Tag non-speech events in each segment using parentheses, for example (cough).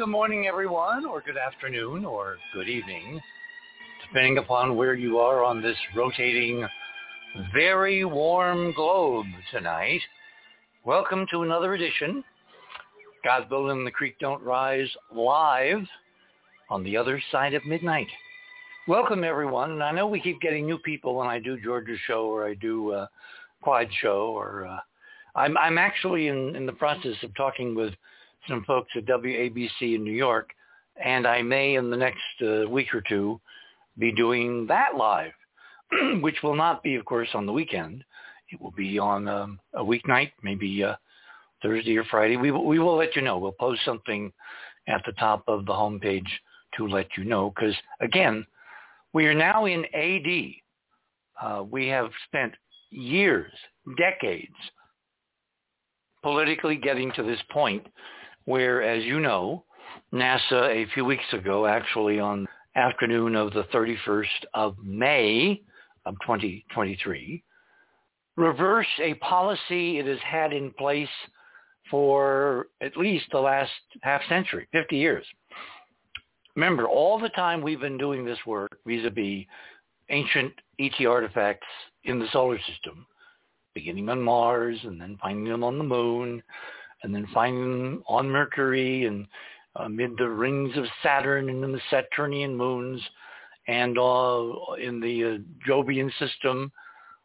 Good morning, everyone, or good afternoon, or good evening, depending upon where you are on this rotating, very warm globe tonight. Welcome to another edition, God's Building the Creek Don't Rise, live on the other side of midnight. Welcome, everyone. And I know we keep getting new people when I do George's show or I do uh, Quad show, or uh, I'm, I'm actually in, in the process of talking with some folks at WABC in New York, and I may in the next uh, week or two be doing that live, (clears throat) which will not be, of course, on the weekend. It will be on um, a weeknight, maybe uh, Thursday or Friday. We will, we will let you know. We'll post something at the top of the homepage to let you know, because again, we are now in AD. Uh, we have spent years, decades, politically getting to this point where, as you know, NASA a few weeks ago, actually on afternoon of the 31st of May of 2023, reversed a policy it has had in place for at least the last half century, 50 years. Remember, all the time we've been doing this work vis-a-vis ancient ET artifacts in the solar system, beginning on Mars and then finding them on the moon and then finding on Mercury and amid the rings of Saturn and in the Saturnian moons and uh, in the uh, Jovian system,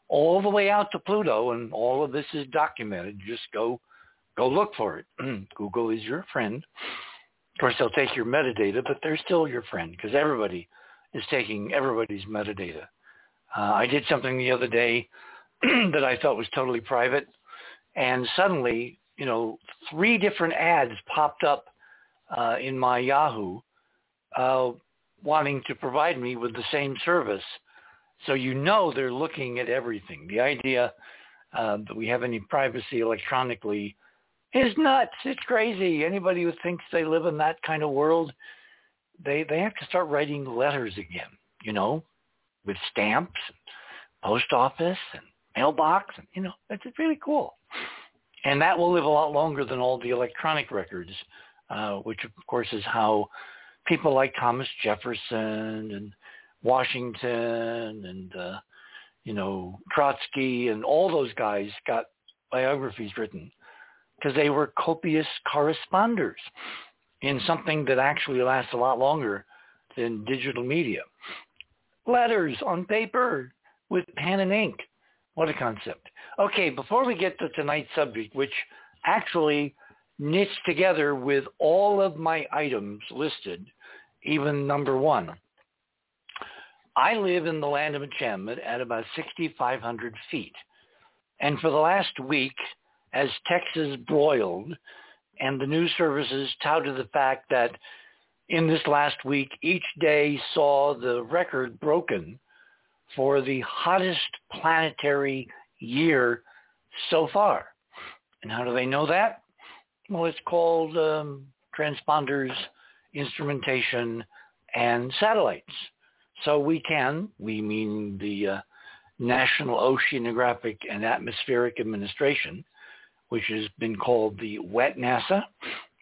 all the way out to Pluto, and all of this is documented. Just go, go look for it. (clears throat) Google is your friend. Of course, they'll take your metadata, but they're still your friend because everybody is taking everybody's metadata. Uh, I did something the other day (clears throat) that I thought was totally private, and suddenly you know, three different ads popped up uh, in my Yahoo uh, wanting to provide me with the same service. So you know they're looking at everything. The idea uh, that we have any privacy electronically is nuts. It's crazy. Anybody who thinks they live in that kind of world, they they have to start writing letters again. You know, with stamps, and post office, and mailbox, and you know, it's really cool and that will live a lot longer than all the electronic records, uh, which of course is how people like Thomas Jefferson and Washington and uh, you know Trotsky and all those guys got biographies written because they were copious corresponders in something that actually lasts a lot longer than digital media. Letters on paper with pen and ink. What a concept. Okay, before we get to tonight's subject, which actually knits together with all of my items listed, even number one. I live in the land of enchantment at about 6,500 feet. And for the last week, as Texas broiled, and the news services touted the fact that in this last week, each day saw the record broken for the hottest planetary year so far. And how do they know that? Well, it's called um, transponders, instrumentation, and satellites. So we can, we mean the uh, National Oceanographic and Atmospheric Administration, which has been called the WET NASA,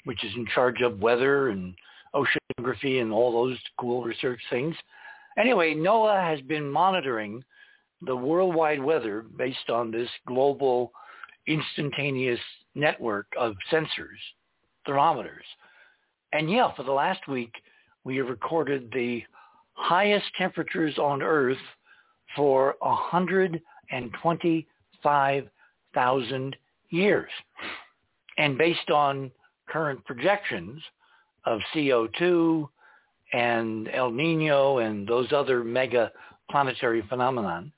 which is in charge of weather and oceanography and all those cool research things. Anyway, NOAA has been monitoring the worldwide weather based on this global instantaneous network of sensors, thermometers. And yeah, for the last week, we have recorded the highest temperatures on Earth for 125,000 years. And based on current projections of CO2 and El Nino and those other mega planetary phenomenon,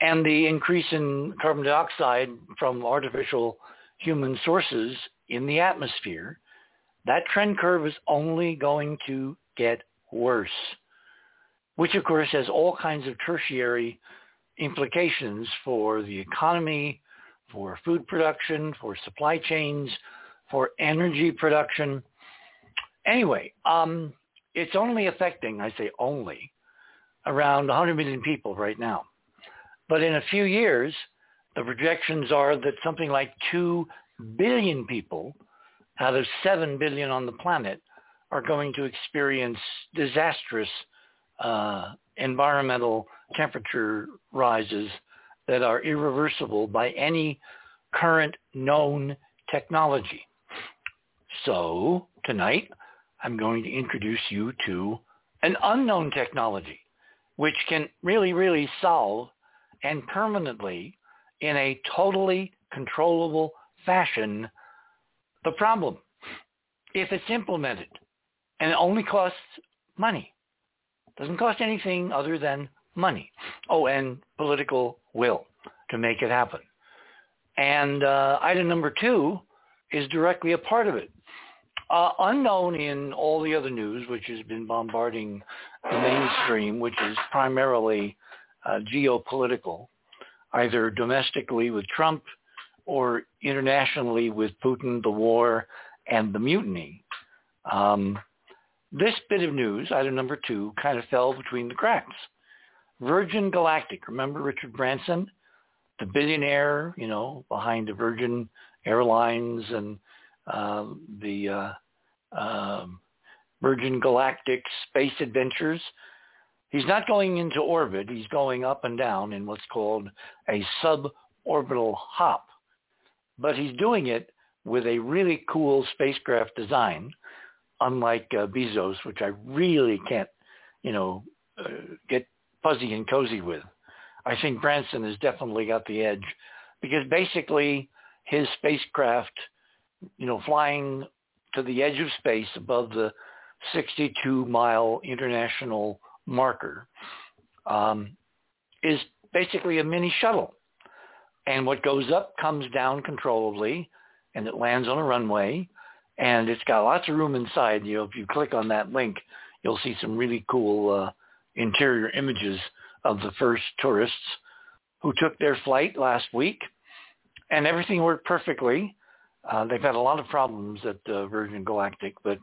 and the increase in carbon dioxide from artificial human sources in the atmosphere, that trend curve is only going to get worse, which of course has all kinds of tertiary implications for the economy, for food production, for supply chains, for energy production. Anyway, um, it's only affecting, I say only, around 100 million people right now. But in a few years, the projections are that something like 2 billion people out of 7 billion on the planet are going to experience disastrous uh, environmental temperature rises that are irreversible by any current known technology. So tonight, I'm going to introduce you to an unknown technology, which can really, really solve and permanently, in a totally controllable fashion, the problem if it's implemented. And it only costs money. Doesn't cost anything other than money. Oh, and political will to make it happen. And uh, item number two is directly a part of it. Uh, unknown in all the other news, which has been bombarding the mainstream, which is primarily uh, geopolitical, either domestically with Trump or internationally with Putin, the war, and the mutiny. Um, this bit of news, item number two, kind of fell between the cracks. Virgin Galactic, remember Richard Branson, the billionaire, you know, behind the Virgin Airlines and uh, the uh, um, Virgin Galactic Space Adventures. He's not going into orbit. He's going up and down in what's called a suborbital hop. But he's doing it with a really cool spacecraft design unlike uh, Bezos, which I really can't, you know, uh, get fuzzy and cozy with. I think Branson has definitely got the edge because basically his spacecraft, you know, flying to the edge of space above the 62 mile international marker um, is basically a mini shuttle. And what goes up comes down controllably and it lands on a runway and it's got lots of room inside. You know, if you click on that link, you'll see some really cool uh, interior images of the first tourists who took their flight last week, and everything worked perfectly. Uh, they've had a lot of problems at uh, Virgin Galactic, but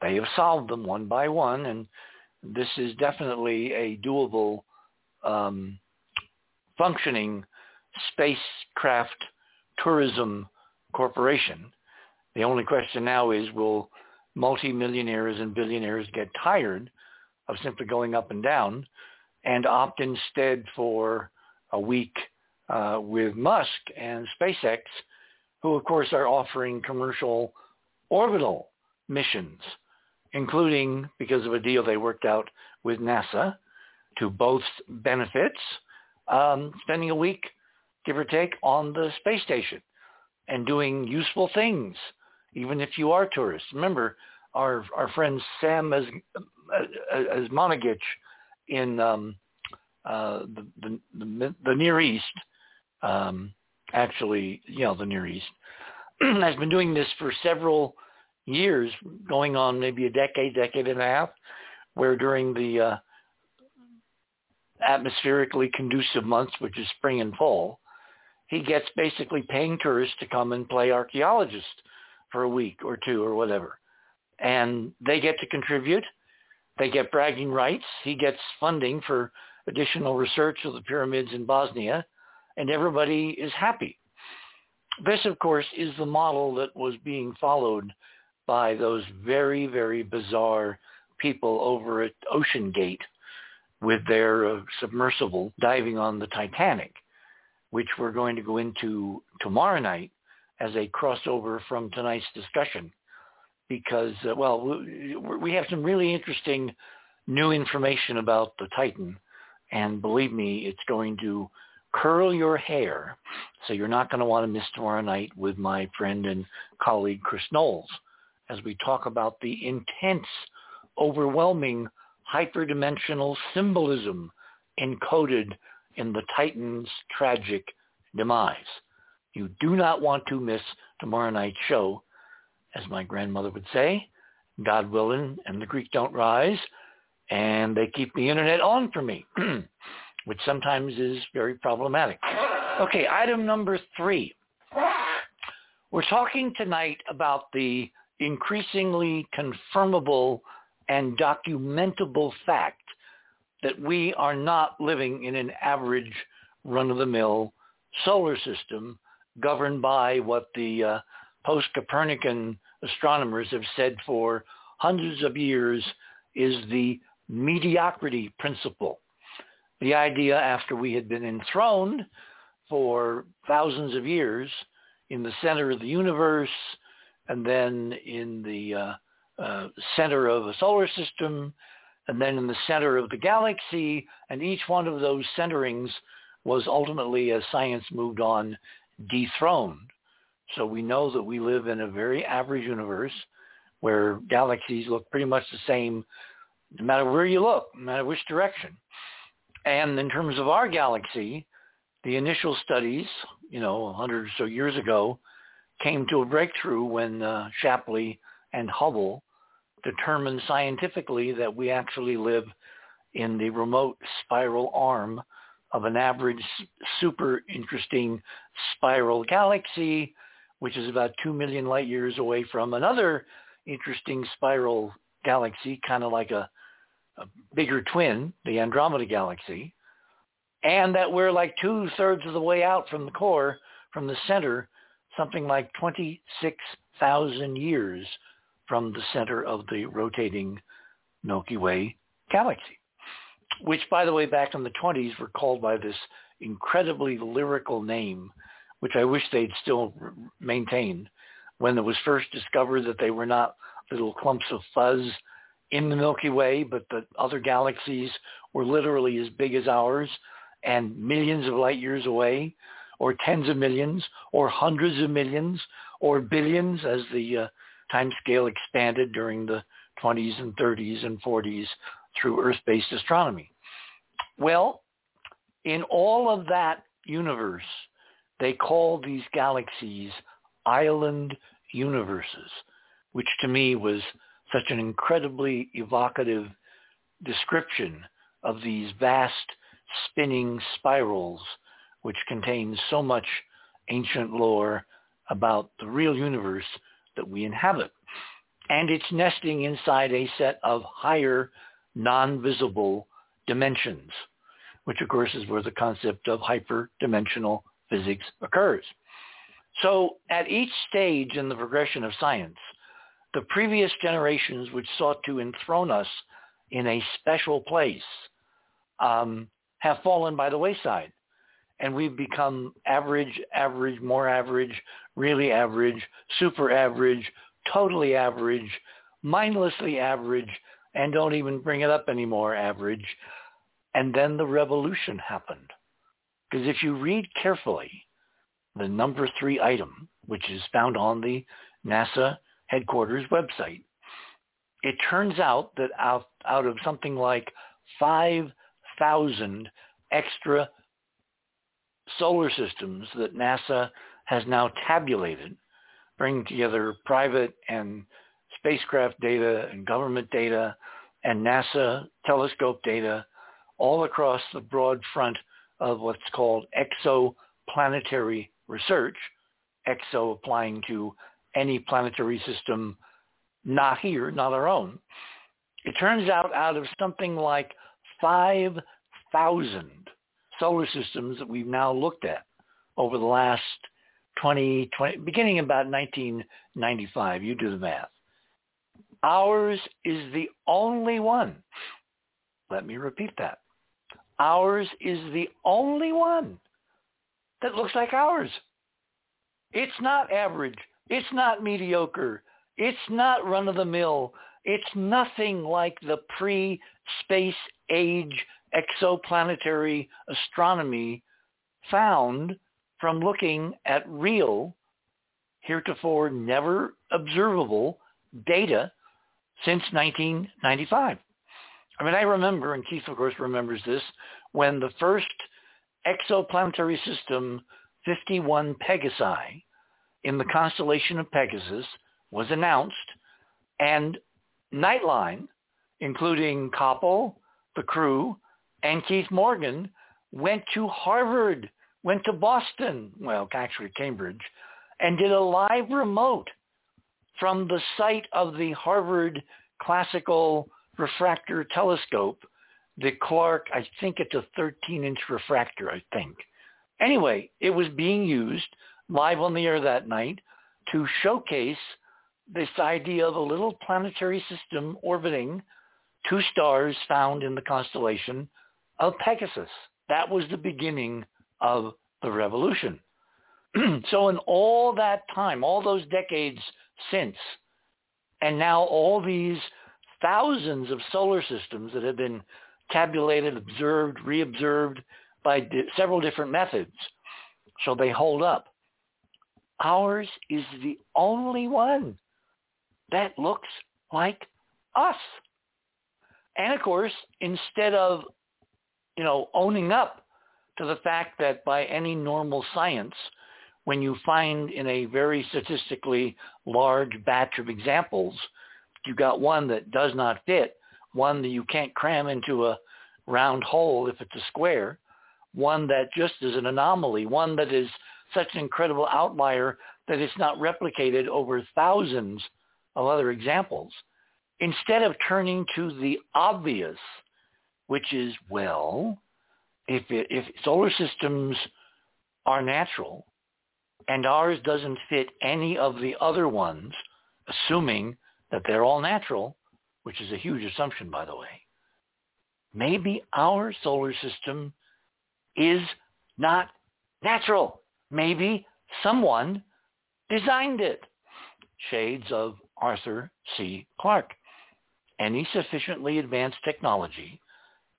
they have solved them one by one, and this is definitely a doable, um, functioning spacecraft tourism corporation. The only question now is will multimillionaires and billionaires get tired of simply going up and down and opt instead for a week uh, with Musk and SpaceX, who of course are offering commercial orbital missions, including because of a deal they worked out with NASA to both benefits, um, spending a week, give or take, on the space station and doing useful things even if you are tourists. Remember, our our friend Sam as as Monagich in um, uh, the, the, the the Near East, um, actually, you know, the Near East, (clears throat) has been doing this for several years, going on maybe a decade, decade and a half, where during the uh, atmospherically conducive months, which is spring and fall, he gets basically paying tourists to come and play archaeologist for a week or two or whatever. And they get to contribute. They get bragging rights. He gets funding for additional research of the pyramids in Bosnia, and everybody is happy. This, of course, is the model that was being followed by those very, very bizarre people over at Ocean Gate with their uh, submersible diving on the Titanic, which we're going to go into tomorrow night as a crossover from tonight's discussion because, uh, well, we, we have some really interesting new information about the Titan. And believe me, it's going to curl your hair. So you're not going to want to miss tomorrow night with my friend and colleague Chris Knowles as we talk about the intense, overwhelming hyperdimensional symbolism encoded in the Titan's tragic demise. You do not want to miss tomorrow night's show. As my grandmother would say, God willing, and the Greek don't rise, and they keep the internet on for me, (clears throat) which sometimes is very problematic. Okay, item number three. We're talking tonight about the increasingly confirmable and documentable fact that we are not living in an average run-of-the-mill solar system governed by what the uh, post-Copernican astronomers have said for hundreds of years is the mediocrity principle. The idea after we had been enthroned for thousands of years in the center of the universe and then in the uh, uh, center of a solar system and then in the center of the galaxy. And each one of those centerings was ultimately, as science moved on, dethroned. So we know that we live in a very average universe where galaxies look pretty much the same no matter where you look, no matter which direction. And in terms of our galaxy, the initial studies, you know, 100 or so years ago, came to a breakthrough when uh, Shapley and Hubble determined scientifically that we actually live in the remote spiral arm of an average super interesting spiral galaxy, which is about 2 million light years away from another interesting spiral galaxy, kind of like a, a bigger twin, the Andromeda galaxy, and that we're like two-thirds of the way out from the core, from the center, something like 26,000 years from the center of the rotating Milky Way galaxy, which, by the way, back in the 20s were called by this incredibly lyrical name, which I wish they'd still maintain, when it was first discovered that they were not little clumps of fuzz in the Milky Way, but that other galaxies were literally as big as ours and millions of light years away, or tens of millions, or hundreds of millions, or billions as the uh, time scale expanded during the 20s and 30s and 40s through Earth-based astronomy. Well, in all of that universe, they call these galaxies island universes, which to me was such an incredibly evocative description of these vast spinning spirals, which contain so much ancient lore about the real universe that we inhabit. And it's nesting inside a set of higher non-visible dimensions, which of course is where the concept of hyperdimensional physics occurs. So at each stage in the progression of science, the previous generations which sought to enthrone us in a special place um, have fallen by the wayside. And we've become average, average, more average, really average, super average, totally average, mindlessly average, and don't even bring it up anymore average. And then the revolution happened. Because if you read carefully the number three item, which is found on the NASA headquarters website, it turns out that out, out of something like 5,000 extra solar systems that NASA has now tabulated, bringing together private and spacecraft data and government data and NASA telescope data all across the broad front of what's called exoplanetary research, exo applying to any planetary system not here, not our own. It turns out out of something like 5,000 solar systems that we've now looked at over the last 20, 20, beginning about 1995, you do the math. Ours is the only one. Let me repeat that. Ours is the only one that looks like ours. It's not average. It's not mediocre. It's not run-of-the-mill. It's nothing like the pre-space age exoplanetary astronomy found from looking at real, heretofore never observable data since 1995. I mean, I remember, and Keith, of course, remembers this, when the first exoplanetary system 51 Pegasi in the constellation of Pegasus was announced, and Nightline, including Koppel, the crew, and Keith Morgan, went to Harvard, went to Boston, well, actually Cambridge, and did a live remote from the site of the Harvard Classical Refractor Telescope, the Clark, I think it's a 13-inch refractor, I think. Anyway, it was being used live on the air that night to showcase this idea of a little planetary system orbiting two stars found in the constellation of Pegasus. That was the beginning of the revolution. (clears throat) so in all that time, all those decades since, and now all these thousands of solar systems that have been tabulated, observed, reobserved by di- several different methods, so they hold up. Ours is the only one that looks like us. And of course, instead of, you know, owning up to the fact that by any normal science, when you find in a very statistically large batch of examples, you got one that does not fit, one that you can't cram into a round hole if it's a square, one that just is an anomaly, one that is such an incredible outlier that it's not replicated over thousands of other examples. Instead of turning to the obvious, which is, well, if, it, if solar systems are natural and ours doesn't fit any of the other ones, assuming that they're all natural, which is a huge assumption, by the way, maybe our solar system is not natural. Maybe someone designed it. Shades of Arthur C. Clarke. Any sufficiently advanced technology,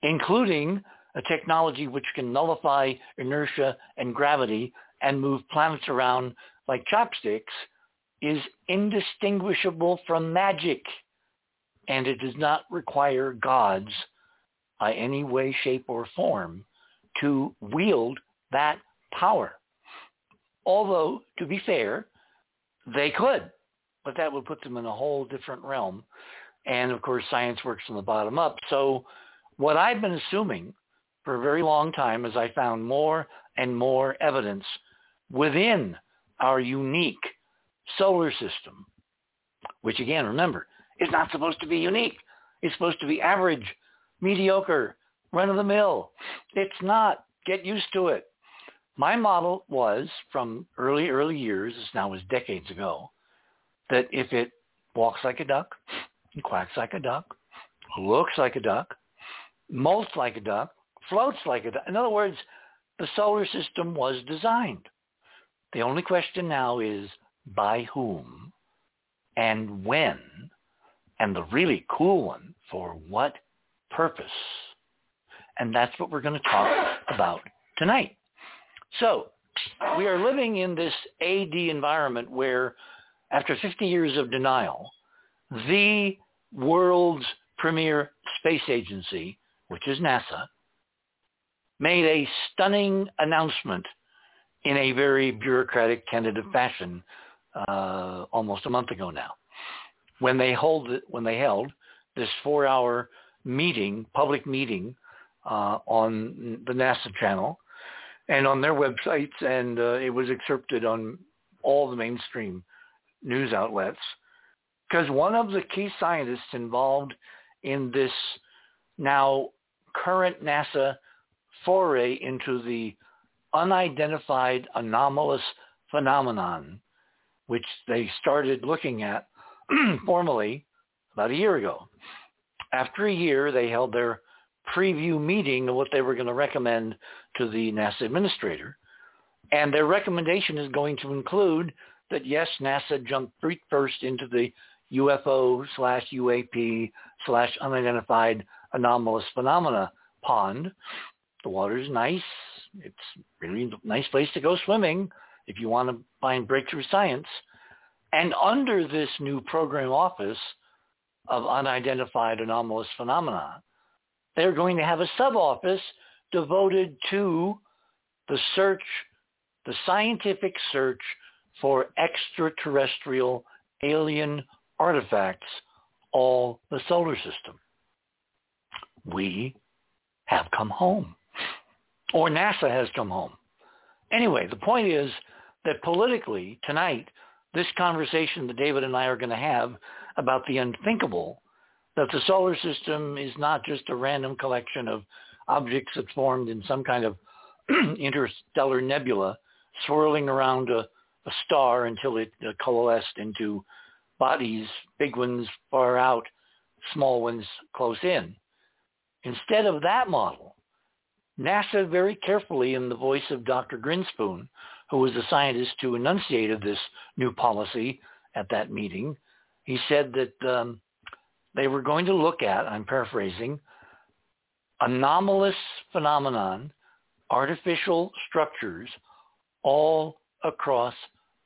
including a technology which can nullify inertia and gravity and move planets around like chopsticks, is indistinguishable from magic. And it does not require gods by any way, shape, or form to wield that power. Although, to be fair, they could, but that would put them in a whole different realm. And of course, science works from the bottom up. So what I've been assuming for a very long time as I found more and more evidence within our unique solar system, which again, remember, is not supposed to be unique. It's supposed to be average, mediocre, run of the mill. It's not. Get used to it. My model was from early, early years, this now was decades ago, that if it walks like a duck, quacks like a duck, looks like a duck, molts like a duck, floats like a duck. In other words, the solar system was designed. The only question now is by whom and when, and the really cool one, for what purpose. And that's what we're going to talk about tonight. So we are living in this AD environment where after 50 years of denial, the world's premier space agency, which is NASA, made a stunning announcement in a very bureaucratic, tentative fashion uh, almost a month ago now, when they hold when they held this four-hour meeting, public meeting uh, on the NASA channel and on their websites, and uh, it was excerpted on all the mainstream news outlets because one of the key scientists involved in this now current NASA foray into the unidentified anomalous phenomenon, which they started looking at (clears throat) formally about a year ago. After a year, they held their preview meeting of what they were going to recommend to the NASA administrator. And their recommendation is going to include that yes, NASA jumped first into the UFO slash UAP slash unidentified anomalous phenomena pond. The water is nice. It's really a nice place to go swimming if you want to find breakthrough science. And under this new program office of unidentified anomalous phenomena, they're going to have a sub-office devoted to the search, the scientific search for extraterrestrial alien artifacts all the solar system. We have come home. Or NASA has come home. Anyway, the point is that politically, tonight, this conversation that David and I are going to have about the unthinkable, that the solar system is not just a random collection of objects that formed in some kind of (clears throat) interstellar nebula swirling around a, a star until it uh, coalesced into bodies, big ones far out, small ones close in. Instead of that model, NASA very carefully, in the voice of Dr. Grinspoon, who was the scientist who enunciated this new policy at that meeting, he said that um, they were going to look at, I'm paraphrasing, anomalous phenomenon, artificial structures all across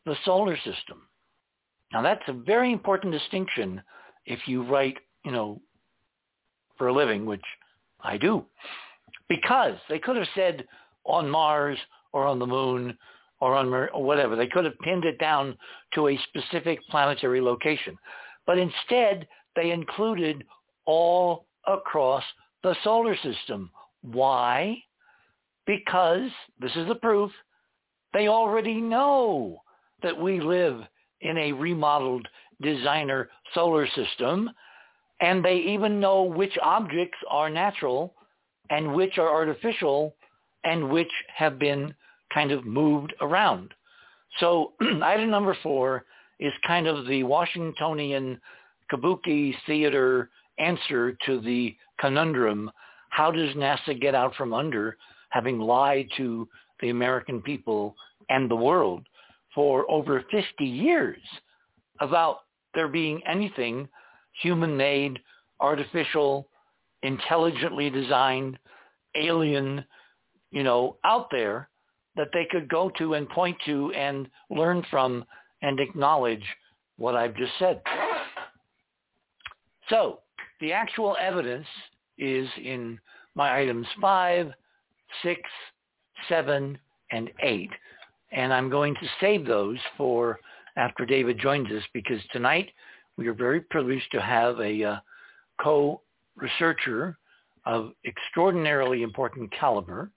the solar system. Now that's a very important distinction if you write, you know, for a living, which I do. Because they could have said on Mars or on the moon or on Mer- or whatever. They could have pinned it down to a specific planetary location. But instead, they included all across the solar system. Why? Because, this is the proof, they already know that we live in a remodeled designer solar system, and they even know which objects are natural and which are artificial and which have been kind of moved around. So (clears throat) item number four is kind of the Washingtonian kabuki theater answer to the conundrum, how does NASA get out from under having lied to the American people and the world for over 50 years about there being anything human-made, artificial, intelligently designed, alien, you know, out there that they could go to and point to and learn from and acknowledge what I've just said. So the actual evidence is in my items five, six, seven, and eight. And I'm going to save those for after David joins us because tonight we are very privileged to have a uh, co-researcher of extraordinarily important caliber,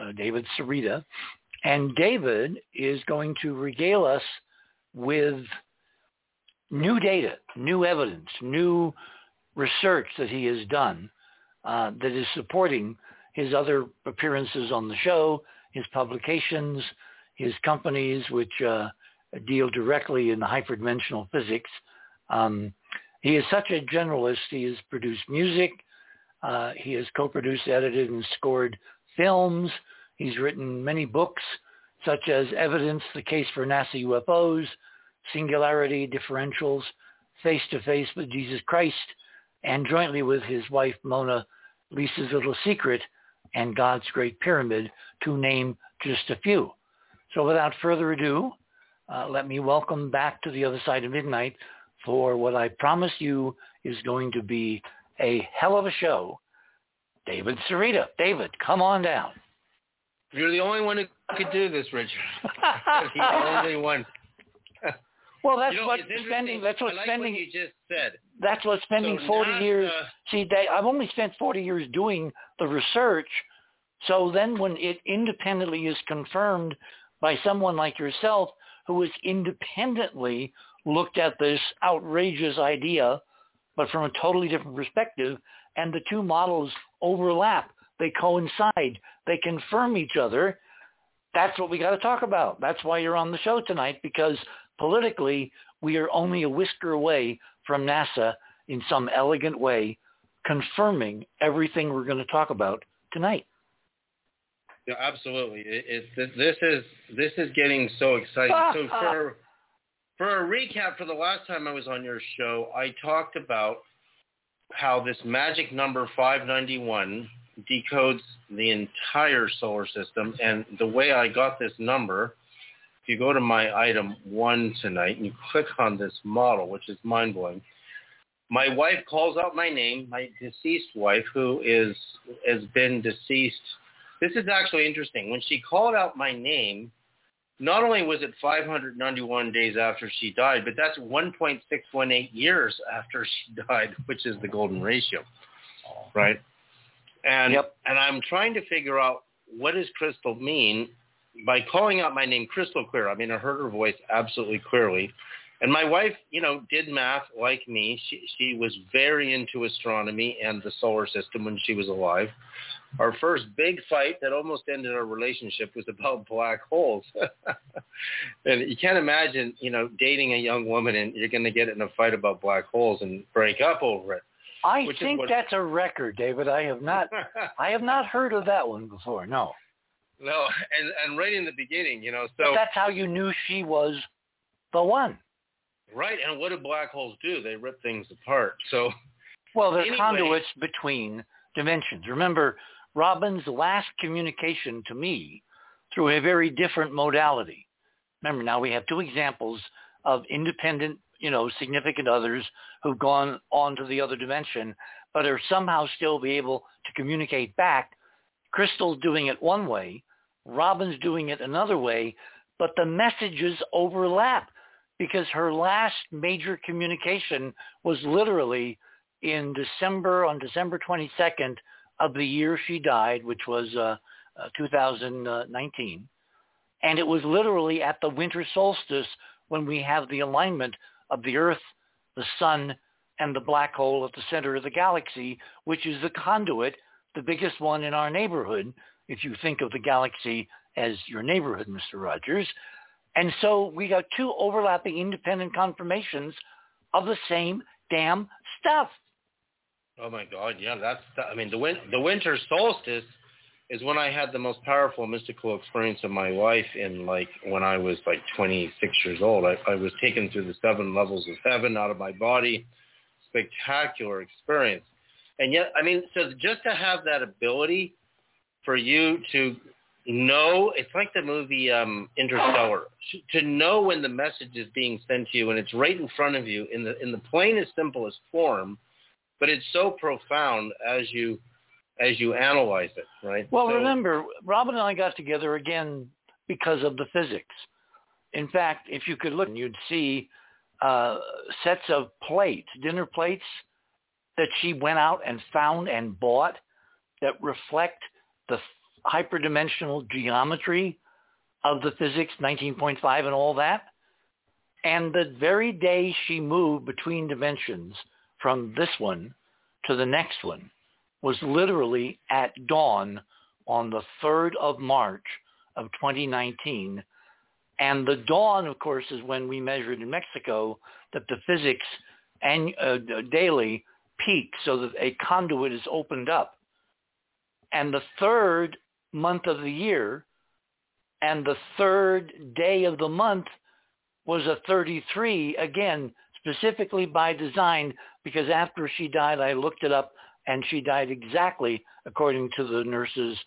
uh, David Sereda. And David is going to regale us with new data, new evidence, new research that he has done uh, that is supporting his other appearances on the show, his publications, his companies, which uh, deal directly in hyperdimensional physics. Um, he is such a generalist. He has produced music. Uh, he has co-produced, edited, and scored films. He's written many books, such as Evidence, The Case for NASA UFOs, Singularity, Differentials, Face to Face with Jesus Christ, and jointly with his wife Mona, Lisa's Little Secret, and God's Great Pyramid, to name just a few. So without further ado, uh, let me welcome back to the other side of midnight for what I promise you is going to be a hell of a show. David Sereda. David, come on down. You're the only one who could do this, Richard. (laughs) the only one. Well, that's you know, what spending. That's what like spending. What you just said. That's what spending so 40 years. See, they, I've only spent 40 years doing the research. So then, when it independently is confirmed by someone like yourself, who has independently looked at this outrageous idea, but from a totally different perspective, and the two models overlap, they coincide, they confirm each other. That's what we got to talk about. That's why you're on the show tonight, because politically, we are only a whisker away from NASA in some elegant way confirming everything we're going to talk about tonight. Yeah, absolutely. It, it, this is this is getting so exciting. so (laughs) for for a recap, for the last time I was on your show, I talked about how this magic number 591 decodes the entire solar system, and the way I got this number if you go to my item one tonight and you click on this model, which is mind-blowing, my wife calls out my name, my deceased wife, who is has been deceased. This is actually interesting. When she called out my name, not only was it 591 days after she died, but that's 1.618 years after she (laughs) died, which is the golden ratio, right? And yep. and I'm trying to figure out what does crystal mean by calling out my name crystal clear, I mean, I heard her voice absolutely clearly. And my wife, you know, did math like me. She she was very into astronomy and the solar system when she was alive. Our first big fight that almost ended our relationship was about black holes. (laughs) and you can't imagine, you know, dating a young woman and you're going to get in a fight about black holes and break up over it. I think what... that's a record, David. I have not (laughs) I have not heard of that one before. No. No, and and right in the beginning, you know, so but that's how you knew she was the one. Right, and what do black holes do? They rip things apart. So, well, they're anyway, conduits between dimensions. Remember, Robin's last communication to me through a very different modality. Remember, now we have two examples of independent, you know, significant others who've gone on to the other dimension, but are somehow still be able to communicate back. Crystal's doing it one way, Robin's doing it another way, but the messages overlap because her last major communication was literally in December, on December 22nd of the year she died, which was uh, uh, 2019. And it was literally at the winter solstice when we have the alignment of the Earth, the Sun, and the black hole at the center of the galaxy, which is the conduit, the biggest one in our neighborhood, if you think of the galaxy as your neighborhood, Mr. Rogers. And so we got two overlapping independent confirmations of the same damn stuff. Oh my God, yeah, that's. I mean, the win- the winter solstice is when I had the most powerful mystical experience of my life. In like when I was like 26 years old, I, I was taken through the seven levels of heaven out of my body. Spectacular experience, and yet, I mean, so just to have that ability for you to know it's like the movie um interstellar. To know when the message is being sent to you and it's right in front of you in the in the plainest simplest form but it's so profound as you as you analyze it right? Well so, remember robin and i got together again because of the physics. In fact if you could look you'd see uh sets of plates dinner plates that she went out and found and bought that reflect the hyperdimensional geometry of the physics 19.5 and all that. And the very day she moved between dimensions from this one to the next one was literally at dawn on the 3rd of March of 2019. And the dawn, of course, is when we measured in Mexico that the physics and, uh, daily peak so that a conduit is opened up. And the third month of the year, and the third day of the month was a 33, again, specifically by design, because after she died, I looked it up, and she died exactly according to the nurses'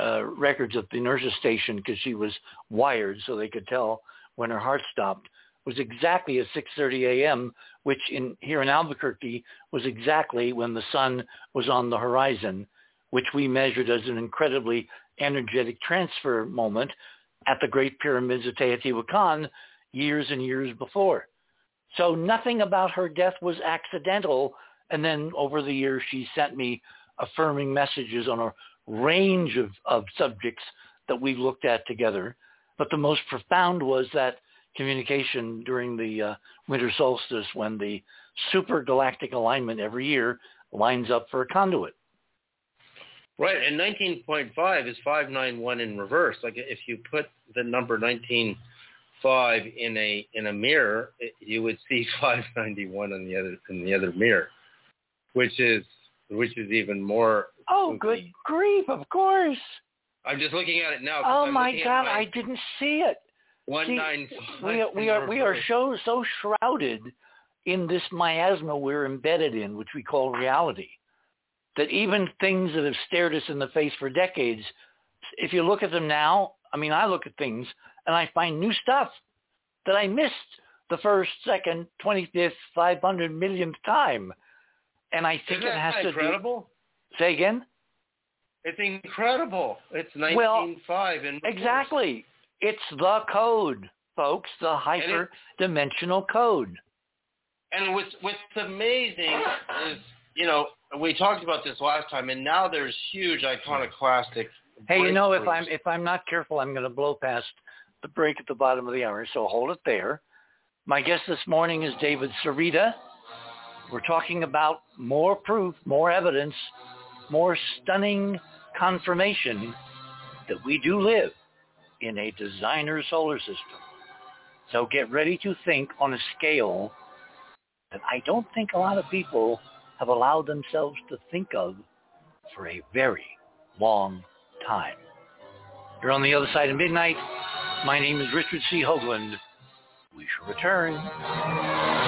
uh, records at the nurses' station, because she was wired so they could tell when her heart stopped, was exactly at 6.30 a.m., which in here in Albuquerque was exactly when the sun was on the horizon, which we measured as an incredibly energetic transfer moment at the Great Pyramids of Teotihuacan years and years before. So nothing about her death was accidental. And then over the years, she sent me affirming messages on a range of, of subjects that we looked at together. But the most profound was that communication during the uh, winter solstice when the super galactic alignment every year lines up for a conduit. Right, and 19.5 is 591 in reverse. Like if you put the number 19.5 in a in a mirror, it, you would see (laughs) 591 on the other in the other mirror, which is which is even more. Oh, good grief! Of course. I'm just looking at it now. Oh I'm my God! My I didn't see it. One nine five. We are we are we are so so shrouded in this miasma we're embedded in, which we call reality that even things that have stared us in the face for decades, if you look at them now, I mean, I look at things and I find new stuff that I missed the first, second, 25th, 500 millionth time. And I think Isn't it has to incredible? Do, say again? It's incredible. It's 19.5 well, in Exactly. It's the code, folks, the hyper-dimensional code. And what's, what's amazing is, you know, we talked about this last time, and now there's huge iconoclastic. Hey, you know, if I'm if I'm not careful, I'm going to blow past the break at the bottom of the hour. So hold it there. My guest this morning is David Sereda. We're talking about more proof, more evidence, more stunning confirmation that we do live in a designer solar system. So get ready to think on a scale that I don't think a lot of people have allowed themselves to think of for a very long time. You're on the other side of midnight. My name is Richard C. Hoagland. We shall return.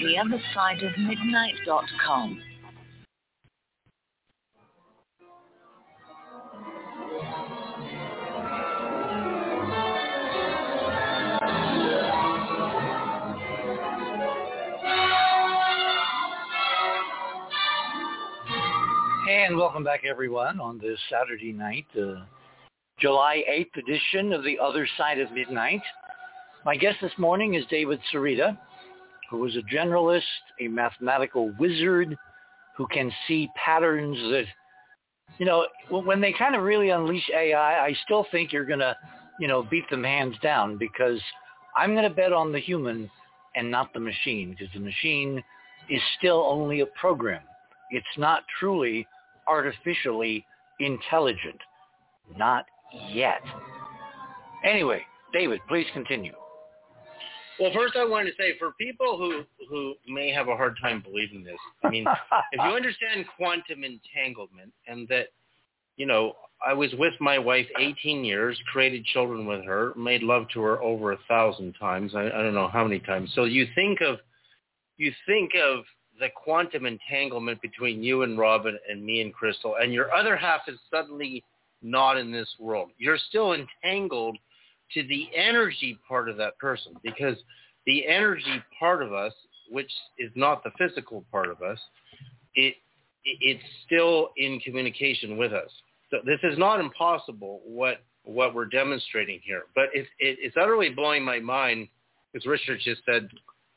The other side of midnight.com. And welcome back, everyone, on this Saturday night, uh, July 8th edition of The Other Side of Midnight. My guest this morning is David Sereda, who is a generalist, a mathematical wizard who can see patterns that, you know, when they kind of really unleash AI, I still think you're going to, you know, beat them hands down because I'm going to bet on the human and not the machine because the machine is still only a program. It's not truly artificially intelligent. Not yet. Anyway, David, please continue. Well, first I wanted to say for people who who may have a hard time believing this, I mean, (laughs) if you understand quantum entanglement and that, you know, I was with my wife 18 years, created children with her, made love to her over a thousand times. I, I don't know how many times. So you think of, you think of the quantum entanglement between you and Robin and me and Crystal, and your other half is suddenly not in this world. You're still entangled to the energy part of that person because the energy part of us, which is not the physical part of us, it, it it's still in communication with us. So this is not impossible what what we're demonstrating here, but it, it, it's utterly blowing my mind, because Richard just said,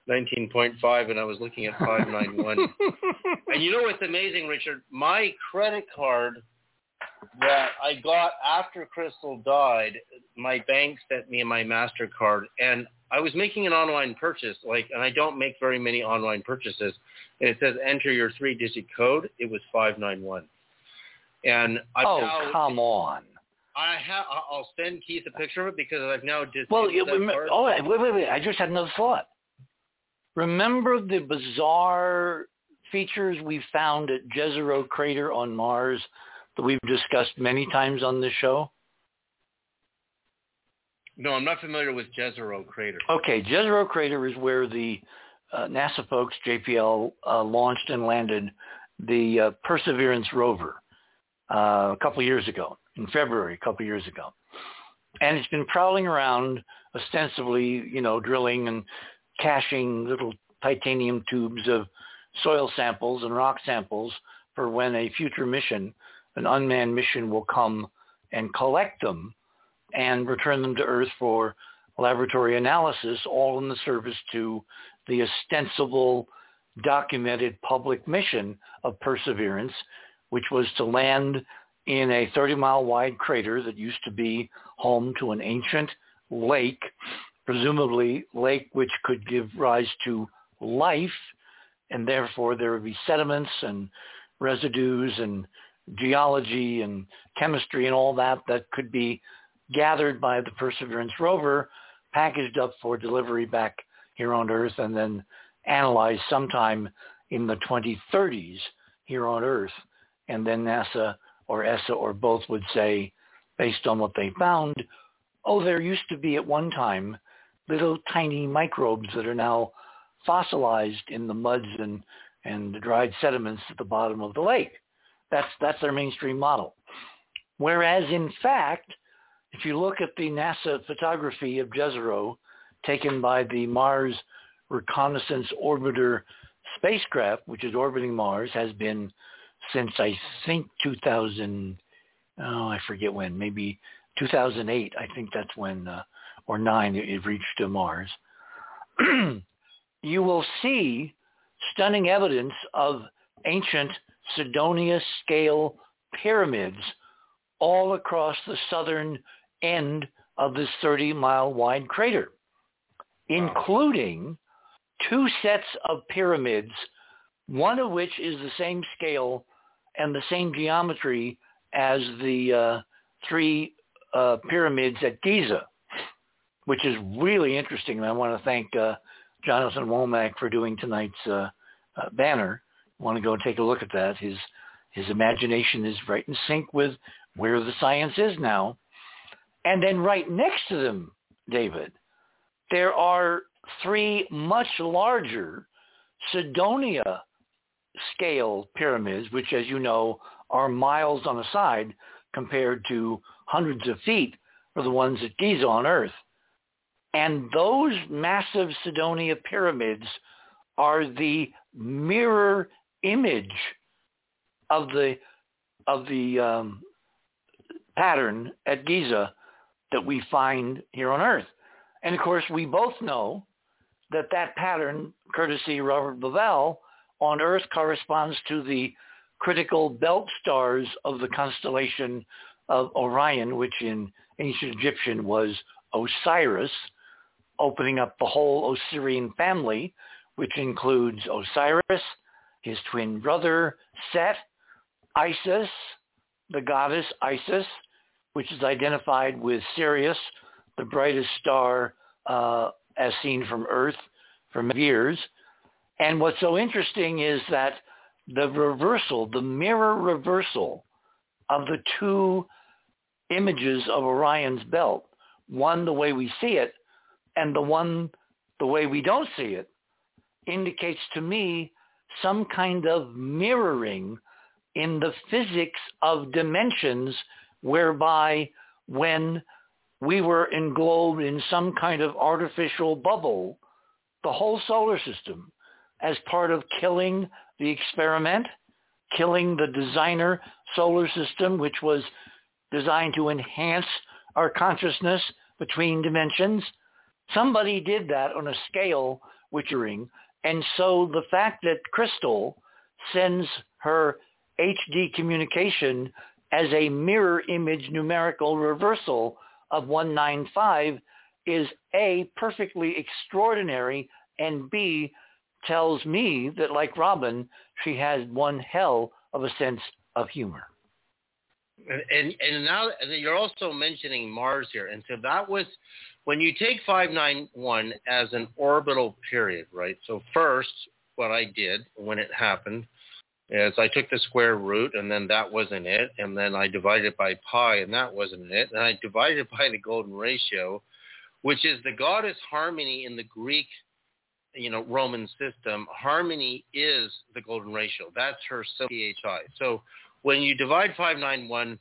19.5, and I was looking at 591. (laughs) and you know what's amazing, Richard? My credit card that I got after Crystal died, my bank sent me my MasterCard and I was making an online purchase, like, and I don't make very many online purchases. And it says enter your three digit code. It was 591. And I Oh, now, come on. I have, I'll send Keith a picture of it because I've now just. Well, remember, oh, wait, wait, wait. I just had another thought. Remember the bizarre features we found at Jezero Crater on Mars that we've discussed many times on this show? No, I'm not familiar with Jezero Crater. Okay, Jezero Crater is where the uh, NASA folks, JPL, uh, launched and landed the uh, Perseverance rover uh, a couple years ago, in February, a couple years ago. And it's been prowling around, ostensibly, you know, drilling and caching little titanium tubes of soil samples and rock samples for when a future mission, an unmanned mission, will come and collect them and return them to Earth for laboratory analysis, all in the service to the ostensible documented public mission of Perseverance, which was to land in a 30-mile wide crater that used to be home to an ancient lake, presumably lake which could give rise to life, and therefore there would be sediments and residues and geology and chemistry and all that that could be gathered by the Perseverance rover, packaged up for delivery back here on Earth, and then analyzed sometime in the 2030s here on Earth. And then NASA or ESA or both would say, based on what they found, oh, there used to be at one time little tiny microbes that are now fossilized in the muds and, and the dried sediments at the bottom of the lake. That's, that's their mainstream model. Whereas in fact, if you look at the NASA photography of Jezero taken by the Mars Reconnaissance Orbiter spacecraft, which is orbiting Mars, has been since I think 2000, oh, I forget when, maybe 2008. I think that's when, uh, or nine, it reached to Mars. (clears throat) you will see stunning evidence of ancient Cydonia scale pyramids all across the southern end of this 30 mile wide crater, including two sets of pyramids, one of which is the same scale and the same geometry as the uh, three uh, pyramids at Giza, which is really interesting. And I want to thank uh, Jonathan Womack for doing tonight's uh, uh, banner. Want to go and take a look at that. His his imagination is right in sync with where the science is now. And then right next to them, David, there are three much larger Cydonia scale pyramids, which as you know are miles on a side compared to hundreds of feet for the ones at Giza on Earth. And those massive Cydonia pyramids are the mirror image of the of the um, pattern at Giza that we find here on Earth. And of course, we both know that that pattern, courtesy Robert Bauval, on Earth corresponds to the critical belt stars of the constellation of Orion, which in ancient Egyptian was Osiris, opening up the whole Osirian family, which includes Osiris, his twin brother Set, Isis, the goddess Isis, which is identified with Sirius, the brightest star uh, as seen from Earth for years. And what's so interesting is that the reversal, the mirror reversal of the two images of Orion's belt, one the way we see it and the one the way we don't see it, indicates to me some kind of mirroring in the physics of dimensions whereby when we were englobed in some kind of artificial bubble, the whole solar system, as part of killing the experiment, killing the designer solar system, which was designed to enhance our consciousness between dimensions. Somebody did that on a scale which ring. And so the fact that Crystal sends her HD communication as a mirror image numerical reversal of 195 is A, perfectly extraordinary, and B, tells me that like Robin, she has one hell of a sense of humor. And and now you're also mentioning Mars here, and so that was when you take 591 as an orbital period, right? So first, what I did when it happened is I took the square root and then that wasn't it. And then I divided it by pi and that wasn't it. And I (laughs) divided it by the golden ratio, which is the goddess harmony in the Greek, you know, Roman system. Harmony is the golden ratio. That's her PHI. So when you divide 591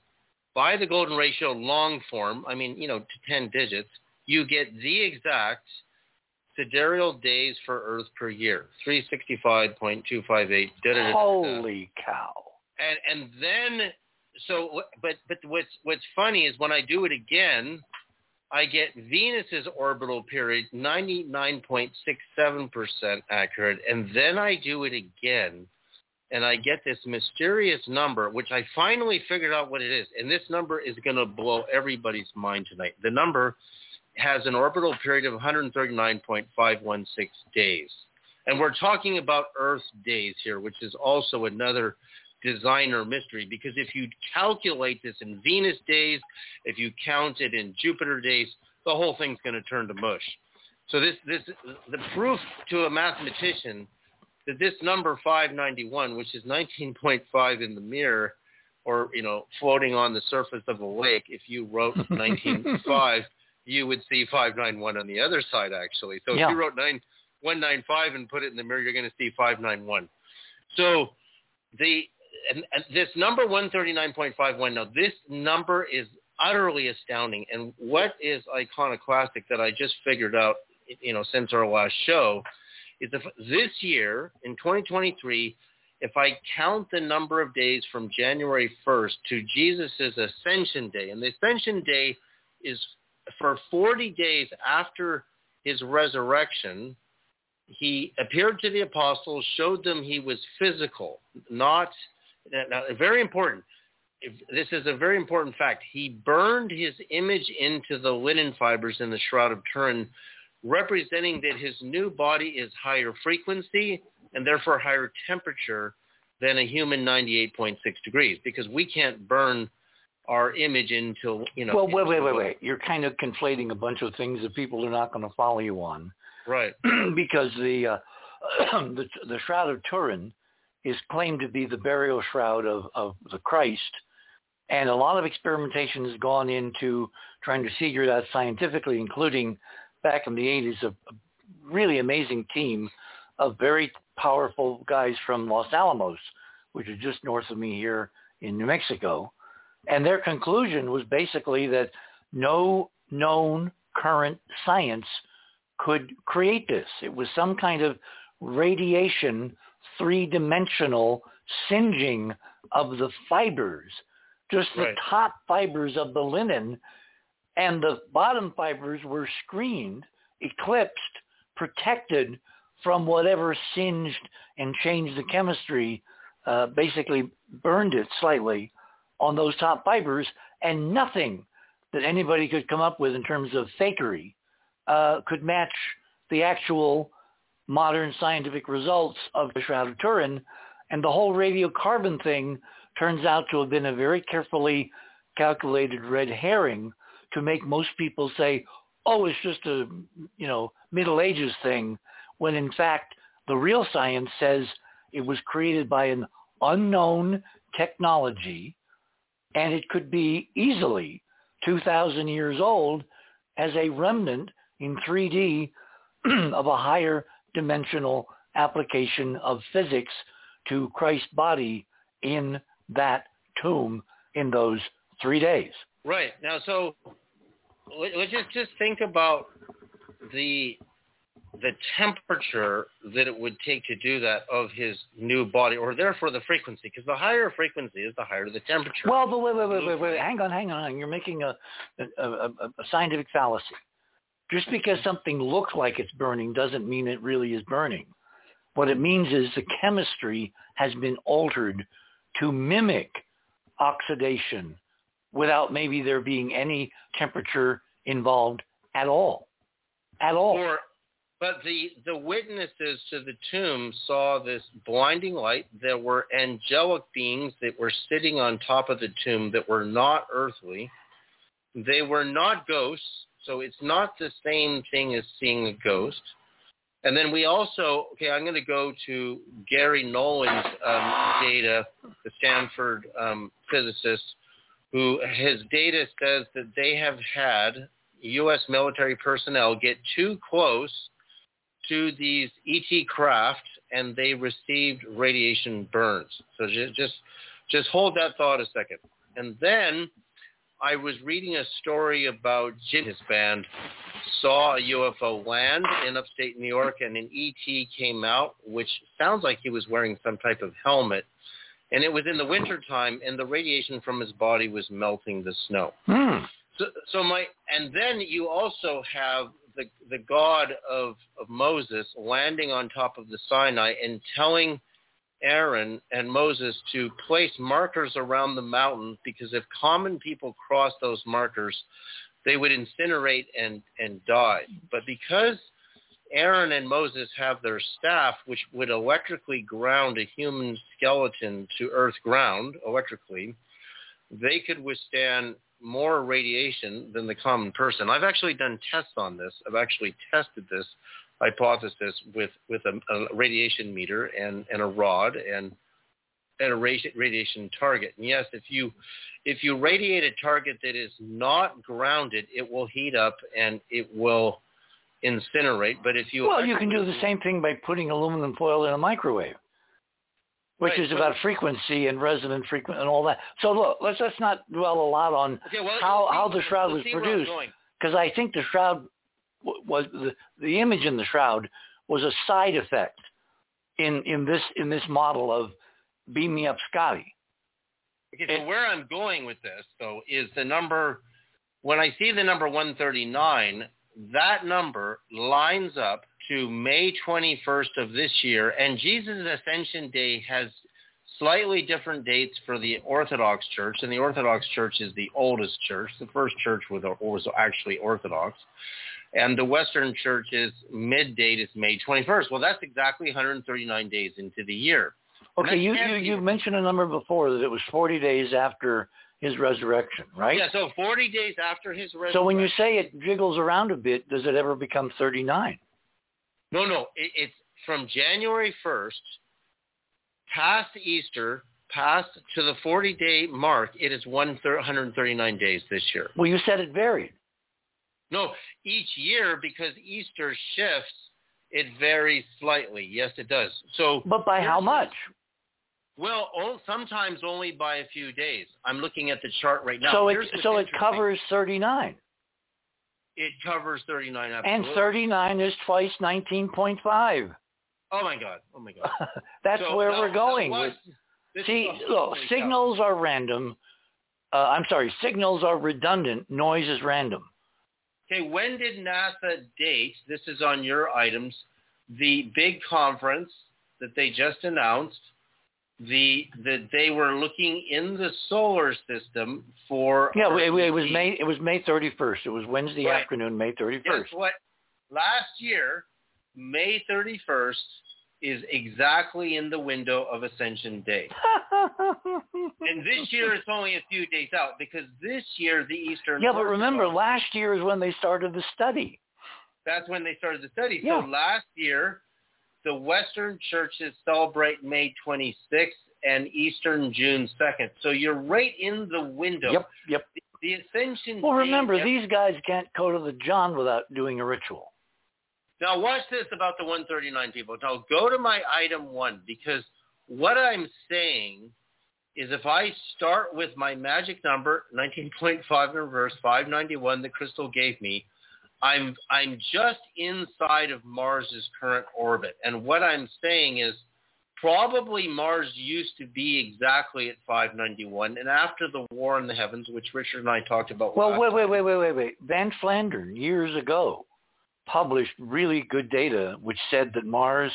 by the golden ratio long form, I mean, you know, to 10 digits, you get the exact sidereal days for Earth per year, 365.258. Holy cow. And and then so but but what's what's funny is when I do it again, I get Venus's orbital period 99.67% accurate and then I do it again and I get this mysterious number, which I finally figured out what it is. And this number is going to blow everybody's mind tonight. The number has an orbital period of 139.516 days. And we're talking about Earth days here, which is also another designer mystery because if you calculate this in Venus days, if you count it in Jupiter days, the whole thing's going to turn to mush. So this, this, the proof to a mathematician that this number 591, which is 19.5 in the mirror, or you know, floating on the surface of a lake, if you wrote (laughs) 19.5, you would see 591 on the other side actually. So yeah. if you wrote 9 195 and put it in the mirror, you're going to see 591. So the and, and this number 139.51 now this number is utterly astounding and what is iconoclastic that I just figured out you know since our last show is if this year in 2023 if I count the number of days from January 1st to Jesus' ascension day and the ascension day is for 40 days after his resurrection he appeared to the apostles showed them he was physical not now, very important. This is a very important fact. He burned his image into the linen fibers in the Shroud of Turin, representing that his new body is higher frequency and therefore higher temperature than a human 98.6 degrees because we can't burn our image into, you know. Well, wait, wait, wait, wait. You're kind of conflating a bunch of things that people are not going to follow you on. Right. (clears throat) because the, uh, (clears throat) the the Shroud of Turin is claimed to be the burial shroud of, of the Christ. And a lot of experimentation has gone into trying to figure that scientifically, including back in the 80s, a, really amazing team of very powerful guys from Los Alamos, which is just north of me here in New Mexico. And their conclusion was basically that no known current science could create this. It was some kind of radiation three-dimensional singeing of the fibers, just the right. top fibers of the linen, and the bottom fibers were screened, eclipsed, protected from whatever singed and changed the chemistry, uh, basically burned it slightly on those top fibers, and nothing that anybody could come up with in terms of fakery uh, could match the actual modern scientific results of the Shroud of Turin. And the whole radiocarbon thing turns out to have been a very carefully calculated red herring to make most people say, oh, it's just a, you know, Middle Ages thing, when in fact the real science says it was created by an unknown technology and it could be easily 2,000 years old as a remnant in 3D (clears throat) of a higher dimensional application of physics to Christ's body in that tomb in those three days. Right. Now, so let's just, just think about the the temperature that it would take to do that of his new body, or therefore the frequency, because the higher frequency is the higher the temperature. Well, but wait, wait, wait, wait, wait, hang on, hang on. You're making a, a, a, a scientific fallacy. Just because something looks like it's burning doesn't mean it really is burning. What it means is the chemistry has been altered to mimic oxidation without maybe there being any temperature involved at all. At all. Or, but the, the witnesses to the tomb saw this blinding light. There were angelic beings that were sitting on top of the tomb that were not earthly. They were not ghosts. So it's not the same thing as seeing a ghost. And then we also, okay, I'm going to go to Garry Nolan's um, data, the Stanford um, physicist, who his data says that they have had U.S. military personnel get too close to these ET craft and they received radiation burns. So just just hold that thought a second. And then I was reading a story about Jim, his band, saw a UFO land in upstate New York, and an ET came out, which sounds like he was wearing some type of helmet. And it was in the wintertime, and the radiation from his body was melting the snow. Hmm. So, so my, and then you also have the the God of of Moses landing on top of the Sinai and telling Aaron and Moses to place markers around the mountain because if common people crossed those markers, they would incinerate and, and die. But because Aaron and Moses have their staff, which would electrically ground a human skeleton to earth ground electrically, they could withstand more radiation than the common person. I've actually done tests on this. I've actually tested this hypothesis with, with a, a radiation meter and, and a rod and, and a radiation target. And yes, if you, if you radiate a target that is not grounded, it will heat up and it will incinerate. But if you well, you can do the same thing by putting aluminum foil in a microwave, which right, is about frequency and resonant frequency and all that. So look, let's let's not dwell a lot on okay, well, how how the shroud was produced, because I think the shroud was the the image in the shroud was a side effect in in this in this model of beam me up Scotty. Okay, so it, where I'm going with this though is the number when I see the number 139, that number lines up to May 21st of this year, and Jesus' Ascension Day has slightly different dates for the Orthodox Church, and the Orthodox Church is the oldest church. The first church was, was actually Orthodox. And the Western Church's mid date is May 21st. Well, that's exactly 139 days into the year. Okay, you, you, you mentioned a number before that it was 40 days after his resurrection, right? Yeah, so 40 days after his resurrection. So when you say it jiggles around a bit, does it ever become 39? No, no. It, it's from January 1st past Easter, past to the 40-day mark, it is 139 days this year. Well, you said it varied. No, each year because Easter shifts, it varies slightly. Yes, it does. So, but by how much? Well, oh, sometimes only by a few days. I'm looking at the chart right now. So it so it covers 39. It covers 39. Absolutely. And 39 is twice 19.5. Oh my god! Oh my god! (laughs) That's so, where we're going. Was, See, look, signals are random. Uh, I'm sorry, signals are redundant. Noise is random. Okay, when did NASA date? This is on your items. The big conference that they just announced the that they were looking in the solar system for yeah it, it was May it was May 31st it was Wednesday right. afternoon May 31st guess what? Last year May 31st is exactly in the window of Ascension Day. (laughs) And this year it's only a few days out because this year the Eastern yeah but remember last year is when they started the study. That's when they started the study. Yeah. so last year the Western churches celebrate May 26th and Eastern June 2nd. So you're right in the window. Yep, yep. The, the Ascension Well, remember, Day, these guys can't go to the John without doing a ritual. Now watch this about the 139 people. Now go to my item one because what I'm saying is if I start with my magic number, 19.5 in reverse, 591 the Crystal gave me, I'm I'm just inside of Mars's current orbit. And what I'm saying is probably Mars used to be exactly at 591, and after the war in the heavens, which Richard and I talked about. Well, wait, wait, wait, wait, wait, wait. Van Flandern years ago published really good data which said that Mars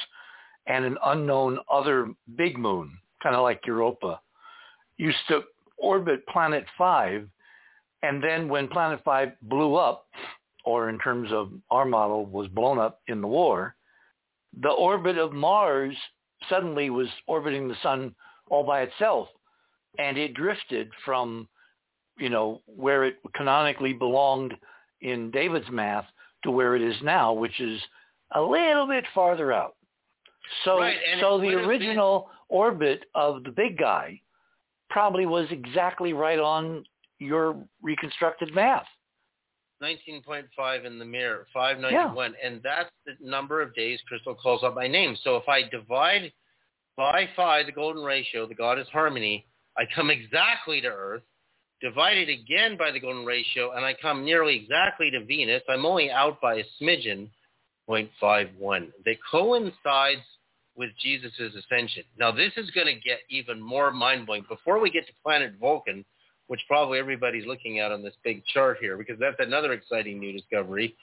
and an unknown other big moon, kind of like Europa, used to orbit Planet 5, and then when Planet 5 blew up, or in terms of our model, was blown up in the war, the orbit of Mars suddenly was orbiting the sun all by itself. And it drifted from, you know, where it canonically belonged in David's math to where it is now, which is a little bit farther out. So, right, so the original been... orbit of the big guy probably was exactly right on your reconstructed math. 19.5 in the mirror, 591. Yeah. And that's the number of days Crystal calls out my name. So if I divide by phi, the golden ratio, the goddess harmony, I come exactly to Earth, divide it again by the golden ratio, and I come nearly exactly to Venus. I'm only out by a smidgen, 0.51. That coincides with Jesus' ascension. Now, this is going to get even more mind-blowing. Before we get to planet Vulcan, which probably everybody's looking at on this big chart here, because that's another exciting new discovery.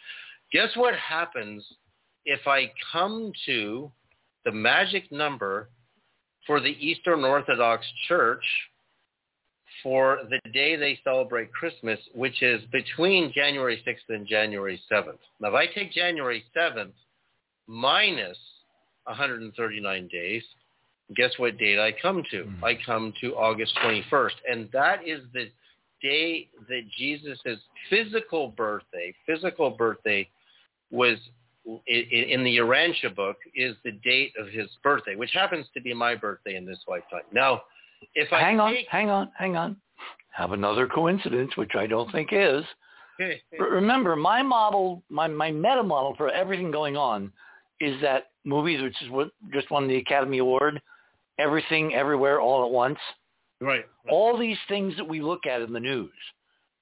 Guess what happens if I come to the magic number for the Eastern Orthodox Church for the day they celebrate Christmas, which is between January 6th and January 7th. Now, if I take January 7th minus 139 days, guess what date I come to? Mm-hmm. I come to August 21st. And that is the day that Jesus' physical birthday, physical birthday was in the Urantia book is the date of his birthday, which happens to be my birthday in this lifetime. Now, if I hang on, take... hang on, hang on, have another coincidence, which I don't think is. Remember, my model, my my meta model for everything going on, is that movie which is what just won the Academy Award, Everything Everywhere All at Once. Right. All these things that we look at in the news,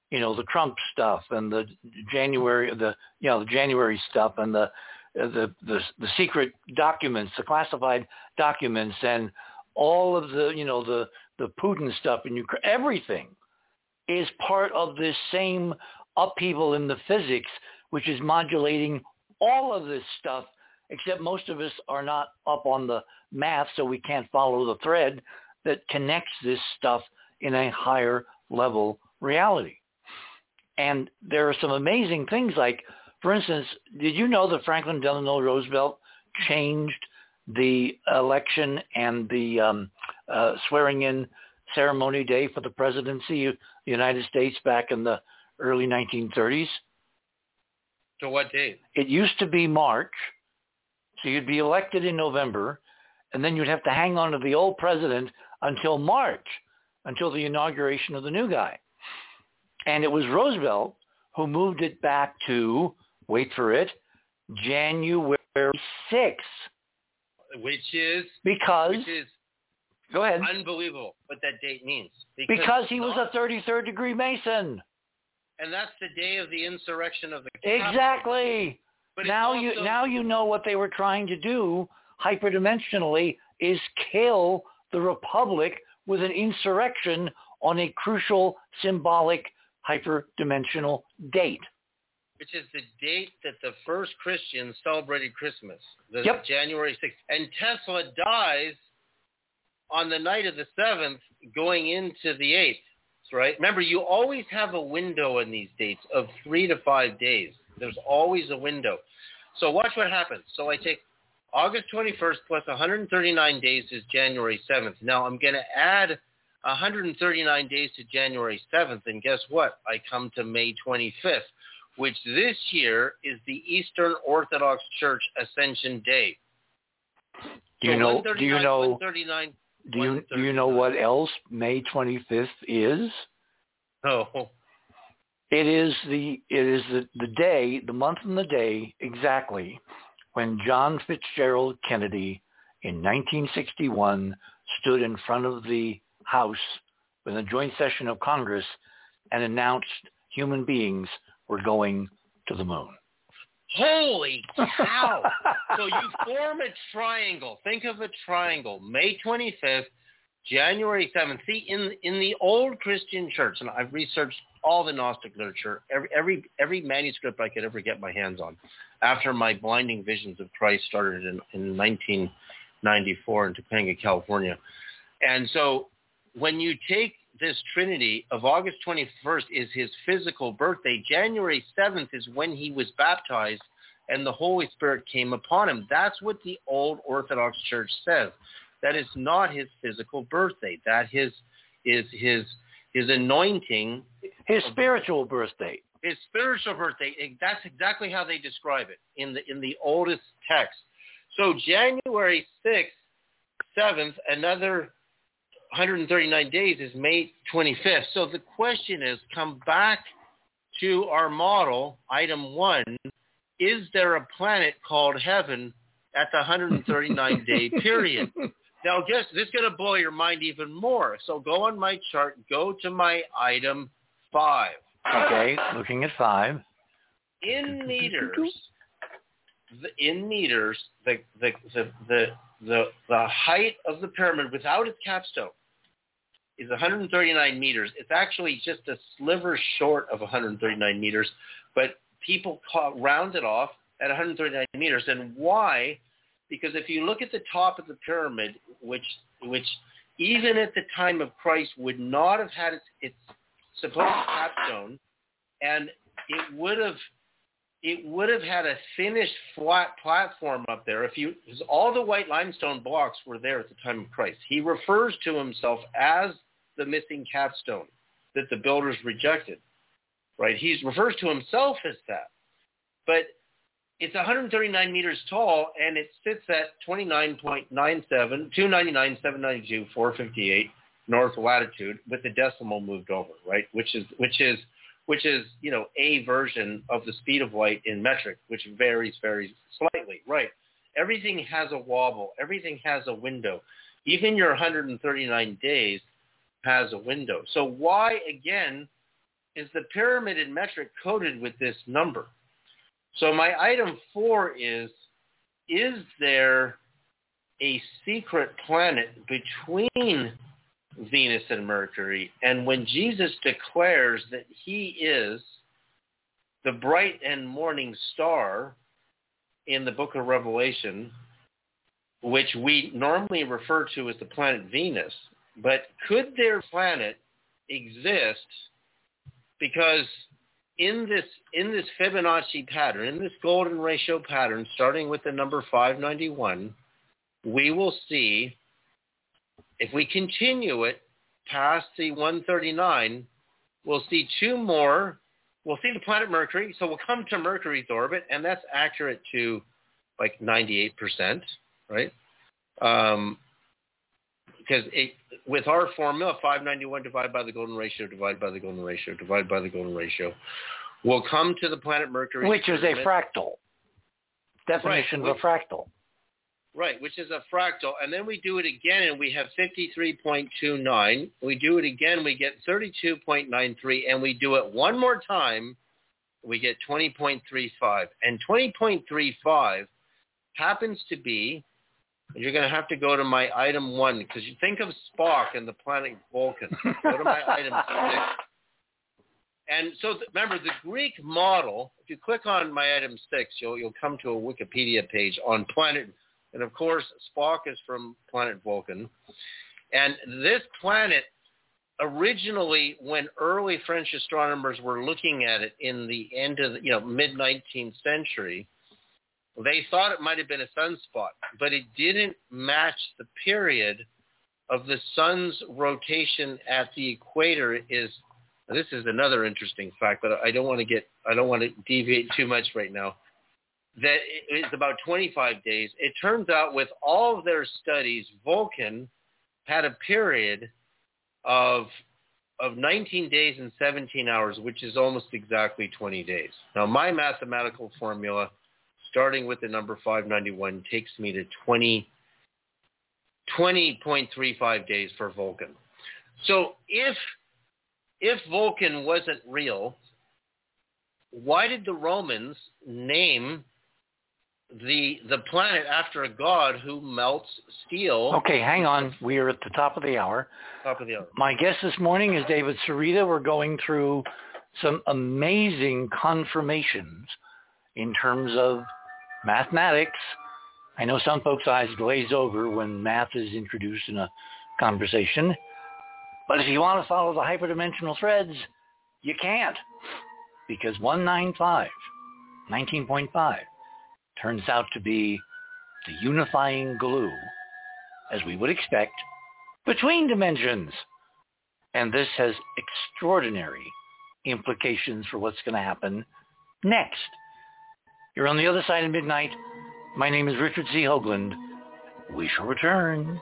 you know, the Trump stuff and the January, the you know, the January stuff and the the the, the secret documents, the classified documents, and all of the you know the the Putin stuff and Ukraine, everything is part of this same upheaval in the physics, which is modulating all of this stuff. Except most of us are not up on the math, so we can't follow the thread that connects this stuff in a higher level reality. And there are some amazing things like, for instance, did you know that Franklin Delano Roosevelt changed the election and the um, uh, swearing in ceremony day for the presidency of the United States back in the early 1930s? To what date? It used to be March. So you'd be elected in November, and then you'd have to hang on to the old president until March, until the inauguration of the new guy. And it was Roosevelt who moved it back to, wait for it, January 6th. Which is? Because. Which is go ahead. Unbelievable what that date means. Because, because he was a 33rd degree Mason. And that's the day of the insurrection of the Exactly. But now also, you now you know what they were trying to do hyperdimensionally is kill the republic with an insurrection on a crucial symbolic hyperdimensional date. Which is the date that the first Christians celebrated Christmas, the yep. January 6th. And Tesla dies on the night of the 7th going into the 8th, right? Remember, you always have a window in these dates of three to five days. There's always a window. So watch what happens. So I take August 21st plus 139 days is January 7th. Now I'm going to add 139 days to January 7th, and guess what? I come to May 25th, which this year is the Eastern Orthodox Church Ascension Day. Do you know? Do you know? Do you do you know what else May 25th is? Oh. It is the it is the, the day, the month and the day exactly when John Fitzgerald Kennedy in 1961 stood in front of the House in a joint session of Congress and announced human beings were going to the moon. Holy cow! (laughs) so you form a triangle. Think of a triangle. May 25th, January 7th. See, in in the old Christian church, and I've researched all the Gnostic literature, every every every manuscript I could ever get my hands on, after my blinding visions of Christ started in, in 1994 in Topanga, California. And so when you take this Trinity of August 21st is his physical birthday. January 7th is when he was baptized and the Holy Spirit came upon him. That's what the old Orthodox Church says. That is not his physical birthday. That his is his his anointing. His spiritual birthday. His spiritual birthday. That's exactly how they describe it in the in the oldest text. So January sixth, seventh, another 139 days is May 25th. So the question is, come back to our model, item one, is there a planet called heaven at the 139 day (laughs) period? Now, guess this is going to blow your mind even more. So go on my chart, go to my item five. Okay, looking at five. In (laughs) meters, the, in meters, the, the, the, the, the, the height of the pyramid without its capstone is 139 meters. It's actually just a sliver short of 139 meters, but people call, round it off at 139 meters. And why? Because if you look at the top of the pyramid, which which even at the time of Christ would not have had its, its supposed capstone, and it would have it would have had a finished flat platform up there if you because all the white limestone blocks were there at the time of Christ. He refers to himself as the missing capstone that the builders rejected. Right? He refers to himself as that. But it's 139 meters tall and it sits at 29.97, 299, 792, 458 north latitude with the decimal moved over, right? Which is which is which is, you know, a version of the speed of light in metric, which varies very slightly, right? Everything has a wobble. Everything has a window. Even your 139 days has a window. So why, again, is the pyramid in metric coded with this number? So my item four is, is there a secret planet between Venus and Mercury. And when Jesus declares that he is the bright and morning star in the book of Revelation, which we normally refer to as the planet Venus, but could their planet exist because in this in this Fibonacci pattern, in this golden ratio pattern, starting with the number 591, we will see if we continue it past the 139, we'll see two more. We'll see the planet Mercury. So we'll come to Mercury's orbit, and that's accurate to like 98%, right? Um, because it, with our formula, 591 divided by the golden ratio, divided by the golden ratio, divided by the golden ratio, we'll come to the planet Mercury. Which is a fractal. Definition right. of a fractal. Right, which is a fractal. And then we do it again and we have 53.29. We do it again, we get 32.93. And we do it one more time, we get 20.35. And 20.35 happens to be, you're going to have to go to my item one because you think of Spock and the planet Vulcan. go to my (laughs) item six. And so th- remember, the Greek model, if you click on my item six, you'll, you'll come to a Wikipedia page on planet and of course, Spock is from planet Vulcan. And this planet, originally, when early French astronomers were looking at it in the end of the you know, mid-19th century, they thought it might have been a sunspot, but it didn't match the period of the sun's rotation at the equator is this is another interesting fact, but I don't want to get I don't want to deviate too much right now that is about 25 days. It turns out with all of their studies, Vulcan had a period of of 19 days and 17 hours, which is almost exactly 20 days. Now, my mathematical formula, starting with the number 591, takes me to 20, 20.35 days for Vulcan. So if if Vulcan wasn't real, why did the Romans name the the planet after a god who melts steel. Okay, hang on. We are at the top of the hour. Top of the hour. My guest this morning is David Sereda. We're going through some amazing confirmations in terms of mathematics. I know some folks' eyes glaze over when math is introduced in a conversation. But if you want to follow the hyperdimensional threads, you can't. Because 195, 19.5, turns out to be the unifying glue, as we would expect, between dimensions. And this has extraordinary implications for what's going to happen next. You're on the other side of midnight. My name is Richard C. Hoagland. We shall return.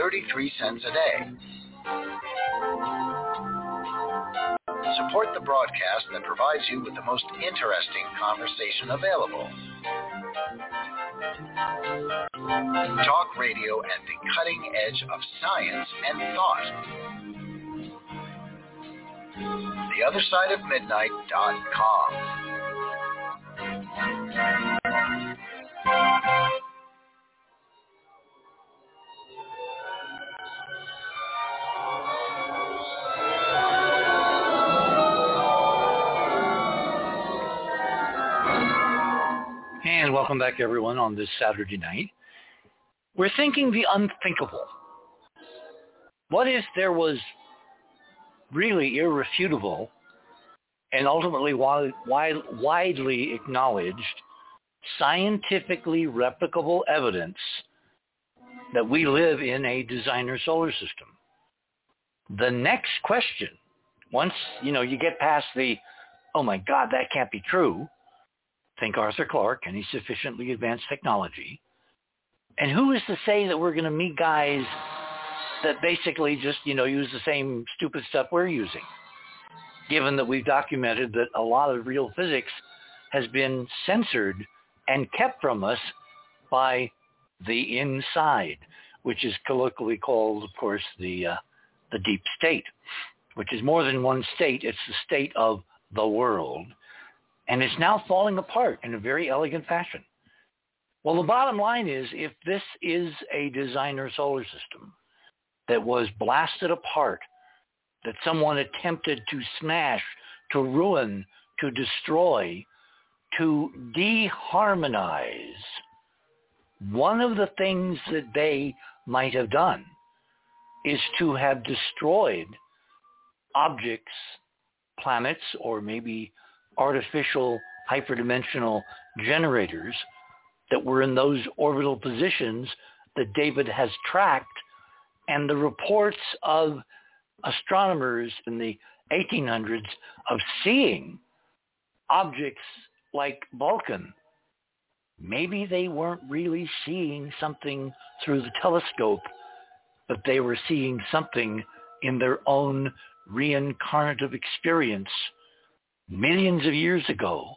33 cents a day. Support the broadcast that provides you with the most interesting conversation available. Talk radio at the cutting edge of science and thought. TheOtherSideOfMidnight.com. welcome back, everyone, on this Saturday night. We're thinking the unthinkable. What if there was really irrefutable and ultimately wide, widely acknowledged scientifically replicable evidence that we live in a designer solar system? The next question, once you know you get past the, oh my God, that can't be true, think Arthur Clarke his sufficiently advanced technology. And who is to say that we're going to meet guys that basically just, you know, use the same stupid stuff we're using? Given that we've documented that a lot of real physics has been censored and kept from us by the inside, which is colloquially called, of course, the uh, the deep state, which is more than one state. It's the state of the world and it's now falling apart in a very elegant fashion. Well, the bottom line is if this is a designer solar system that was blasted apart, that someone attempted to smash, to ruin, to destroy, to deharmonize, one of the things that they might have done is to have destroyed objects, planets, or maybe artificial hyperdimensional generators that were in those orbital positions that David has tracked and the reports of astronomers in the 1800s of seeing objects like Vulcan. Maybe they weren't really seeing something through the telescope, but they were seeing something in their own reincarnative experience millions of years ago,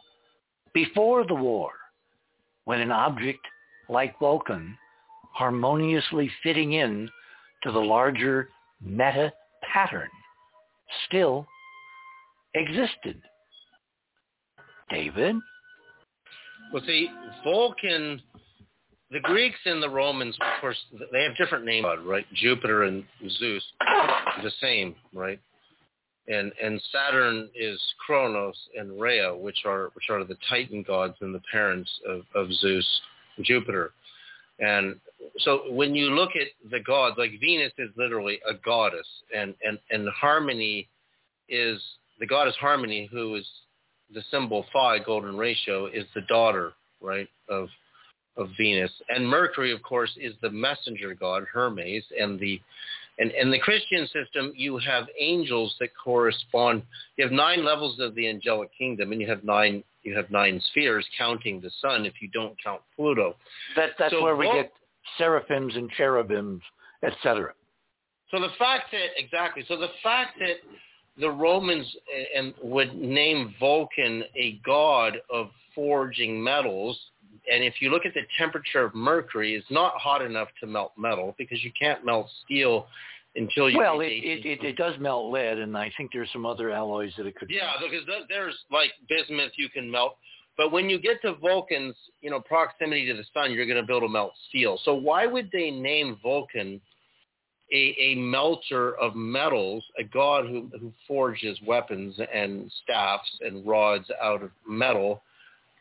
before the war, when an object like Vulcan, harmoniously fitting in to the larger meta pattern, still existed. David? Well, see, Vulcan, the Greeks and the Romans, of course, they have different names, right? Jupiter and Zeus, the same, right? And and Saturn is Kronos and Rhea, which are which are the Titan gods and the parents of, of Zeus, Jupiter. And so when you look at the gods, like Venus is literally a goddess, and and and Harmony is the goddess Harmony, who is the symbol phi, golden ratio, is the daughter, right, of of Venus. And Mercury, of course, is the messenger god, Hermes, and the and in the Christian system, you have angels that correspond. You have nine levels of the angelic kingdom, and you have nine you have nine spheres, counting the sun if you don't count Pluto. That, that's so where we get seraphims and cherubims, etc. So the fact that exactly, so the fact that the Romans eh, and would name Vulcan a god of forging metals and if you look at the temperature of mercury, it's not hot enough to melt metal because you can't melt steel until you. Well, it, it, it, it does melt lead, and I think there's some other alloys that it could. Yeah, because there's like bismuth you can melt, but when you get to Vulcan's, you know, proximity to the sun, you're going to be able to melt steel. So why would they name Vulcan? A, a melter of metals, a god who, who forges weapons and staffs and rods out of metal,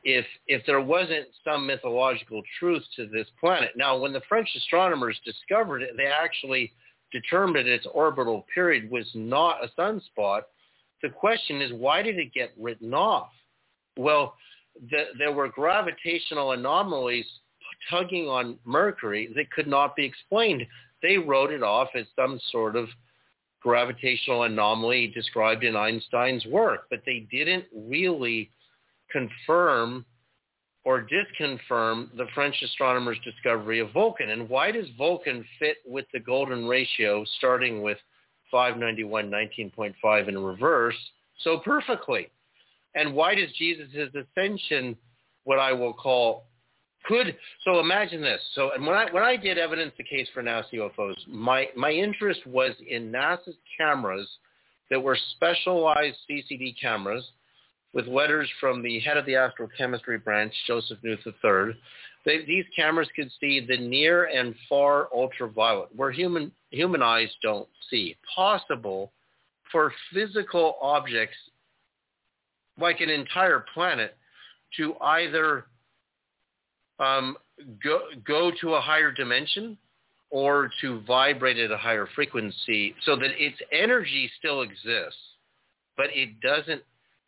if if there wasn't some mythological truth to this planet. Now, when the French astronomers discovered it, they actually determined its orbital period was not a sunspot. The question is, why did it get written off? Well, the, there were gravitational anomalies tugging on Mercury that could not be explained. They wrote it off as some sort of gravitational anomaly described in Einstein's work, but they didn't really confirm or disconfirm the French astronomer's discovery of Vulcan. And why does Vulcan fit with the golden ratio starting with 591, 19.5 in reverse so perfectly? And why does Jesus' ascension, what I will call, could so imagine this. So and when I when I did evidence the case for NASA UFOs, my my interest was in NASA's cameras that were specialized CCD cameras with letters from the head of the astrochemistry branch, Joseph Nuth III. They, these cameras could see the near and far ultraviolet, where human human eyes don't see. Possible for physical objects like an entire planet to either um, go, go to a higher dimension or to vibrate at a higher frequency so that its energy still exists, but it doesn't,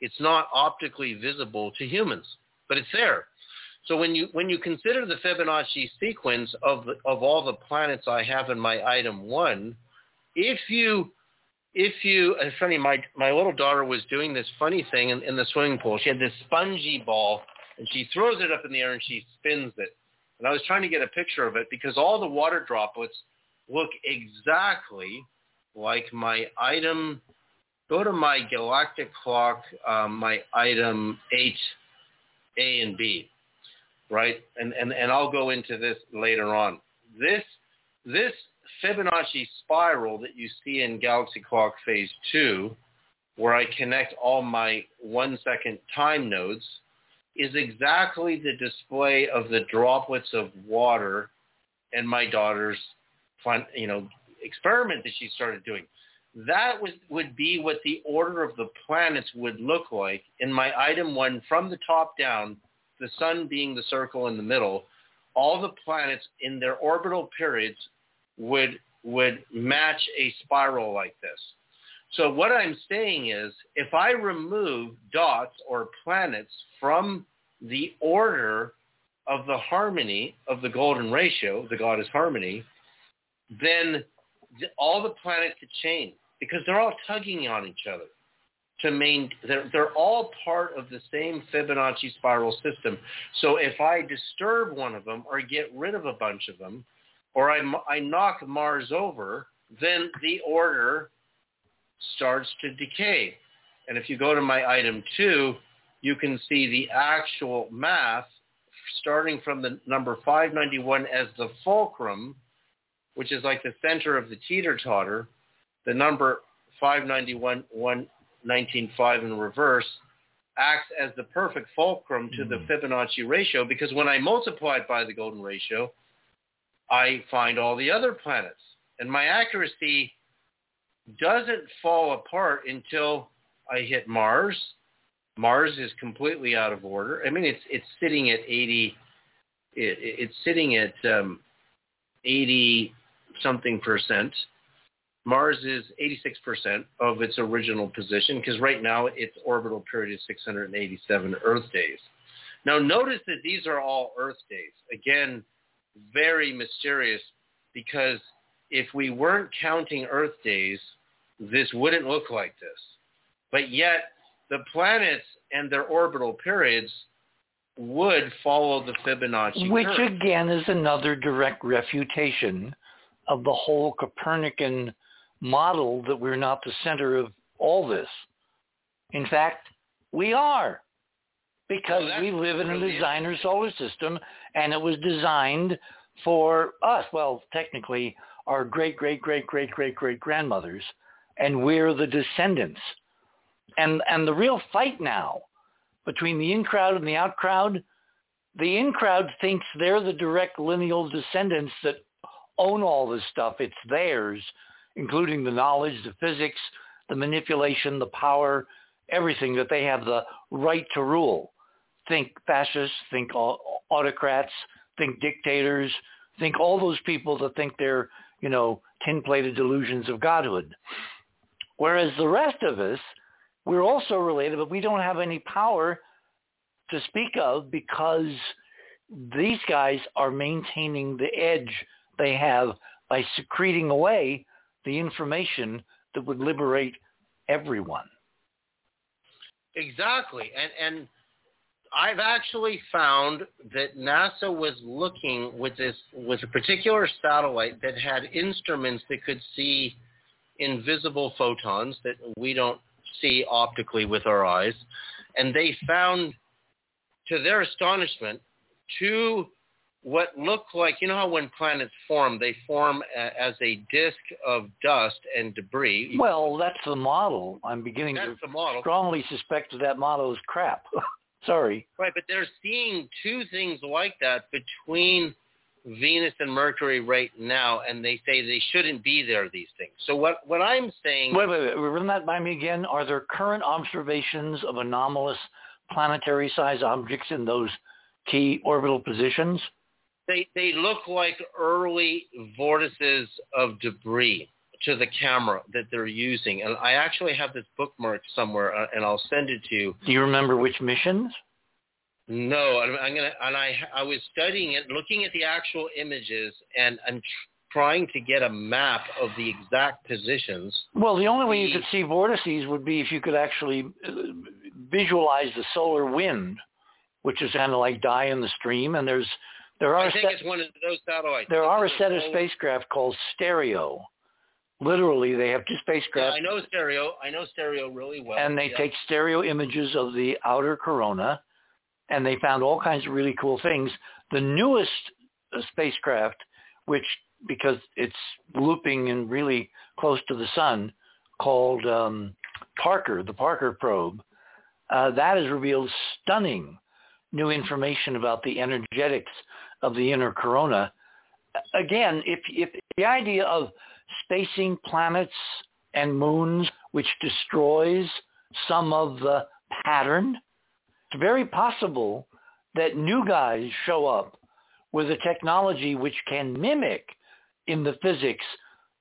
it's not optically visible to humans, but it's there. So when you when you consider the Fibonacci sequence of of all the planets I have in my item one, if you if you, it's funny, my, my little daughter was doing this funny thing in, in the swimming pool. She had this spongy ball, and she throws it up in the air and she spins it. And I was trying to get a picture of it because all the water droplets look exactly like my item. Go to my galactic clock, um, my item 8, A and B, right? And, and, and I'll go into this later on. This, this Fibonacci spiral that you see in Galaxy Clock Phase 2, where I connect all my one second time nodes, is exactly the display of the droplets of water in my daughter's you know, experiment that she started doing. That was, would be what the order of the planets would look like in my item one from the top down, the sun being the circle in the middle, all the planets in their orbital periods would would match a spiral like this. So what I'm saying is if I remove dots or planets from the order of the harmony of the golden ratio, the goddess harmony, then all the planets could change because they're all tugging on each other to main they're, they're all part of the same Fibonacci spiral system. So if I disturb one of them or get rid of a bunch of them, or I, I knock Mars over, then the order starts to decay. And if you go to my item two, you can see the actual math starting from the number 591 as the fulcrum, which is like the center of the teeter-totter, the number 591, 119.5 in reverse, acts as the perfect fulcrum to the hmm. Fibonacci ratio because when I multiply it by the golden ratio, I find all the other planets. And my accuracy doesn't fall apart until I hit Mars. Mars is completely out of order. I mean, it's it's sitting at 80. It, it's sitting at um, 80 something percent. Mars is 86% of its original position because right now its orbital period is 687 Earth days. Now notice that these are all Earth days. Again, very mysterious because if we weren't counting Earth days, this wouldn't look like this. But yet, the planets and their orbital periods would follow the Fibonacci Which curve. again is another direct refutation of the whole Copernican model that we're not the center of all this. In fact, we are because well, we live in a designer solar system and it was designed for us. Well, technically, our great, great, great, great, great, great grandmothers, and we're the descendants. And and the real fight now between the in crowd and the out crowd, the in crowd thinks they're the direct lineal descendants that own all this stuff. It's theirs, including the knowledge, the physics, the manipulation, the power, everything that they have the right to rule. think fascists, think autocrats, think dictators, think all those people that think they're, you know, tin-plated delusions of godhood. Whereas the rest of us, we're also related, but we don't have any power to speak of because these guys are maintaining the edge they have by secreting away the information that would liberate everyone. Exactly. And and I've actually found that NASA was looking with this with a particular satellite that had instruments that could see invisible photons that we don't see optically with our eyes. And they found to their astonishment two what look like, you know how when planets form, they form a, as a disk of dust and debris. Well, that's the model. I'm beginning that's to the model. strongly suspect that that model is crap. (laughs) Sorry. Right, but they're seeing two things like that between Venus and Mercury right now, and they say they shouldn't be there, these things. So what, what I'm saying... Wait, wait, wait. Run that by me again. Are there current observations of anomalous planetary-sized objects in those key orbital positions? They they look like early vortices of debris to the camera that they're using. And I actually have this bookmark somewhere, uh, and I'll send it to you. Do you remember which missions? No, I'm, I'm gonna. And I I was studying it, looking at the actual images, and I'm tr- trying to get a map of the exact positions. Well, the only way you could see vortices would be if you could actually uh, visualize the solar wind, which is kind of like dye in the stream, and there's there are I think set, it's one of those satellites. There are a set of spacecraft called stereo. Literally, they have two Yeah, spacecraft, I know stereo. I know stereo really well. and they yeah. take stereo images of the outer corona, and they found all kinds of really cool things. The newest uh, spacecraft, which because it's looping and really close to the sun, called um, Parker, the Parker probe, uh, that has revealed stunning new information about the energetics of the inner corona. Again, if, if the idea of spacing planets and moons, which destroys some of the pattern, it's very possible that new guys show up with a technology which can mimic in the physics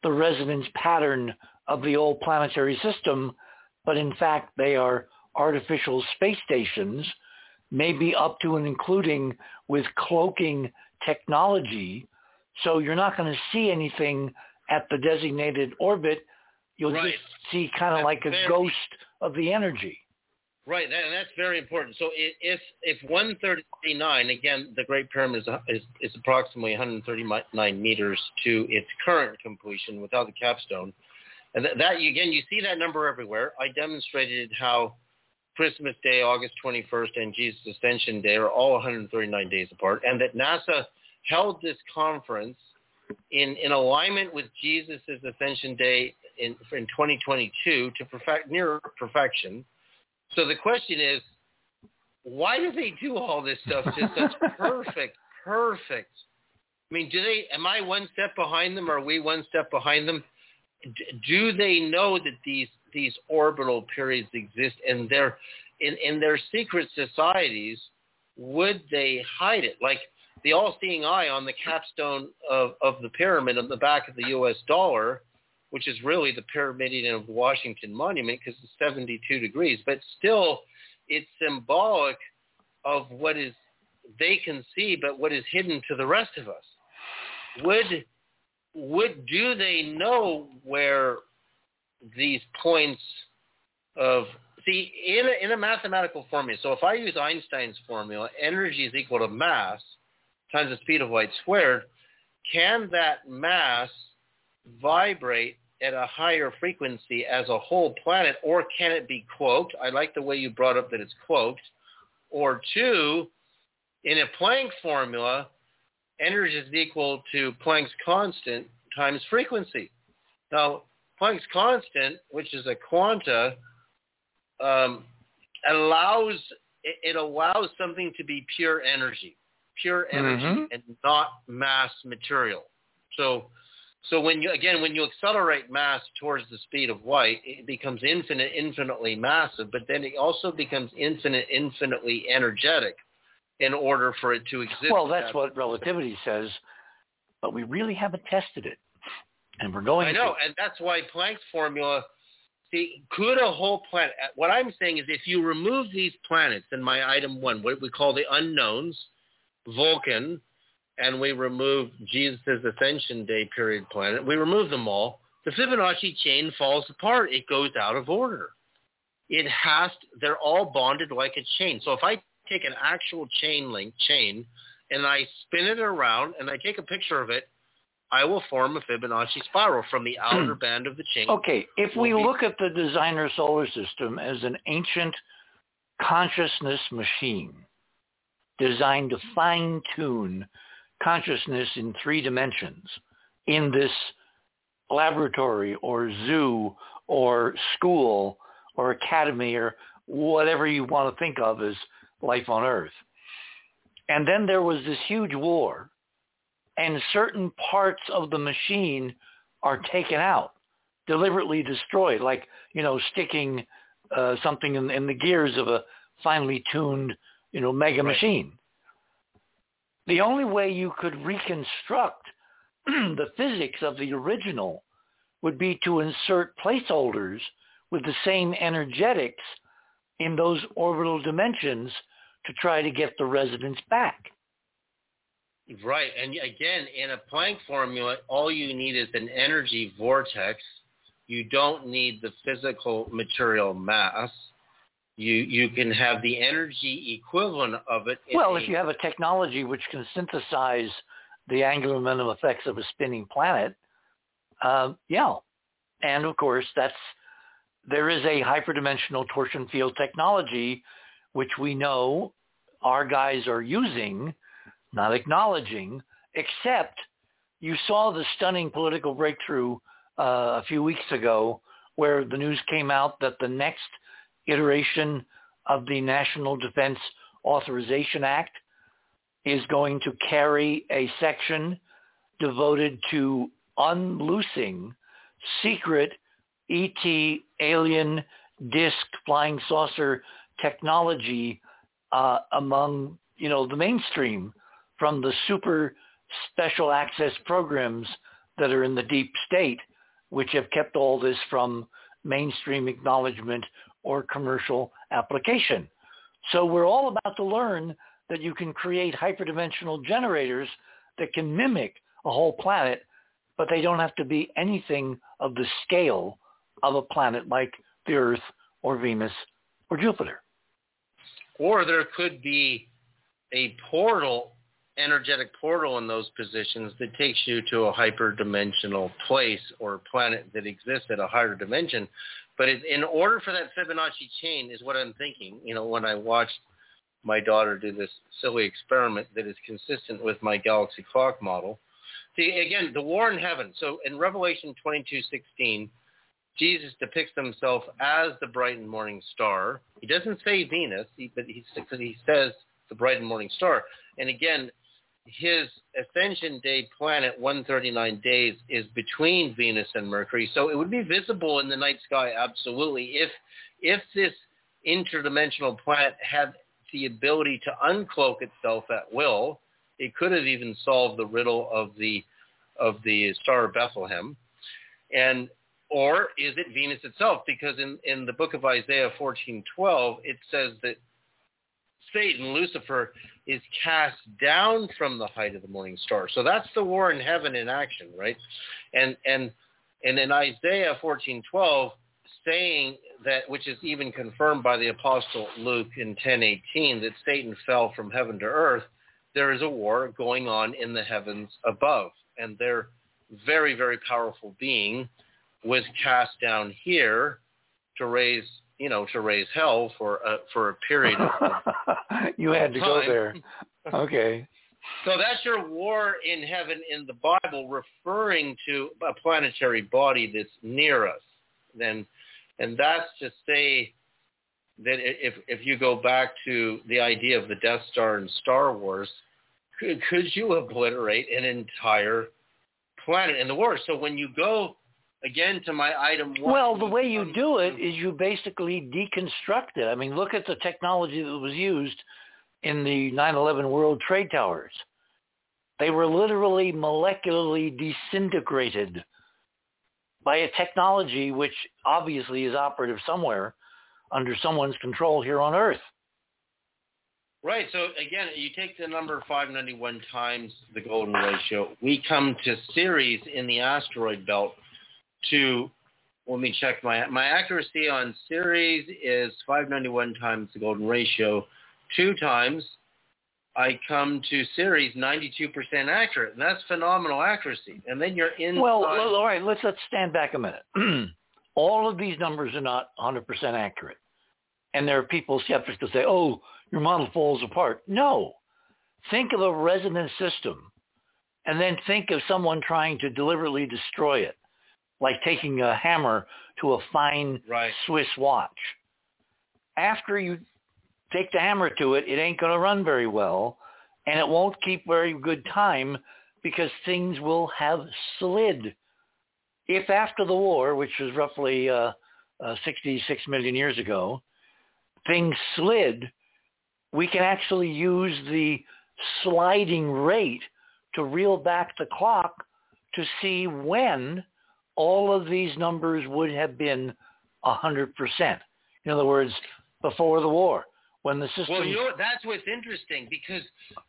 the resonance pattern of the old planetary system, but in fact they are artificial space stations, maybe up to and including with cloaking technology. So you're not going to see anything at the designated orbit. You'll Right. just see kind of like a very- ghost of the energy. Right, that, and that's very important. So if if 139, again, the Great Pyramid is, is, is approximately 139 meters to its current completion without the capstone, and that, that again, you see that number everywhere. I demonstrated how Christmas Day, August 21st, and Jesus Ascension Day are all 139 days apart, and that NASA held this conference in in alignment with Jesus' Ascension Day in in 2022 to perfect near perfection. So the question is, why do they do all this stuff to such (laughs) perfect, perfect? I mean, do they? Am I one step behind them? Or are we one step behind them? D- do they know that these these orbital periods exist, and they're in in their secret societies? Would they hide it? Like the all-seeing eye on the capstone of of the pyramid on the back of the U.S. dollar which is really the pyramidion of Washington Monument because it's 72 degrees, but still it's symbolic of what is they can see, but what is hidden to the rest of us. Would would do they know where these points of see in a, in a mathematical formula? So if I use Einstein's formula, energy is equal to mass times the speed of light squared. Can that mass vibrate at a higher frequency as a whole planet, or can it be cloaked? I like the way you brought up that it's cloaked. Or two, in a Planck formula, energy is equal to Planck's constant times frequency. Now, Planck's constant, which is a quanta, um, allows it, allows something to be pure energy, pure energy, Mhm. and not mass material. So So when you again when you accelerate mass towards the speed of light, it becomes infinite, infinitely massive, but then it also becomes infinite, infinitely energetic in order for it to exist. Well, that's what relativity says, but we really haven't tested it, and we're going. I know, to. and that's why Planck's formula. See, could a whole planet? What I'm saying is, if you remove these planets in my item one, what we call the unknowns, Vulcan, and we remove Jesus' Ascension Day period planet, we remove them all, the Fibonacci chain falls apart. It goes out of order. It has, to, they're all bonded like a chain. So if I take an actual chain link chain and I spin it around and I take a picture of it, I will form a Fibonacci spiral from the (clears throat) outer band of the chain. Okay, if we look at the designer solar system as an ancient consciousness machine designed to fine-tune consciousness in three dimensions in this laboratory or zoo or school or academy or whatever you want to think of as life on Earth. And then there was this huge war and certain parts of the machine are taken out, deliberately destroyed, like, you know, sticking uh, something in, in the gears of a finely tuned, you know, mega right. machine the only way you could reconstruct (clears throat) the physics of the original would be to insert placeholders with the same energetics in those orbital dimensions to try to get the resonance back. Right. And again, in a Planck formula, all you need is an energy vortex. You don't need the physical material mass you you can have the energy equivalent of it. Well, a, if you have a technology which can synthesize the angular momentum effects of a spinning planet, uh, yeah, and of course that's there is a hyperdimensional torsion field technology which we know our guys are using, not acknowledging, except you saw the stunning political breakthrough uh, a few weeks ago where the news came out that the next iteration of the National Defense Authorization Act is going to carry a section devoted to unloosing secret ET alien disc flying saucer technology uh, among you know the mainstream from the super special access programs that are in the deep state, which have kept all this from mainstream acknowledgement or commercial application. So we're all about to learn that you can create hyperdimensional generators that can mimic a whole planet, but they don't have to be anything of the scale of a planet like the Earth or Venus or Jupiter. Or there could be a portal, energetic portal in those positions that takes you to a hyperdimensional place or planet that exists at a higher dimension but it, in order for that Fibonacci chain is what I'm thinking, you know, when I watched my daughter do this silly experiment that is consistent with my galaxy clock model. See, again, the war in heaven. So in Revelation 22:16, Jesus depicts himself as the bright and morning star. He doesn't say Venus, but he, he says the bright and morning star. And again, his ascension day planet 139 days is between Venus and Mercury. So it would be visible in the night sky absolutely if if this interdimensional planet had the ability to uncloak itself at will. It could have even solved the riddle of the of the Star of Bethlehem. And or is it Venus itself? Because in, in the book of Isaiah 14:12, it says that Satan, Lucifer, is cast down from the height of the morning star. So that's the war in heaven in action, right? And and and in Isaiah 14:12, saying that, which is even confirmed by the apostle Luke in 10:18, that Satan fell from heaven to earth. There is a war going on in the heavens above, and their very very powerful being was cast down here to raise you know, to raise hell for a, for a period of (laughs) You had to go there. Okay. So that's your war in heaven in the Bible, referring to a planetary body that's near us. Then, and that's to say that if if you go back to the idea of the Death Star in Star Wars, could, could you obliterate an entire planet in the war. So when you go again to my item one, well, the way you um, do it is you basically deconstruct it. I mean, look at the technology that was used in the 9/11 World Trade Towers. They were literally molecularly disintegrated by a technology which obviously is operative somewhere under someone's control here on Earth. Right. So again, you take the number 591 times the golden ratio. We come to Ceres in the asteroid belt to, let me check my, my accuracy on Ceres is 591 times the golden ratio. Two times I come to Ceres 92% accurate. And that's phenomenal accuracy. And then you're in. Well, all right. Let's let's stand back a minute. (clears throat) all of these numbers are not 100% accurate, and there are people skeptics who say, "Oh, your model falls apart." No. Think of a resonance system, and then think of someone trying to deliberately destroy it, like taking a hammer to a fine right. Swiss watch. After you take the hammer to it, it ain't going to run very well, and it won't keep very good time because things will have slid. If after the war, which was roughly uh, uh, 66 million years ago, things slid, we can actually use the sliding rate to reel back the clock to see when all of these numbers would have been 100%. In other words, before the war when the system. Well, you know that's what's interesting because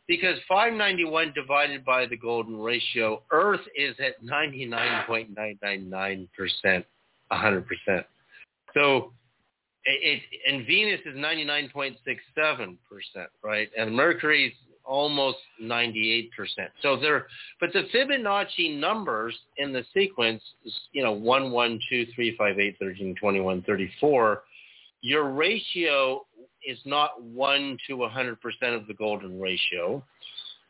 because 591 divided by the golden ratio, Earth is at 99.999 percent, 100 percent. So it, and Venus is 99.67 percent, right? And Mercury's almost 98 percent. So there, but the Fibonacci numbers in the sequence, you know, one, one, two, three, five, eight, thirteen, twenty-one, thirty-four. Your ratio is not 1 to 100% of the golden ratio.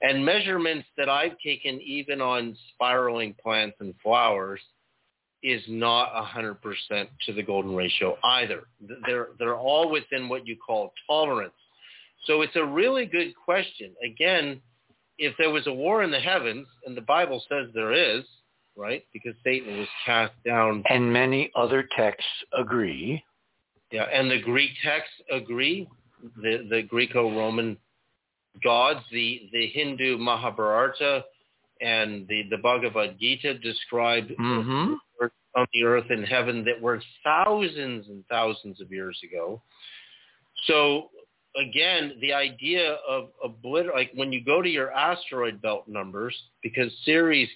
And measurements that I've taken even on spiraling plants and flowers is not 100% to the golden ratio either. They're, they're all within what you call tolerance. So it's a really good question. Again, if there was a war in the heavens, and the Bible says there is, right, because Satan was cast down. And many other texts agree yeah, and the Greek texts agree. The the Greco-Roman gods, the the Hindu Mahabharata, and the the Bhagavad Gita describe mm-hmm. on the earth and heaven that were thousands and thousands of years ago. So again, the idea of obliter like when you go to your asteroid belt numbers, because Ceres,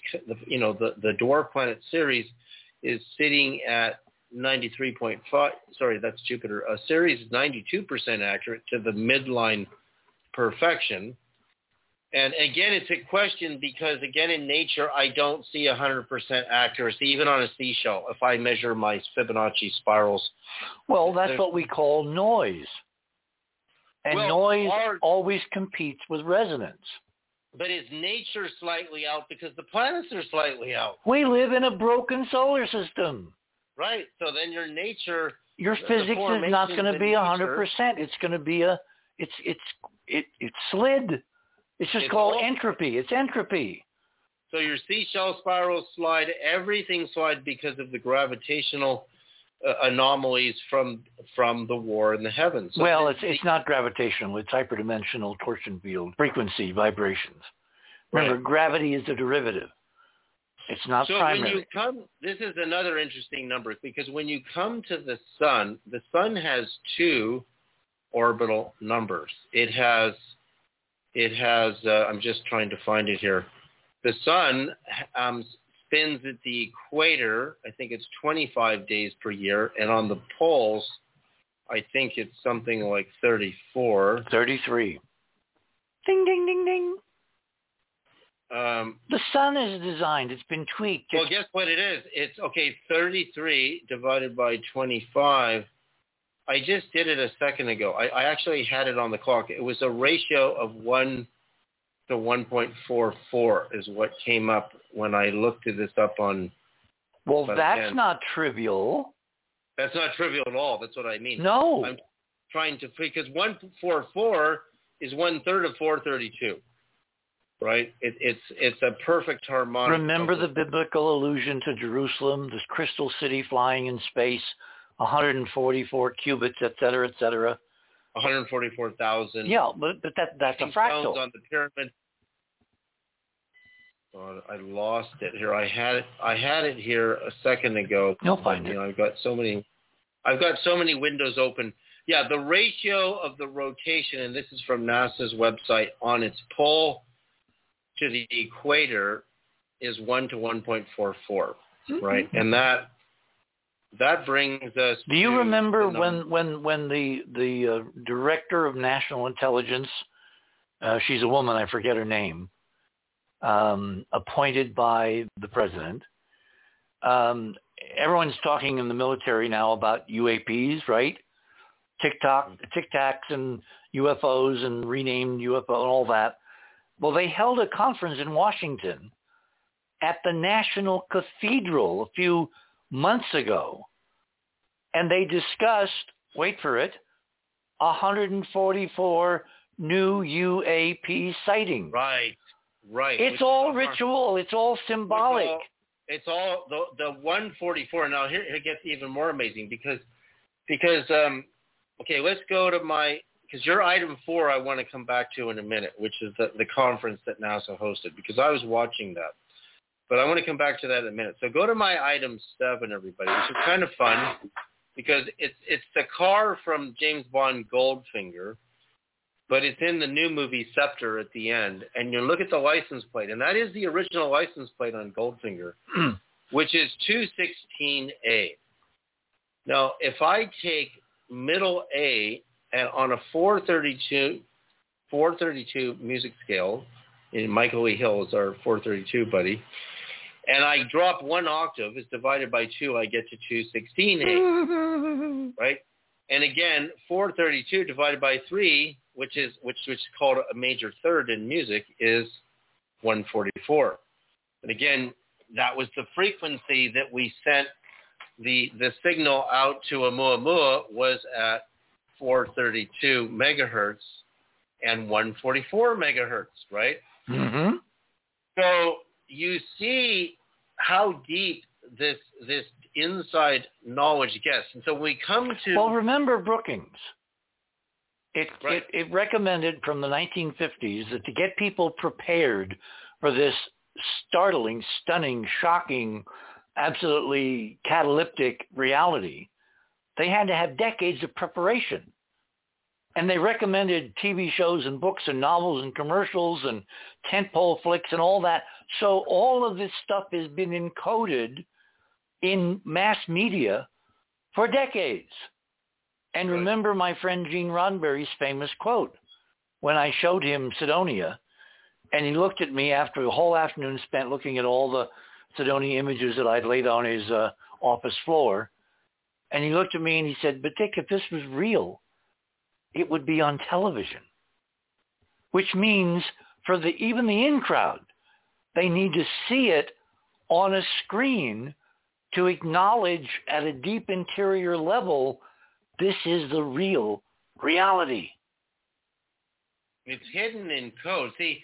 you know, the the dwarf planet Ceres is sitting at 93.5, sorry, that's Jupiter. A Ceres is 92% accurate to the midline perfection. And again, it's a question because again, in nature, I don't see 100% accuracy, even on a seashell, if I measure my Fibonacci spirals. Well, that's what we call noise. And well, noise our, always competes with resonance. But is nature slightly out because the planets are slightly out? We live in a broken solar system. Right. So then your nature, your physics is not going to be a hundred percent. It's going to be a, it's it's it it slid. It's just it's called all, entropy. It's entropy. So your seashell spirals slide. Everything slide because of the gravitational uh, anomalies from from the war in the heavens. So well, it's it's not gravitational. It's hyperdimensional torsion field frequency vibrations. Remember, right. gravity is a derivative. It's not so primary. when you come, this is another interesting number because when you come to the sun, the sun has two orbital numbers. It has, it has. Uh, I'm just trying to find it here. The sun um, spins at the equator. I think it's 25 days per year, and on the poles, I think it's something like 34. 33. Ding ding ding ding. Um, the sun is designed. It's been tweaked. Well, guess what it is? It's okay. Thirty-three divided by twenty-five. I just did it a second ago. I, I actually had it on the clock. It was a ratio of one to one point four four is what came up when I looked at this up on. Well, that's not trivial. That's not trivial at all. That's what I mean. No. I'm trying to because one four four is one third of four thirty two. right? It, it's it's a perfect harmonic. Remember the biblical allusion to Jerusalem, this crystal city flying in space, 144 cubits, et cetera, et cetera. 144,000. Yeah, but, but that that's a fractal. on the pyramid. God, I lost it here. I had it. I had it here a second ago. You'll find you it. I've got so many. I've got so many windows open. Yeah, the ratio of the rotation, and this is from NASA's website, on its pole to the equator is one to 1.44, Mm-hmm. right? And that that brings us. Do you remember when when when the the uh, director of national intelligence, uh, she's a woman, I forget her name, um, appointed by the president. Um, everyone's talking in the military now about UAPs, right? TikTok, Tic Tacs, and UFOs, and renamed UFO and all that. Well, they held a conference in Washington at the National Cathedral a few months ago, and they discussed, wait for it, 144 new UAP sightings. Right, right. It's all ritual. It's all symbolic. It's all, it's all the the 144. Now here it gets even more amazing because because um okay, let's go to my because your item four I want to come back to in a minute, which is the the conference that NASA hosted because I was watching that. But I want to come back to that in a minute. So go to my item seven, everybody, which is kind of fun because it's it's the car from James Bond Goldfinger, but it's in the new movie Spectre at the end, and you look at the license plate, and that is the original license plate on Goldfinger, (clears throat) which is 216A. Now, if I take middle A and on a 432 432 music scale, in Michael E. Hill is our 432 buddy, and I drop one octave, it's divided by two, I get to 216A (laughs) right? And again, 432 divided by three, which is which which is called a major third in music, is 144. And again, that was the frequency that we sent the the signal out to Oumuamua was at 432 megahertz and 144 megahertz, right? hmm So you see how deep this this inside knowledge gets. And so when we come to Well, remember Brookings. It, Right. it it recommended from the 1950s that to get people prepared for this startling, stunning, shocking, absolutely catalytic reality, they had to have decades of preparation. And they recommended TV shows and books and novels and commercials and tentpole flicks and all that. So all of this stuff has been encoded in mass media for decades. And Right. remember my friend Gene Roddenberry's famous quote when I showed him Cydonia, and he looked at me after a whole afternoon spent looking at all the Cydonia images that I'd laid on his uh, office floor, and he looked at me and he said, "But Dick, if this was real, it would be on television." Which means for the even the in crowd, they need to see it on a screen to acknowledge at a deep interior level this is the real reality. It's hidden in code. See,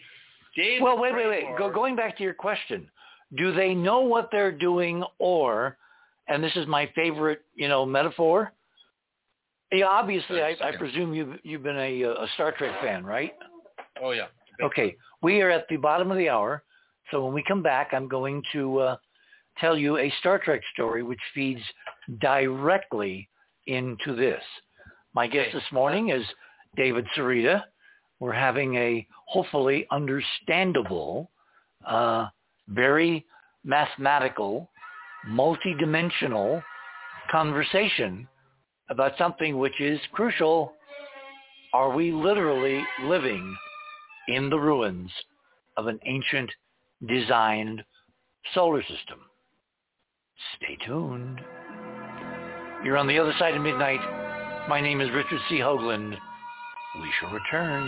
Dave. Well, wait, wait, wait. Go, going back to your question, do they know what they're doing, or, and this is my favorite, you know, metaphor. Yeah, obviously, I, I presume you've you've been a, a Star Trek fan, right? Oh yeah. Okay, we are at the bottom of the hour, so when we come back, I'm going to uh, tell you a Star Trek story which feeds directly into this. My guest this morning is David Sereda. We're having a hopefully understandable, uh, very mathematical, multidimensional conversation about something which is crucial. Are we literally living in the ruins of an ancient designed solar system? Stay tuned. You're on the other side of midnight. My name is Richard C. Hoagland. We shall return.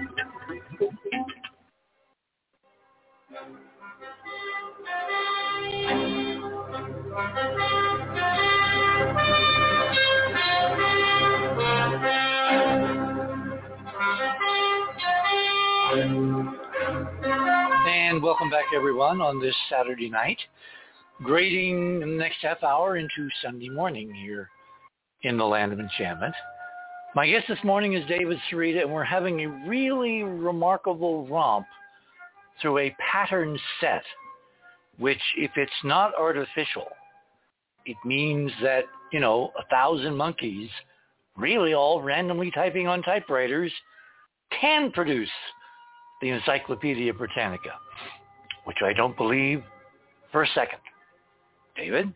back everyone on this Saturday night, grading the next half hour into Sunday morning here in the land of enchantment. My guest this morning is David Sereda, and we're having a really remarkable romp through a pattern set, which if it's not artificial, it means that, you know, a thousand monkeys, really all randomly typing on typewriters, can produce the Encyclopedia Britannica, which I don't believe for a second. David?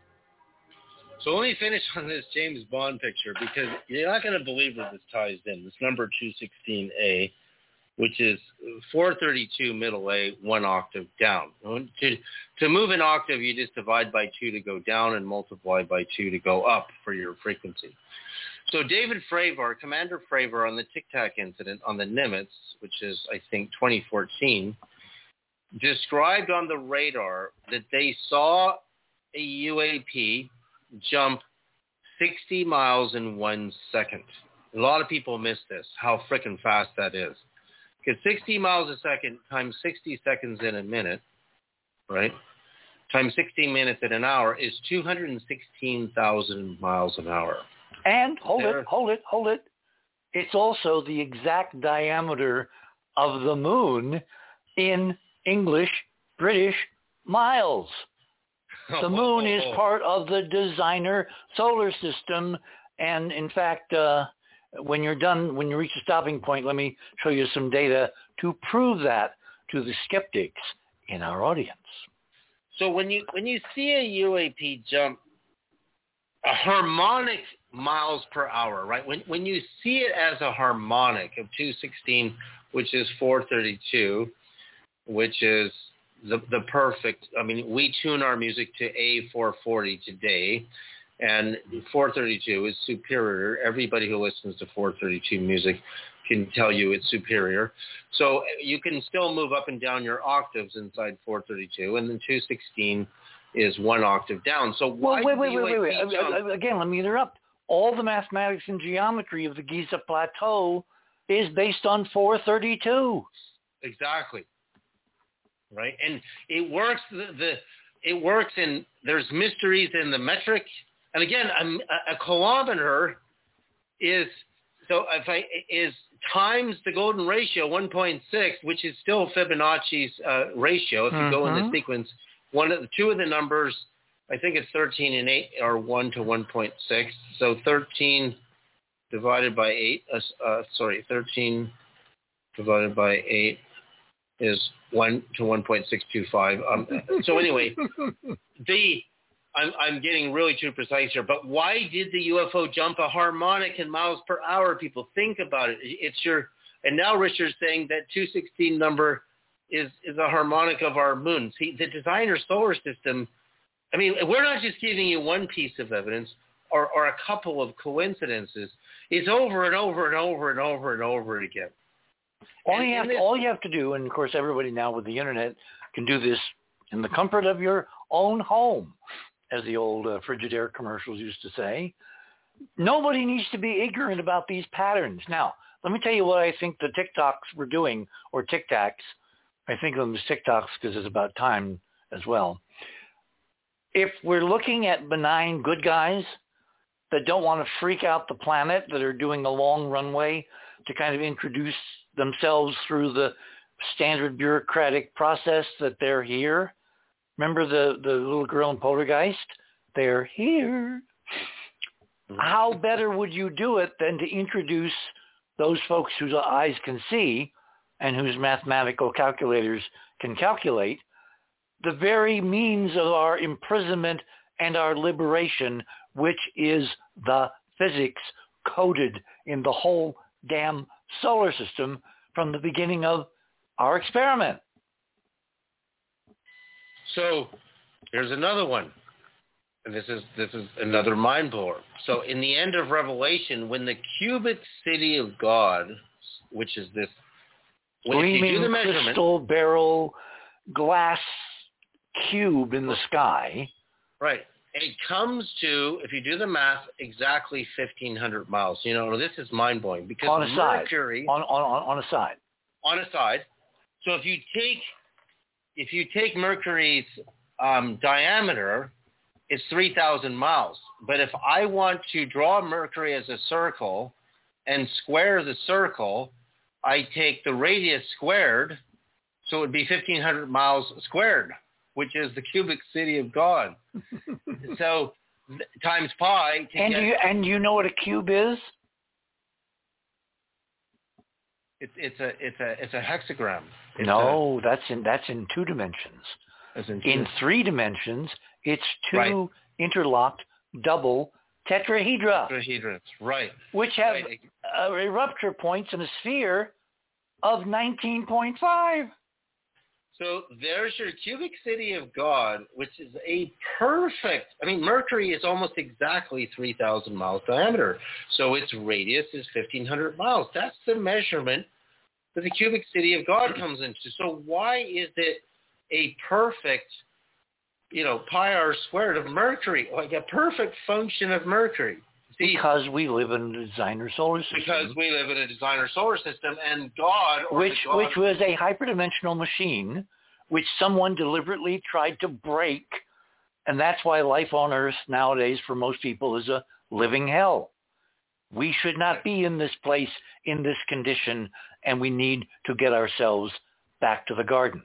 So let me finish on this James Bond picture because you're not going to believe where this ties in. This number 216A, which is 432 middle A, one octave down. To, to move an octave, you just divide by 2 to go down and multiply by 2 to go up for your frequency. So David Fravor, Commander Fravor on the Tic Tac incident on the Nimitz, which is, I think, 2014, described on the radar that they saw a UAP jump 60 miles in one second. A lot of people miss this, how freaking fast that is. Because 60 miles a second times 60 seconds in a minute, right, times 16 minutes in an hour is 216,000 miles an hour. And hold There- it, hold it, hold it. It's also the exact diameter of the moon in English, British miles. (laughs) The moon is part of the designer solar system. And in fact, uh, when you're done, when you reach a stopping point, let me show you some data to prove that to the skeptics in our audience. So when you when you see a UAP jump a harmonic miles per hour, right? When when you see it as a harmonic of 216, which is 432, which is the the perfect. I mean, we tune our music to A440 today, and 432 is superior. Everybody who listens to 432 music can tell you it's superior. So you can still move up and down your octaves inside 432, and then 216 is one octave down. So why Well, wait, wait, wait, wait, wait. jump- Again, let me interrupt. All the mathematics and geometry of the Giza Plateau is based on 432. Exactly. Right, and it works. The, the it works in there's mysteries in the metric, and again, a, a kilometer is so if I is times the golden ratio 1.6, which is still Fibonacci's uh, ratio. If you go in the sequence, one of the two of the numbers, I think it's 13 and 8 are 1 to 1.6. So 13 divided by 8, uh, uh, sorry, 13 divided by 8 is 1 to 1.625. Um, so anyway, (laughs) the I'm, I'm getting really too precise here, but why did the UFO jump a harmonic in miles per hour? People think about it. It's your, and now Richard's saying that 216 number is, is a harmonic of our moon. See, the designer solar system, I mean, we're not just giving you one piece of evidence or, or a couple of coincidences. It's over and over and over and over and over again. All And you have this- all you have to do, and of course everybody now with the internet can do this in the comfort of your own home, as the old uh, Frigidaire commercials used to say. Nobody needs to be ignorant about these patterns. Now, let me tell you what I think the TikToks were doing, or Tic Tacs, I think of them as TikToks because it's about time as well. If we're looking at benign good guys that don't want to freak out the planet, that are doing a long runway to kind of introduce themselves through the standard bureaucratic process that they're here. Remember the, the little girl in Poltergeist? They're here. Mm-hmm. How better would you do it than to introduce those folks whose eyes can see and whose mathematical calculators can calculate the very means of our imprisonment and our liberation, which is the physics coded in the whole damn solar system from the beginning of our experiment. So here's another one. And this is this is another mind blower. So in the end of Revelation, when the cubic city of God, which is this when Gleaming you do the crystal barrel glass cube in the sky. Right. It comes to, if you do the math, exactly 1,500 miles. You know, this is mind-blowing because on a Mercury... Side. On, on, on a side. On a side. So if you take, if you take Mercury's um, diameter, it's 3,000 miles. But if I want to draw Mercury as a circle and square the circle, I take the radius squared, so it would be 1,500 miles squared which is the cubic city of God. (laughs) so times pi. and get, you and you know what a cube is? It's it's a it's a it's a hexagram. It's no, a, that's in that's in two dimensions. In, in, three dimensions, it's two right. interlocked double tetrahedra. Tetrahedrons, right? Which have right. uh, rupture points in a sphere of 19.5. So there's your cubic city of God, which is a perfect, I mean, Mercury is almost exactly 3,000 miles diameter. So its radius is 1,500 miles. That's the measurement that the cubic city of God comes into. So why is it a perfect, you know, pi r squared of Mercury, like a perfect function of Mercury? Because we live in a designer solar system. Because we live in a designer solar system, and God, which God, which was a hyperdimensional machine, which someone deliberately tried to break, and that's why life on Earth nowadays for most people is a living hell. We should not be in this place in this condition, and we need to get ourselves back to the garden.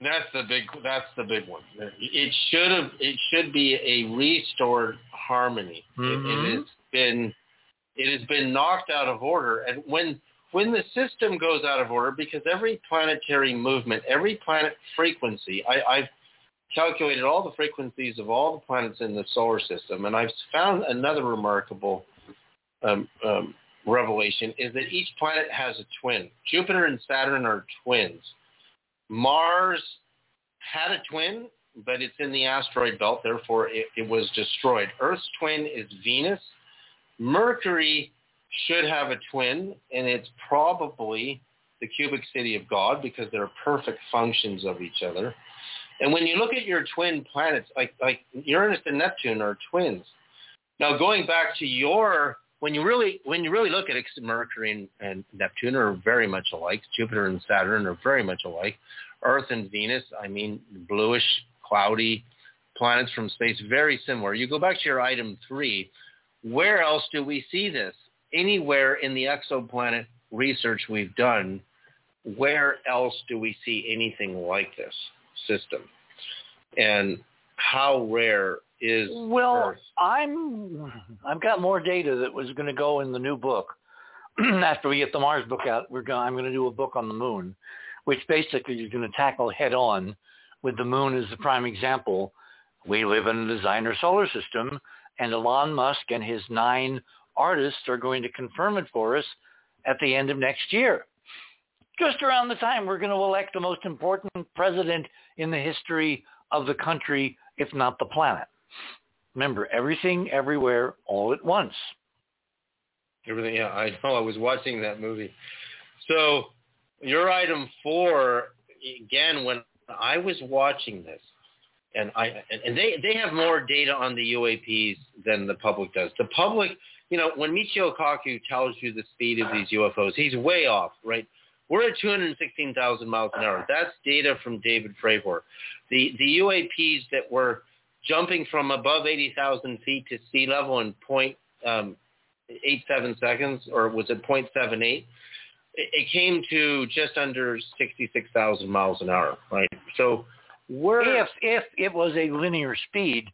That's the big. That's the big one. It should have. It should be a restored harmony. Mm-hmm. It, it has been. It has been knocked out of order, and when when the system goes out of order, because every planetary movement, every planet frequency, I, I've calculated all the frequencies of all the planets in the solar system, and I've found another remarkable um, um, revelation is that each planet has a twin. Jupiter and Saturn are twins. Mars had a twin, but it's in the asteroid belt, therefore it, it was destroyed. Earth's twin is Venus. Mercury should have a twin, and it's probably the cubic city of God because they're perfect functions of each other. And when you look at your twin planets, like like Uranus and Neptune are twins. Now going back to your when you really when you really look at it, Mercury and, and Neptune are very much alike. Jupiter and Saturn are very much alike. Earth and Venus, I mean, bluish, cloudy planets from space, very similar. You go back to your item three. Where else do we see this? Anywhere in the exoplanet research we've done, where else do we see anything like this system? And how rare is well, Earth? I'm I've got more data that was going to go in the new book. (clears throat) After we get the Mars book out, we're going. I'm going to do a book on the Moon, which basically is going to tackle head on with the Moon as the prime example. We live in a designer solar system, and Elon Musk and his nine artists are going to confirm it for us at the end of next year. Just around the time we're going to elect the most important president in the history of the country, if not the planet. Remember, everything, everywhere, all at once. Everything, yeah, I know. I was watching that movie. So your item four, again, when I was watching this, and I and they they have more data on the UAPs than the public does. The public, you know, when Michio Kaku tells you the speed of these UFOs, he's way off, right? We're at 216,000 miles an hour. That's data from David Fravor. The the UAPs that were jumping from above 80,000 feet to sea level in point um, eight seven seconds, or was it 0.78? It, it came to just under 66,000 miles an hour, right? So we're if if it was a linear speed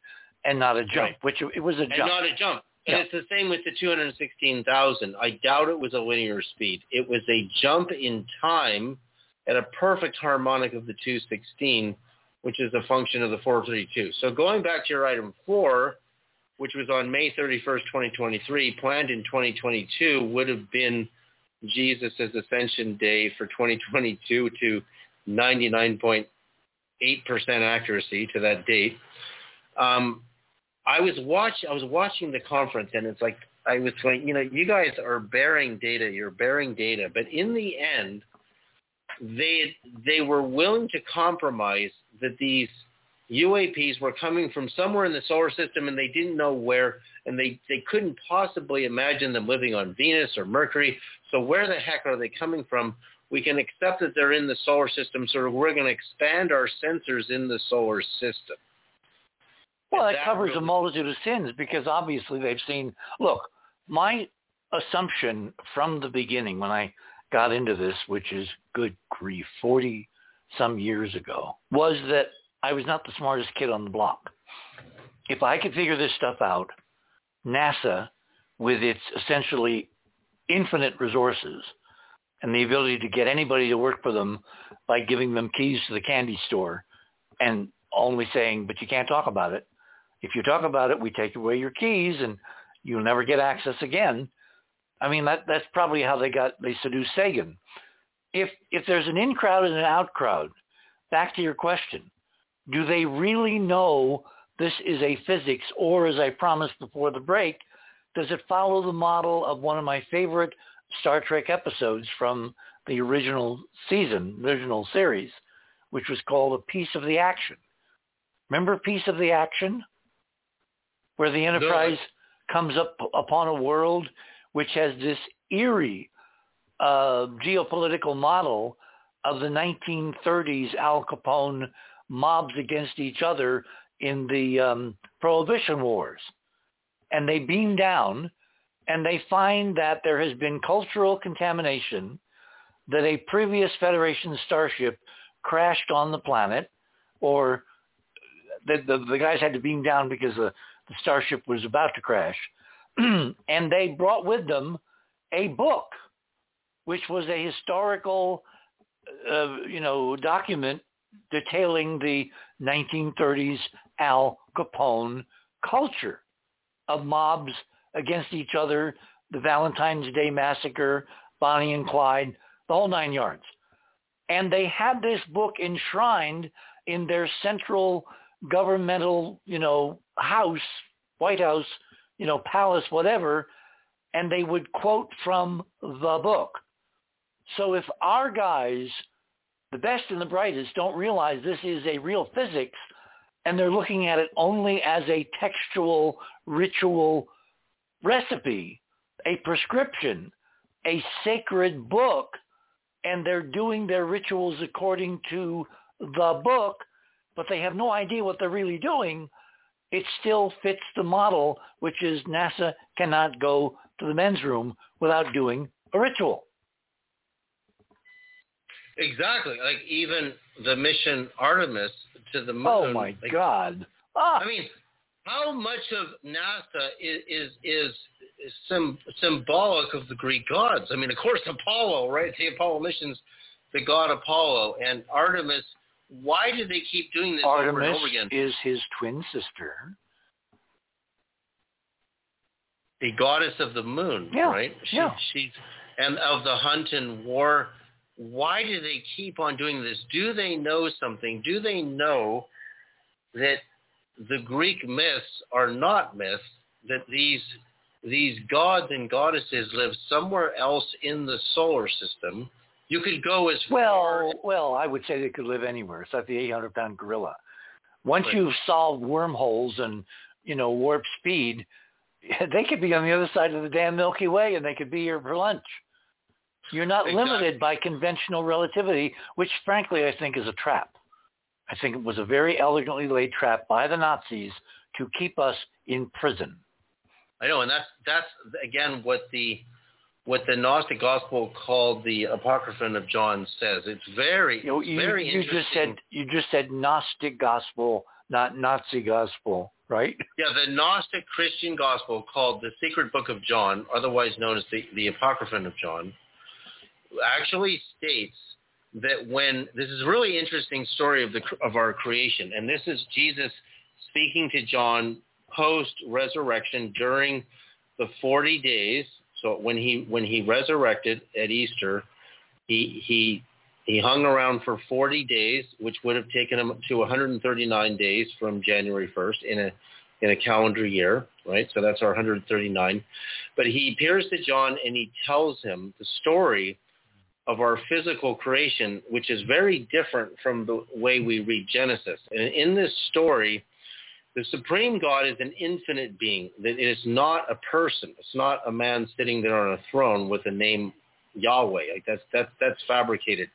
and not a jump, Right. which it was a jump. and not a jump. And Yeah. it's the same with the 216,000. I doubt it was a linear speed. It was a jump in time at a perfect harmonic of the 216, which is a function of the 432. So going back to your item four, which was on May 31st, 2023, planned in 2022, would have been Jesus' Ascension Day for 2022 to 99.8% accuracy to that date. Um, I was watch I was watching the conference and it's like I was like, you know, you guys are bearing data, you're bearing data, but in the end they they were willing to compromise that these UAPs were coming from somewhere in the solar system and they didn't know where and they, they couldn't possibly imagine them living on Venus or Mercury. So where the heck are they coming from? We can accept that they're in the solar system, so we're going to expand our sensors in the solar system. Well, that that covers a multitude of sins because obviously they've seen. Look, my assumption from the beginning when I got into this, which is good grief, 40 some years ago, was that I was not the smartest kid on the block. If I could figure this stuff out, NASA, with its essentially infinite resources and the ability to get anybody to work for them by giving them keys to the candy store and only saying, but you can't talk about it. If you talk about it, we take away your keys and you'll never get access again. I mean, that, that's probably how they got, they seduced Sagan. If, if there's an in crowd and an out crowd, back to your question, do they really know this is a physics or as I promised before the break, does it follow the model of one of my favorite Star Trek episodes from the original season, original series, which was called A Piece of the Action? Remember Piece of the Action? Where the Enterprise comes up upon a world which has this eerie uh, geopolitical model of the 1930s Al Capone mobs against each other in the um, Prohibition Wars. And they beam down and they find that there has been cultural contamination, that a previous Federation starship crashed on the planet, or the, the, the guys had to beam down because the, the starship was about to crash. (clears throat) and they brought with them a book, which was a historical, uh, you know, document detailing the 1930s Al Capone culture of mobs against each other, the Valentine's Day Massacre, Bonnie and Clyde, the whole nine yards. And they had this book enshrined in their central governmental, you know, house, White House, you know, palace, whatever, and they would quote from the book. So if our guys, the best and the brightest, don't realize this is a real physics, and they're looking at it only as a textual, ritual recipe, a prescription, a sacred book, and they're doing their rituals according to the book, but they have no idea what they're really doing, it still fits the model, which is NASA cannot go to the men's room without doing a ritual. Exactly. Like even the mission Artemis to the moon. Oh my like, God. Ah, I mean, how much of NASA is is is, sim, symbolic of the Greek gods? I mean, of course, Apollo, right? The Apollo missions, the god Apollo and Artemis. Why do they keep doing this over and Artemis over again? is his twin sister. the goddess of the moon, Yeah, right? She, yeah. She's and of the hunt and war. Why do they keep on doing this? Do they know something? Do they know that the Greek myths are not myths? That these these gods and goddesses live somewhere else in the solar system. You could go as far. Well, well, I would say they could live anywhere. It's like the 800-pound gorilla. Once Right. you've solved wormholes and you know warp speed, (laughs) they could be on the other side of the damn Milky Way, and they could be here for lunch. You're not Exactly. limited by conventional relativity, which frankly I think is a trap. I think it was a very elegantly laid trap by the Nazis to keep us in prison. I know, and that's that's again what the what the Gnostic Gospel called the Apocryphon of John says. It's very You, know, you, very you just said you just said Gnostic gospel, not Nazi gospel, right? Yeah, the Gnostic Christian Gospel called the Secret Book of John, otherwise known as the, the Apocryphon of John, actually states that when this is a really interesting story of the of our creation, and this is Jesus speaking to John post resurrection during the 40 days. So when he when he resurrected at Easter, he he he hung around for 40 days, which would have taken him to 139 days from January 1st in a in a calendar year, right? So that's our 139. But he appears to John and he tells him the story of our physical creation, which is very different from the way we read Genesis. And in this story, the supreme God is an infinite being. That it is not a person. It's not a man sitting there on a throne with a name Yahweh. Like that's that's that's fabricated.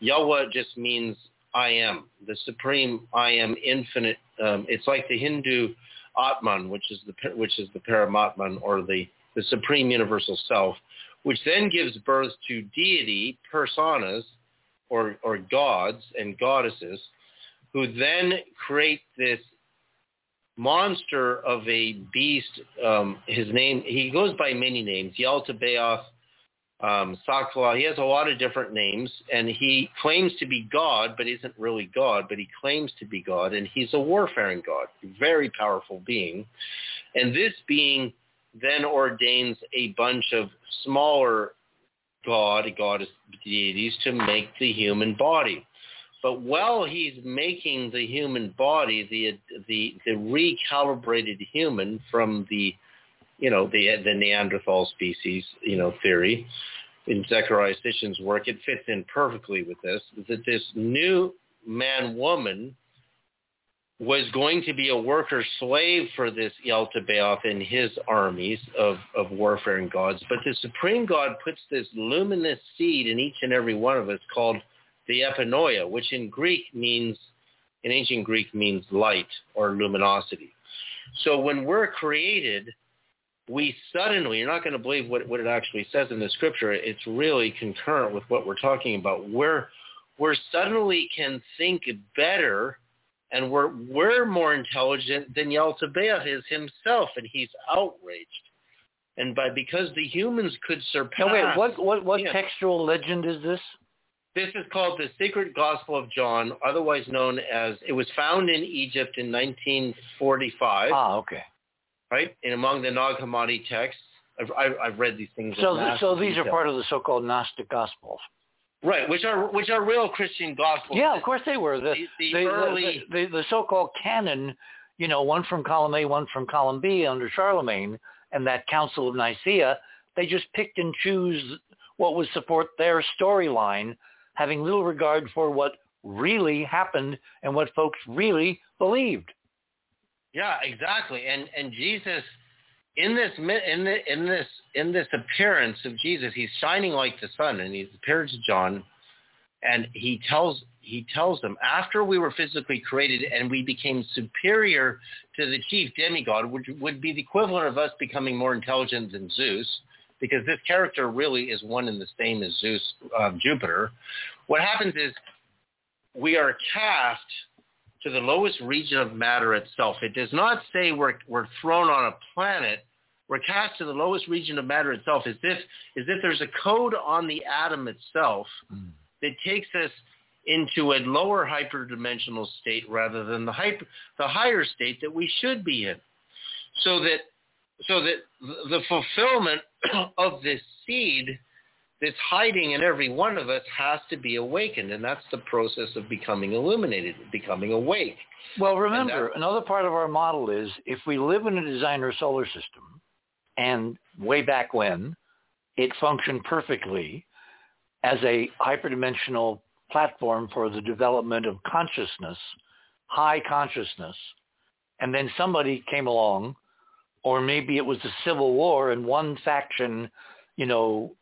Yahweh just means I am, the supreme I am, infinite. Um, it's like the Hindu Atman, which is the which is the Paramatman or the the supreme universal self, which then gives birth to deity personas or or gods and goddesses, who then create this monster of a beast. Um, his name he goes by many names, Yaltabaoth, um, Sakla. He has a lot of different names, and he claims to be God, but isn't really God. But he claims to be God, and he's a warfaring God, very powerful being. And this being then ordains a bunch of smaller god, goddess deities to make the human body. But while he's making the human body, the the the recalibrated human from the you know, the the Neanderthal species, you know, theory in Zechariah Sitchin's work, it fits in perfectly with this, that this new man-woman was going to be a worker slave for this Yaltabaoth and his armies of, of warfaring gods. But the supreme God puts this luminous seed in each and every one of us called the epinoia, which in Greek means, in ancient Greek means light or luminosity. So when we're created, we suddenly, you're not going to believe what, what it actually says in the scripture. It's really concurrent with what we're talking about. We're, we're suddenly can think better and we're, we're more intelligent than Yaltabaoth is himself, and he's outraged. And by because the humans could surpass. No, wait, what what what Yeah. textual legend is this? This is called the Secret Gospel of John, otherwise known as. It was found in Egypt in 1945. Ah, okay. right? And among the Nag Hammadi texts, I've, I've, read these things. So so these are part of the so-called Gnostic Gospels. Right, which are which are real Christian gospels. Yeah, of course they were. The The, the early, the, the, the so-called canon, you know, one from column A, one from column B under Charlemagne, and that Council of Nicaea, they just picked and choose what would support their storyline, having little regard for what really happened and what folks really believed. yeah, exactly. And and Jesus, in this in the, in this in this appearance of Jesus, he's shining like the sun, and he appears to John, and he tells he tells them after we were physically created and we became superior to the chief demigod, which would be the equivalent of us becoming more intelligent than Zeus, because this character really is one and the same as Zeus, um, Jupiter. What happens is we are cast to the lowest region of matter itself. It does not say we're we're thrown on a planet. We're cast to the lowest region of matter itself, as if as if there's a code on the atom itself mm. that takes us into a lower hyperdimensional state rather than the hyper, the higher state that we should be in. So that so that the fulfillment (coughs) of this seed that's hiding in every one of us has to be awakened, and that's the process of becoming illuminated, becoming awake. Well, remember, another part of our model is if we live in a designer solar system, and way back when, it functioned perfectly as a hyperdimensional platform for the development of consciousness, high consciousness, and then somebody came along, or maybe it was a civil war and one faction, you know,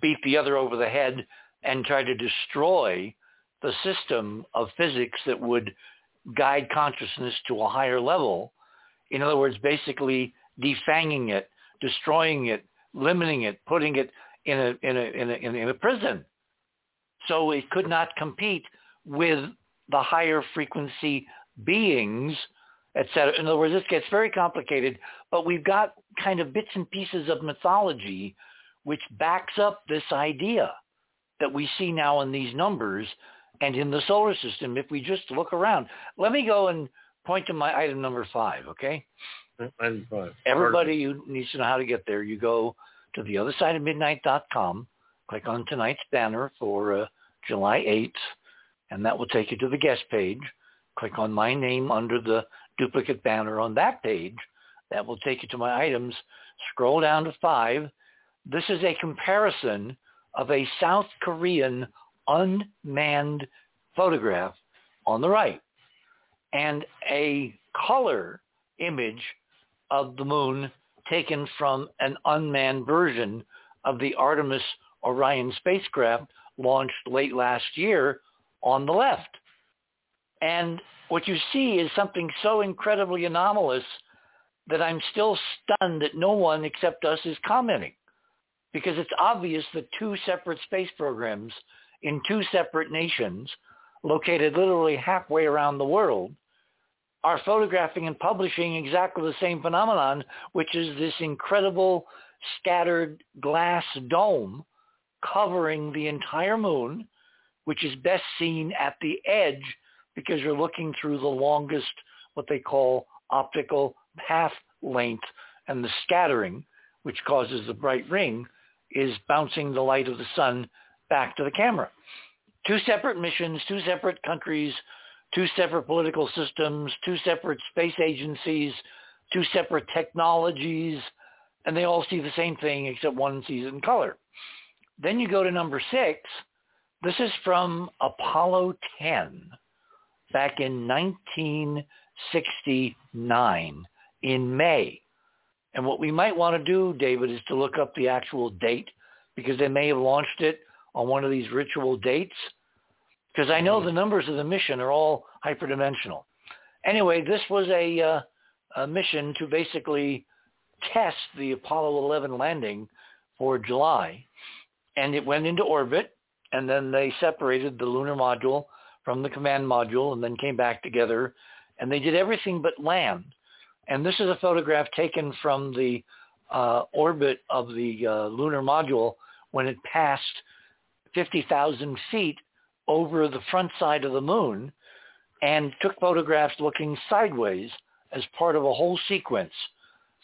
beat the other over the head and try to destroy the system of physics that would guide consciousness to a higher level. In other words, basically defanging it, destroying it, limiting it, putting it in a in a in a in a prison. So it could not compete with the higher frequency beings, etc. In other words, this gets very complicated, but we've got kind of bits and pieces of mythology which backs up this idea that we see now in these numbers and in the solar system if we just look around. Let me go and point to my item number five, okay? Item five. Everybody who needs to know how to get there, you go to the other side of midnight.com, click on tonight's banner for uh, July 8th, and that will take you to the guest page. Click on my name under the duplicate banner on that page. That will take you to my items. Scroll down to five. This is a comparison of a South Korean unmanned photograph on the right and a color image of the moon taken from an unmanned version of the Artemis Orion spacecraft launched late last year on the left. And what you see is something so incredibly anomalous that I'm still stunned that no one except us is commenting because it's obvious that two separate space programs in two separate nations located literally halfway around the world are photographing and publishing exactly the same phenomenon, which is this incredible scattered glass dome covering the entire moon, which is best seen at the edge because you're looking through the longest, what they call optical path length, and the scattering, which causes the bright ring, is bouncing the light of the sun back to the camera. Two separate missions, two separate countries, two separate political systems, two separate space agencies, two separate technologies, and they all see the same thing except one sees it in color. Then you go to number six. This is from Apollo 10 back in 1969 in May. And what we might want to do, David, is to look up the actual date because they may have launched it on one of these ritual dates because I know the numbers of the mission are all hyperdimensional. Anyway, this was a, uh, a mission to basically test the Apollo 11 landing for July, and it went into orbit, and then they separated the lunar module from the command module, and then came back together, and they did everything but land. And this is a photograph taken from the uh, orbit of the uh, lunar module when it passed 50,000 feet over the front side of the moon and took photographs looking sideways as part of a whole sequence.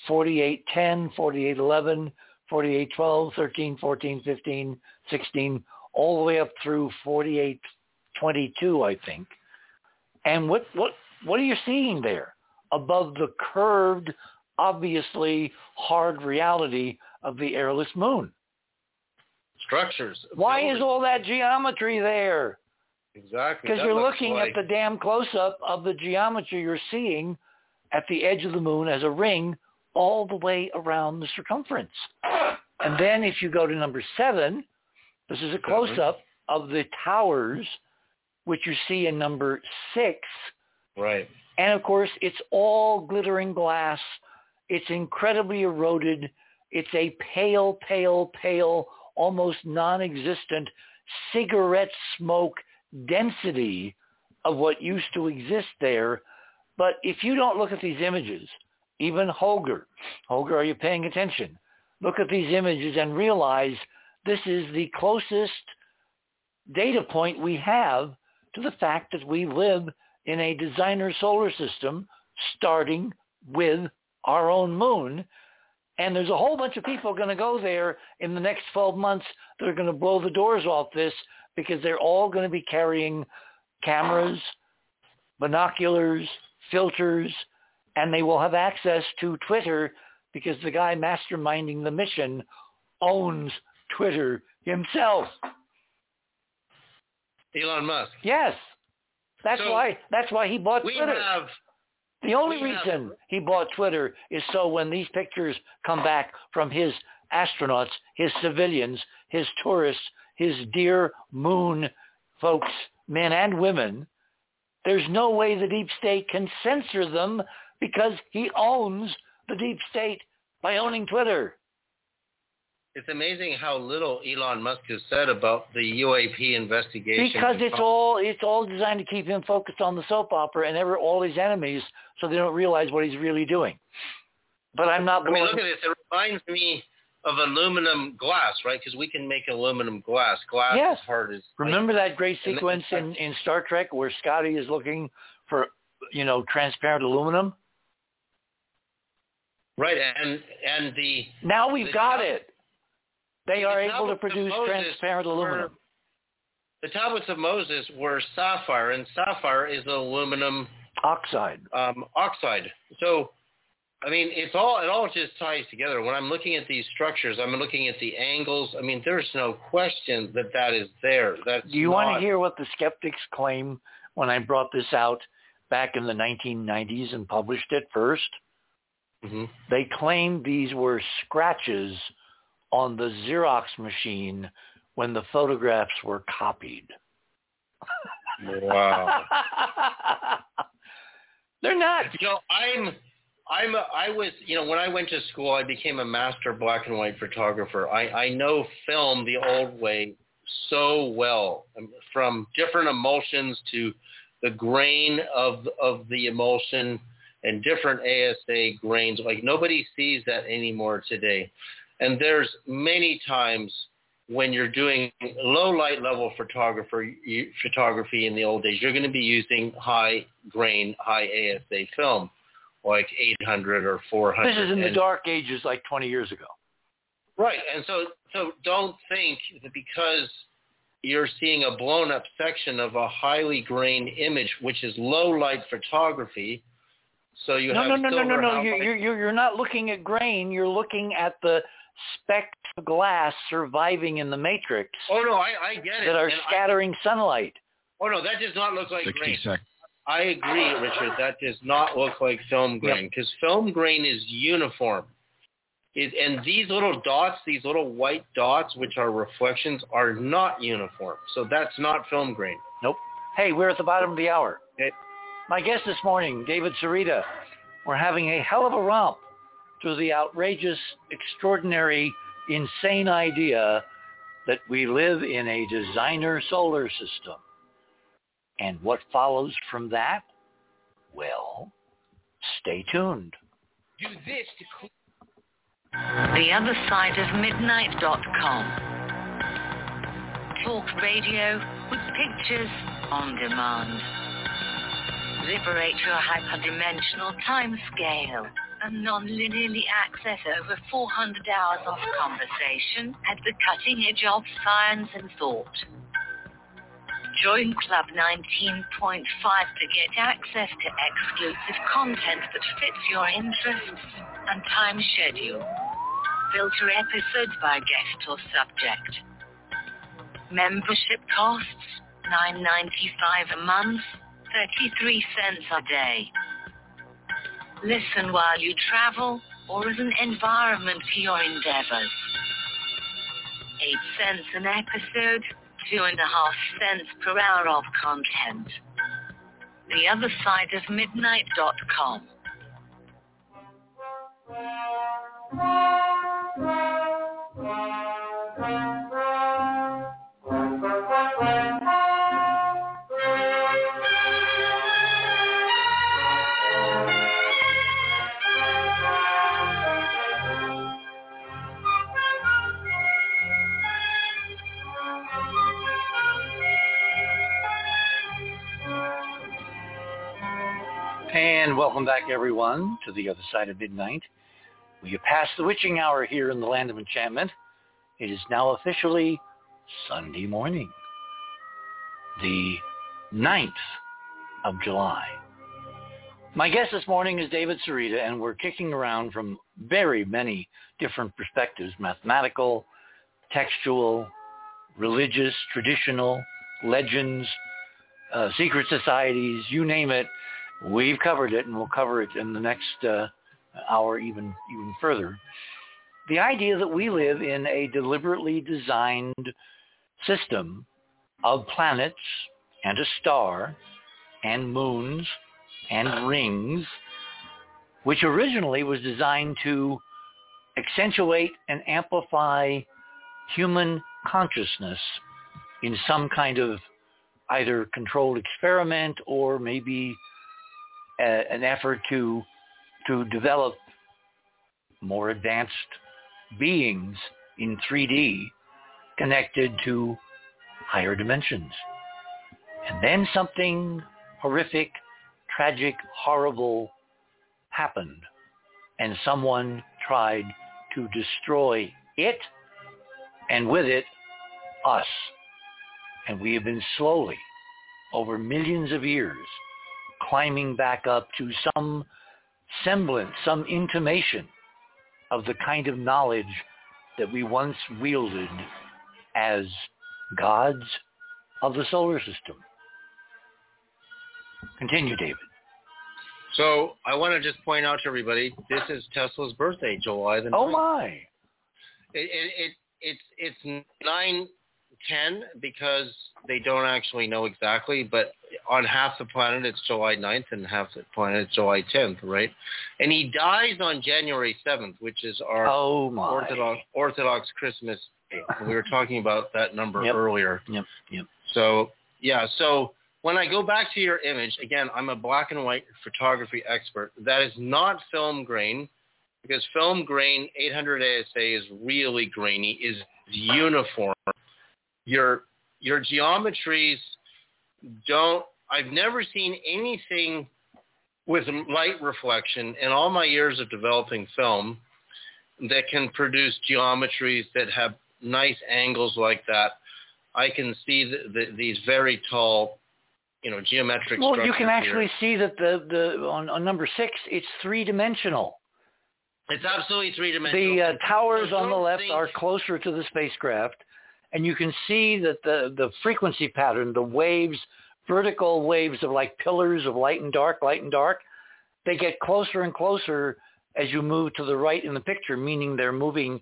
4810, 4811, 4812, 13, 14, 15, 16, all the way up through 4822, I think. And what, what, what are you seeing there above the curved, obviously hard reality of the airless moon? structures. Why is all that geometry there? Exactly. Because you're looking like, at the damn close-up of the geometry you're seeing at the edge of the moon as a ring all the way around the circumference. And then if you go to number seven, this is a close-up of the towers, which you see in number six. Right. And of course, it's all glittering glass. It's incredibly eroded. It's a pale, pale, pale, almost non-existent cigarette smoke density of what used to exist there. But if you don't look at these images, even Holger, Holger, are you paying attention? Look at these images and realize this is the closest data point we have to the fact that we live in a designer solar system starting with our own moon. And there's a whole bunch of people going to go there in the next 12 months that are going to blow the doors off this because they're all going to be carrying cameras, binoculars, filters, and they will have access to Twitter because the guy masterminding the mission owns Twitter himself. Elon Musk. Yes. That's So, why that's why he bought We Twitter. have the only we have- reason he bought Twitter is so when these pictures come back from his astronauts, his civilians, his tourists, his dear moon folks, men and women, there's no way the deep state can censor them because he owns the deep state by owning Twitter. It's amazing how little Elon Musk has said about the UAP investigation. Because it's all it's all designed to keep him focused on the soap opera and ever all his enemies, so they don't realize what he's really doing. But I'm not. I mean, look at this. It reminds me of aluminum glass, right? Because we can make aluminum glass. Glass yes. as hard as. Remember that great sequence in in Star Trek where Scotty is looking for, you know, transparent aluminum. Right, and and the now we've the got it. They are the able to produce transparent were- aluminum. The tablets of Moses were sapphire, and sapphire is aluminum Oxide. um, oxide. So, I mean, it's all it all just ties together. When I'm looking at these structures, I'm looking at the angles. I mean, there's no question that that is there. That's Do you not, want to hear what the skeptics claim when I brought this out back in the 1990s and published it first? Mhm. They claimed these were scratches on the Xerox machine when the photographs were copied. Wow. (laughs) They're not. You know, I'm, I'm, a, I was, you know, when I went to school, I became a master black and white photographer. I, I know film the old way so well, um, from different emulsions to the grain of of the emulsion and different ASA grains. Like nobody sees that anymore today. And there's many times when you're doing low light level photographer you, photography in the old days, you're going to be using high grain, high ASA film, like 800 or 400. This is in the And- dark ages like 20 years ago. Right, and so so don't think that because you're seeing a blown up section of a highly grained image, which is low light photography. So you No, have no, no, no, no, no. half You're, light- you're, you're you're not looking at grain. You're looking at the specks of glass surviving in the matrix Oh no, I, I get it. that are And I- scattering sunlight. oh no, that does not look like 60 seconds. I agree, Richard. That does not look like film grain because film grain is uniform. It, and these little dots, these little white dots, which are reflections, are not uniform. So that's not film grain. Nope. Hey, we're at the bottom of the hour. Okay. My guest this morning, David Sereda. We're having a hell of a romp through the outrageous, extraordinary, insane idea that we live in a designer solar system. And what follows from that? Well, stay tuned. Do this to TheOtherSideOfMidnight.com. Talk radio with pictures on demand. Liberate your hyperdimensional time scale and non-linearly access over 400 hours of conversation at the cutting edge of science and thought. Join Club 19.5 to get access to exclusive content that fits your interests and time schedule. Filter episodes by guest or subject. Membership costs $9.95 a month, 33 cents a day. Listen while you travel or as an environment for your endeavors. 8 cents an episode, two and a half cents per hour of content. The other side of midnight.com. And welcome back, everyone, to the other side of midnight. We have passed the witching hour here in the land of enchantment. It is now officially Sunday morning, the 9th of July. My guest this morning is David Sereda, and we're kicking around from very many different perspectives, mathematical, textual, religious, traditional, legends, uh, secret societies, you name it. We've covered it, and we'll cover it in the next uh, hour even even further. the idea that we live in a deliberately designed system of planets and a star and moons and rings, which originally was designed to accentuate and amplify human consciousness in some kind of either controlled experiment or maybe a, an effort to to develop more advanced beings in 3D connected to higher dimensions. And then something horrific, tragic, horrible happened and someone tried to destroy it and with it us. And we have been slowly, over millions of years, climbing back up to some semblance, some intimation of the kind of knowledge that we once wielded as gods of the solar system. Continue, David. So I want to just point out to everybody, this is Tesla's birthday, July the 9th. Oh my! It, it, it it's it's nine ten because they don't actually know exactly, but on half the planet it's July 9th and half the planet it's July 10th, right? And he dies on January 7th, which is our oh. Orthodox Orthodox Christmas day. we were talking about that number Yep. earlier. Yep, yep. So yeah, so when I go back to your image, again, I'm a black and white photography expert. That is not film grain because film grain 800 ASA is really grainy, is uniform. Your your geometries don't. I've never seen anything with light reflection in all my years of developing film that can produce geometries that have nice angles like that. I can see the, the, these very tall, you know, geometric Well, you can actually here. see that the, the on, on number six, it's three dimensional. It's absolutely three dimensional. The uh, towers on the left think- are closer to the spacecraft, and you can see that the, the frequency pattern, the waves, vertical waves of like pillars of light and dark, light and dark, they get closer and closer as you move to the right in the picture, meaning they're moving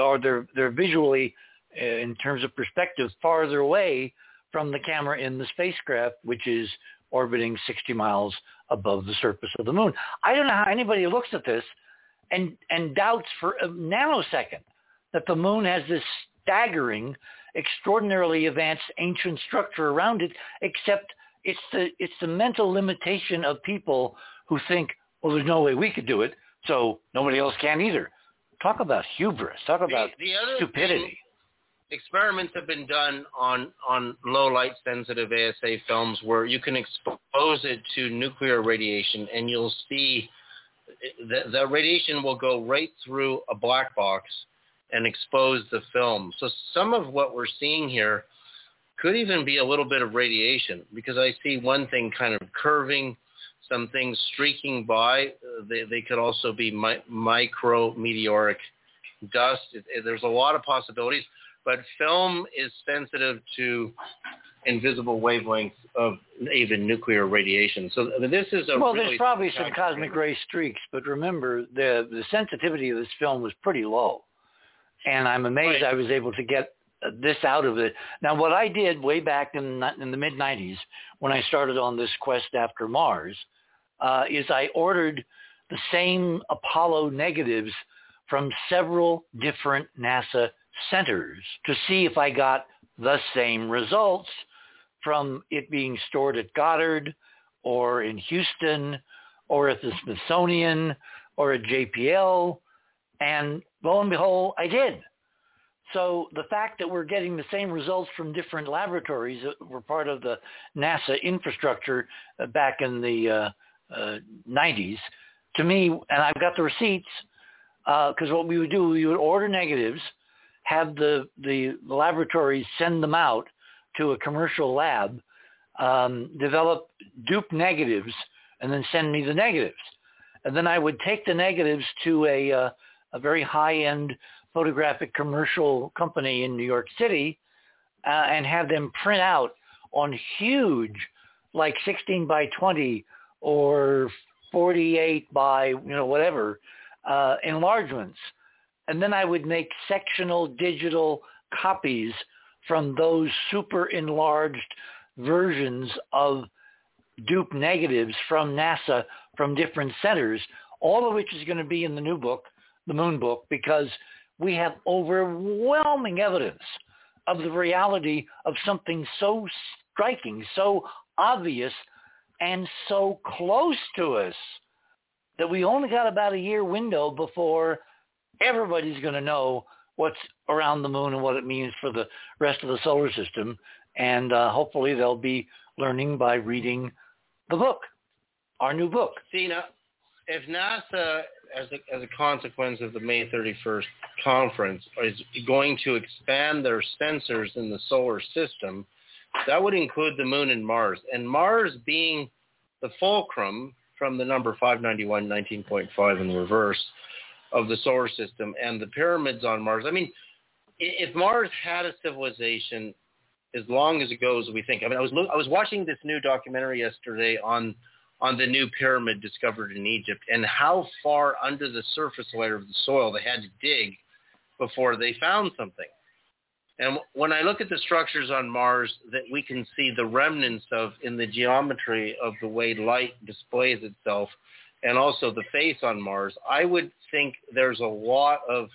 or they're they're visually, uh, in terms of perspective, farther away from the camera in the spacecraft, which is orbiting 60 miles above the surface of the moon. I don't know how anybody looks at this and and doubts for a nanosecond that the moon has this staggering, extraordinarily advanced ancient structure around it, except it's the it's the mental limitation of people who think, well, there's no way we could do it, so nobody else can either. Talk about hubris. Talk about the, the stupidity. thing- experiments have been done on on low light sensitive ASA films where you can expose it to nuclear radiation and you'll see the, the radiation will go right through a black box and expose the film. So some of what we're seeing here could even be a little bit of radiation because I see one thing kind of curving, some things streaking by. They, they could also be mi- micro meteoric dust. It, it- there's a lot of possibilities, but film is sensitive to invisible wavelengths of even nuclear radiation. So th- this is a well, really there's probably some cosmic ray streaks, but remember the the sensitivity of this film was pretty low, and I'm amazed Right. I was able to get this out of it. Now, what I did way back in the- in the mid '90s when I started on this quest after Mars uh, is I ordered the same Apollo negatives from several different NASA centers to see if I got the same results from it being stored at Goddard or in Houston or at the Smithsonian or at JPL. And lo and behold, I did. So the fact that we're getting the same results from different laboratories that were part of the NASA infrastructure uh, back in the uh, uh, 90s, to me, and I've got the receipts, because what we would do, we would order negatives, have the, the laboratories send them out to a commercial lab, um, develop dupe negatives, and then send me the negatives. And then I would take the negatives to a, uh, a very high-end photographic commercial company in New York City uh, and have them print out on huge, like 16 by 20 or 48 by, you know, whatever, uh, enlargements. And then I would make sectional digital copies from those super enlarged versions of dupe negatives from NASA from different centers, all of which is going to be in the new book, the Moon Book, because we have overwhelming evidence of the reality of something so striking, so obvious, and so close to us that we only got about a year window before everybody's going to know what's around the moon and what it means for the rest of the solar system. And uh, hopefully they'll be learning by reading the book, our new book. See, now, if NASA, as a, as a consequence of the May 31st conference, is going to expand their sensors in the solar system, that would include the moon and Mars. And Mars being the fulcrum from the number 591, 19.5 in reverse, of the solar system and the pyramids on Mars. I mean, if Mars had a civilization as long as it goes, we think, I mean, I was I was watching this new documentary yesterday on on the new pyramid discovered in Egypt and how far under the surface layer of the soil they had to dig before they found something. And when I look at the structures on Mars that we can see the remnants of in the geometry of the way light displays itself, and also the face on Mars, I would think there's a lot of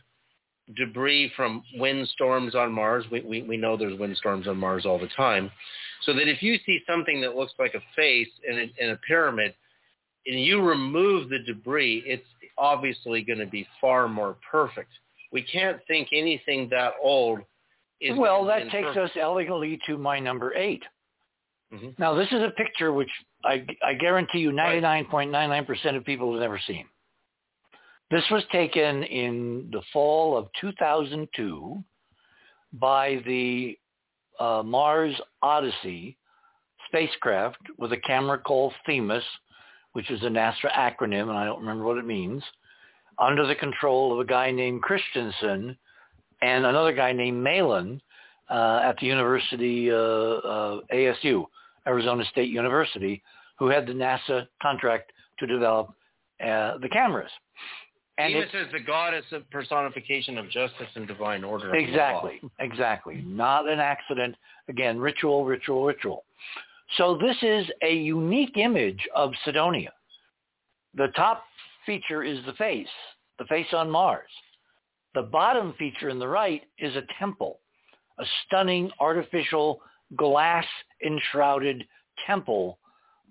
debris from windstorms on Mars. We, we, we know there's windstorms on Mars all the time. So that if you see something that looks like a face in a, in a pyramid and you remove the debris, it's obviously going to be far more perfect. We can't think anything that old is Well, that takes perfect. us elegantly to my number 8. Mm-hmm. Now, this is a picture which I, I guarantee you 99.99% of people have never seen. This was taken in the fall of 2002 by the uh, Mars Odyssey spacecraft with a camera called Themis, which is a NASA acronym, and I don't remember what it means, under the control of a guy named Christensen and another guy named Malin uh, at the University uh, uh ASU, Arizona State University, who had the NASA contract to develop uh, the cameras. And Venus is the goddess of personification of justice and divine order. Exactly, exactly. Not an accident. Again, ritual, ritual, ritual. So this is a unique image of Cydonia. The top feature is the face, the face on Mars. The bottom feature in the right is a temple, a stunning artificial glass enshrouded temple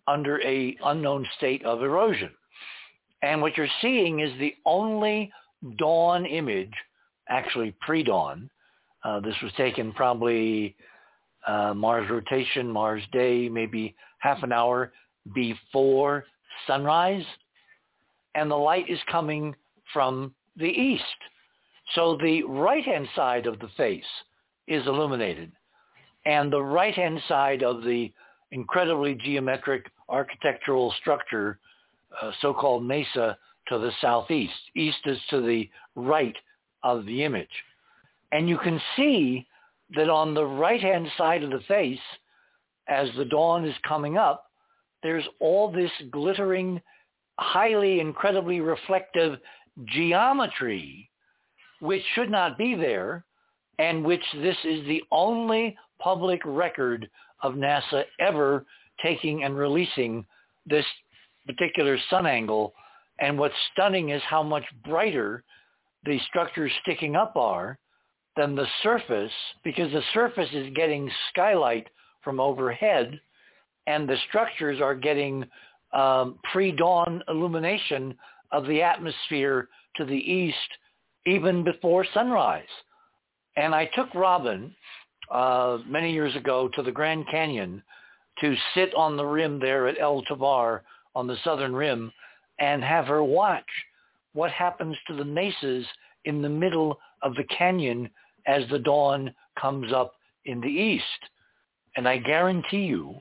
under a unknown state of erosion. And what you're seeing is the only dawn image, actually pre-dawn. Uh, this was taken probably uh, Mars rotation, Mars day, maybe half an hour before sunrise. And the light is coming from the east. So the right-hand side of the face is illuminated. And the right-hand side of the incredibly geometric architectural structure, uh, so-called mesa, to the southeast. East is to the right of the image. And you can see that on the right-hand side of the face, as the dawn is coming up, there's all this glittering, highly, incredibly reflective geometry, which should not be there, and which this is the only public record of NASA ever taking and releasing this particular sun angle. And what's stunning is how much brighter the structures sticking up are than the surface because the surface is getting skylight from overhead and the structures are getting um, pre-dawn illumination of the atmosphere to the east even before sunrise. And I took Robin uh, many years ago to the Grand Canyon to sit on the rim there at El Tovar on the southern rim and have her watch what happens to the mesas in the middle of the canyon as the dawn comes up in the east. And I guarantee you,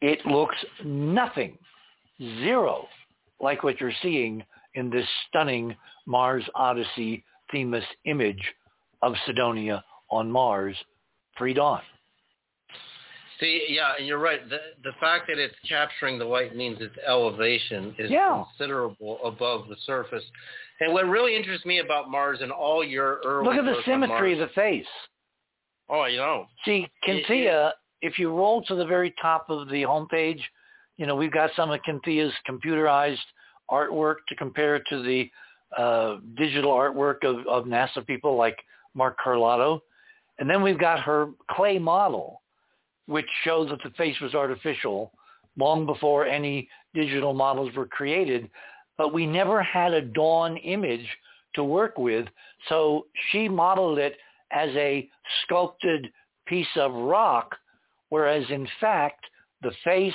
it looks nothing, zero, like what you're seeing in this stunning Mars Odyssey Themis image of Cydonia on Mars pre-dawn. See, yeah, and you're right. The the fact that it's capturing the light means its elevation is Yeah. considerable above the surface. And what really interests me about Mars and all your early Look at the symmetry of the face. Oh, you know. See, Kinthea, if you roll to the very top of the homepage, you know, we've got some of Kinthea's computerized artwork to compare to the uh, digital artwork of, of NASA people like Mark Carlotto. And then we've got her clay model, which shows that the face was artificial long before any digital models were created. But we never had a dawn image to work with. So she modeled it as a sculpted piece of rock, whereas in fact the face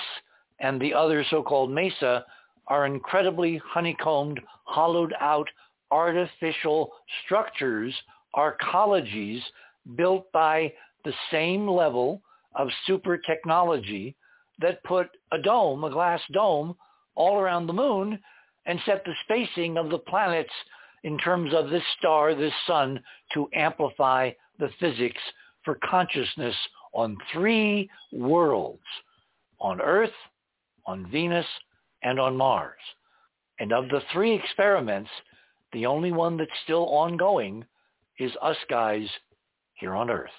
and the other so-called mesa are incredibly honeycombed, hollowed out artificial structures, arcologies built by the same level of super technology that put a dome, a glass dome, all around the moon and set the spacing of the planets in terms of this star, this sun, to amplify the physics for consciousness on three worlds, on Earth, on Venus, and on Mars. And of the three experiments, the only one that's still ongoing is us guys here on Earth.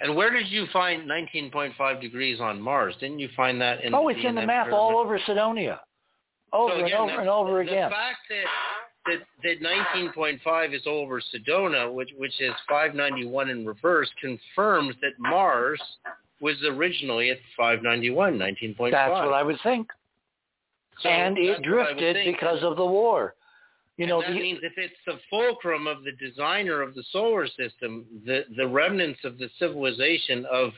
And where did you find 19.5 degrees on Mars? Didn't you find that in? oh, it's in the map all over Cydonia. Over So and over and over the again. The fact that that, that 19.5 is over Sedona, which which is 591 in reverse, confirms that Mars was originally at 591, 19.5. That's what I would think. So and it that's what I would drifted because of the war. You And that the, means if it's the fulcrum of the designer of the solar system, the the remnants of the civilization of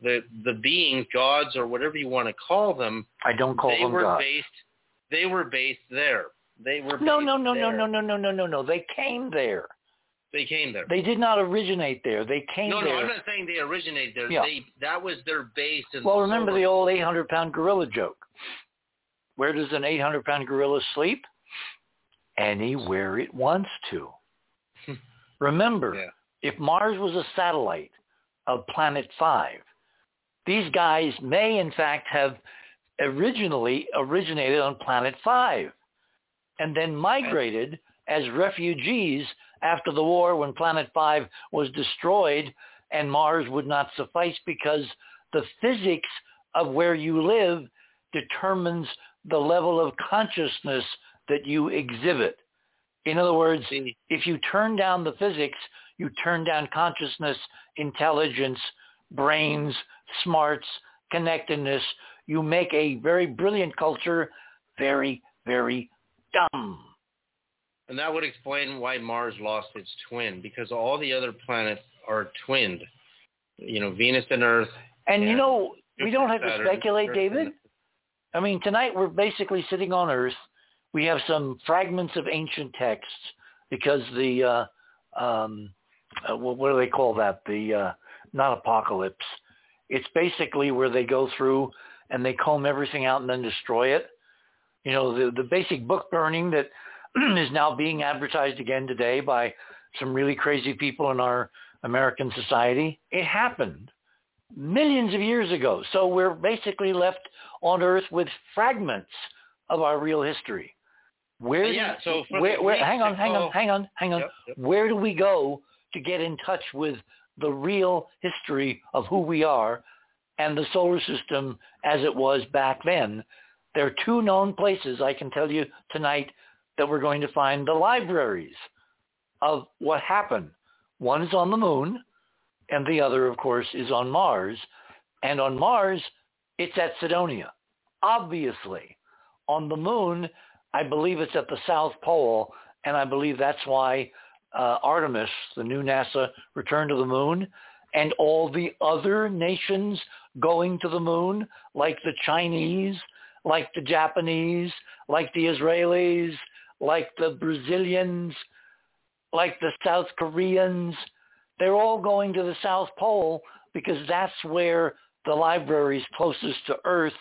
the the beings, gods, or whatever you want to call them, I don't call them they them were God. based. They were based there. They were No, based no, no, no, there. no, no, no, no, no, no. They came there. They came there. They did not originate there. They came no, there. No, no, I'm not saying they originated there. Yeah. They that was their base. In well, the remember solar the old 800-pound gorilla joke. Where does an 800-pound gorilla sleep? Anywhere it wants to. (laughs) remember, Yeah. if Mars was a satellite of Planet 5, these guys may in fact have originally originated on Planet 5 and then migrated as refugees after the war when Planet 5 was destroyed and Mars would not suffice because the physics of where you live determines the level of consciousness that you exhibit. In other words, if you turn down the physics, you turn down consciousness, intelligence, brains, smarts, connectedness. You make a very brilliant culture very, very dumb. and that would explain why Mars lost its twin because all the other planets are twinned. You know, Venus and Earth. And you know, we don't have to speculate, Earth, David. I mean, tonight we're basically sitting on Earth. We have some fragments of ancient texts because the uh, um, uh, what do they call that? The uh, not apocalypse. It's basically where they go through and they comb everything out and then destroy it. You know, the the basic book burning that (clears throat) is now being advertised again today by some really crazy people in our American society. It happened millions of years ago. So we're basically left on Earth with fragments of our real history. Where do- Yeah, so where, where, hang on, hang on, hang on, hang on. Yep, yep. Where do we go to get in touch with the real history of who we are and the solar system as it was back then? There are two known places I can tell you tonight that we're going to find the libraries of what happened. One is on the moon, and the other, of course, is on Mars. And on Mars, it's at Cydonia, obviously. On the moon, I believe it's at the South Pole, and I believe that's why uh, Artemis, the new NASA, returned to the moon, and all the other nations going to the moon, like the Chinese, like the Japanese, like the Israelis, like the Brazilians, like the South Koreans, they're all going to the South Pole because that's where the libraries closest to Earth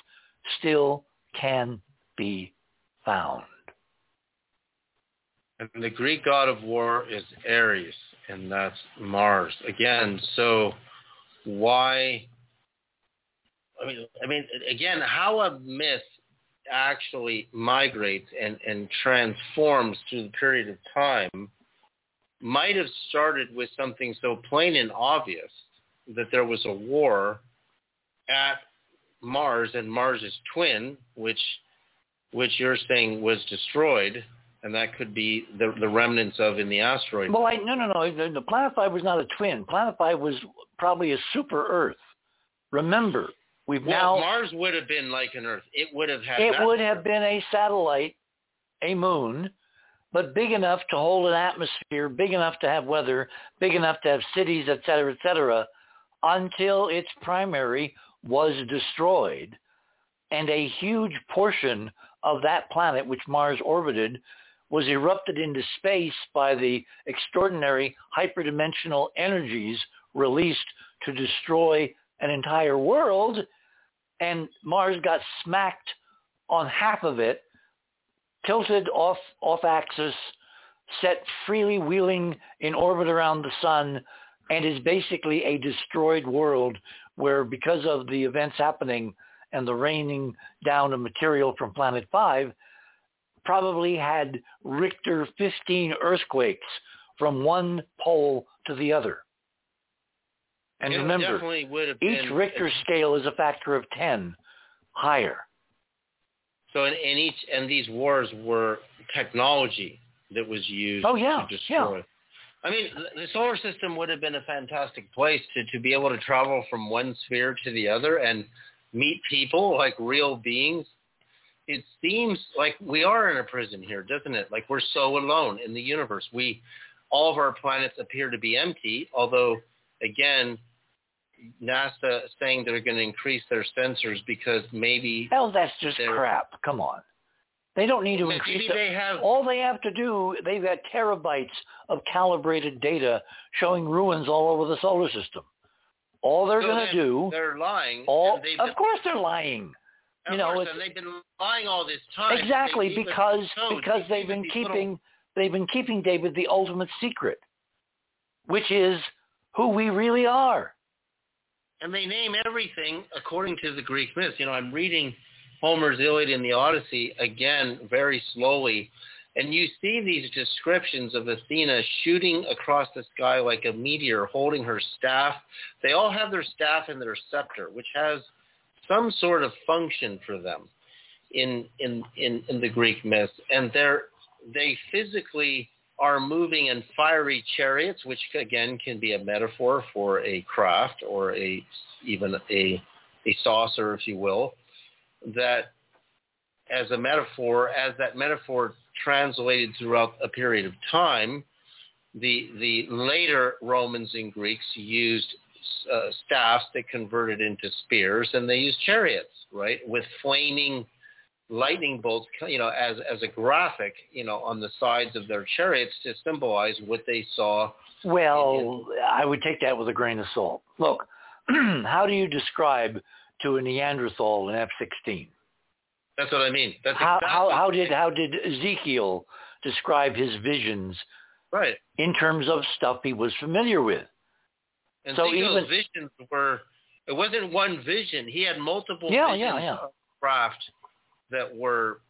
still can be found. And the Greek god of war is Ares, and that's Mars. Again, so why I mean, I mean, again, how a myth actually migrates and, and transforms through the period of time might have started with something so plain and obvious that there was a war at Mars and Mars's twin, which which you're saying was destroyed, and that could be the, the remnants of in the asteroid. Well, I, no, no, no. The, Planet Five was not a twin. Planet Five was probably a super Earth. Remember, we've well, now Mars would have been like an Earth. It would have had. it would have been a satellite, a moon, but big enough to hold an atmosphere, big enough to have weather, big enough to have cities, et cetera, et cetera, until its primary was destroyed, and a huge portion of that planet, which Mars orbited, was erupted into space by the extraordinary hyperdimensional energies released to destroy an entire world. And Mars got smacked on half of it, tilted off, off axis, set freely wheeling in orbit around the sun, and is basically a destroyed world where because of the events happening and the raining down of material from Planet 5, probably had Richter 15 earthquakes from one pole to the other. And it remember, each Richter scale is a factor of 10 higher. So in, in each and these wars were technology that was used Oh, yeah, to destroy. yeah. I mean, the solar system would have been a fantastic place to, to be able to travel from one sphere to the other and meet people like real beings. It seems like we are in a prison here, doesn't it? Like we're so alone in the universe. We, all of our planets appear to be empty, although, again, NASA is saying they're going to increase their sensors because maybe Hell, that's just crap. Come on. They don't need to maybe increase the- they have All they have to do, they've got terabytes of calibrated data showing ruins all over the solar system. All they're so going to do, They're lying. all, of course they're lying. you know, course, it's- and they've been lying all this time. Exactly, They leave us because because they they've been these little- keeping they've been keeping David the ultimate secret, which is who we really are. and they name everything according to the Greek myths. You know, I'm reading Homer's Iliad and the Odyssey again very slowly, and you see these descriptions of Athena shooting across the sky like a meteor, holding her staff. They all have their staff and their scepter, which has some sort of function for them in in in, in the Greek myths, and they're they physically are moving in fiery chariots, which again can be a metaphor for a craft or a even a a saucer, if you will, that as a metaphor, as that metaphor translated throughout a period of time, the the later Romans and Greeks used uh, staffs that converted into spears, and they used chariots, right, with flaming lightning bolts, you know, as as a graphic, you know, on the sides of their chariots to symbolize what they saw. Well, I would take that with a grain of salt. Look, (clears throat) how do you describe to a Neanderthal an F-16? That's what I mean. That's How, exactly how, how did how did Ezekiel describe his visions right. in terms of stuff he was familiar with? And So Ezekiel's even- visions were it wasn't one vision. He had multiple Yeah, visions yeah, yeah. of craft that were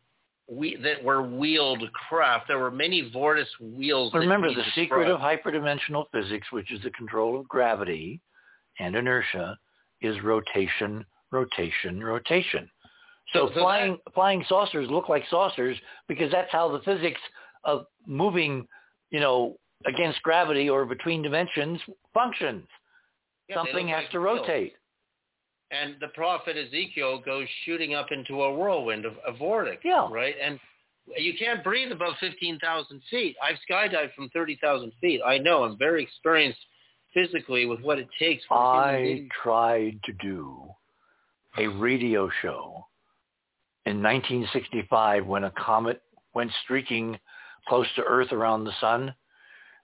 we that were wheeled craft. There were many vortice wheels. Remember he the secret of hyperdimensional physics, which is the control of gravity and inertia, is rotation, rotation, rotation. So, So- flying flying saucers look like saucers because that's how the physics of moving, you know, against gravity or between dimensions functions. Yeah, Something has like to wheels. rotate. And the prophet Ezekiel goes shooting up into a whirlwind of a vortex. Yeah. Right. And you can't breathe above fifteen thousand feet. I've skydived from thirty thousand feet. I know. I'm very experienced physically with what it takes for I tried to do a radio show in 1965 when a comet went streaking close to Earth around the sun.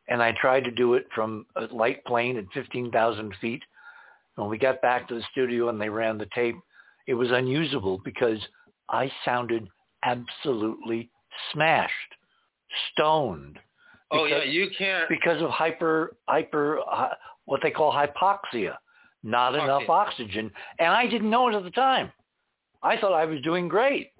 And I tried to do it from a light plane at 15,000 feet. When we got back to the studio and they ran the tape, it was unusable because I sounded absolutely smashed, stoned Oh yeah, because- you can't. because of hyper hyper uh, what they call hypoxia, not enough oxygen. And I didn't know it at the time. I thought I was doing great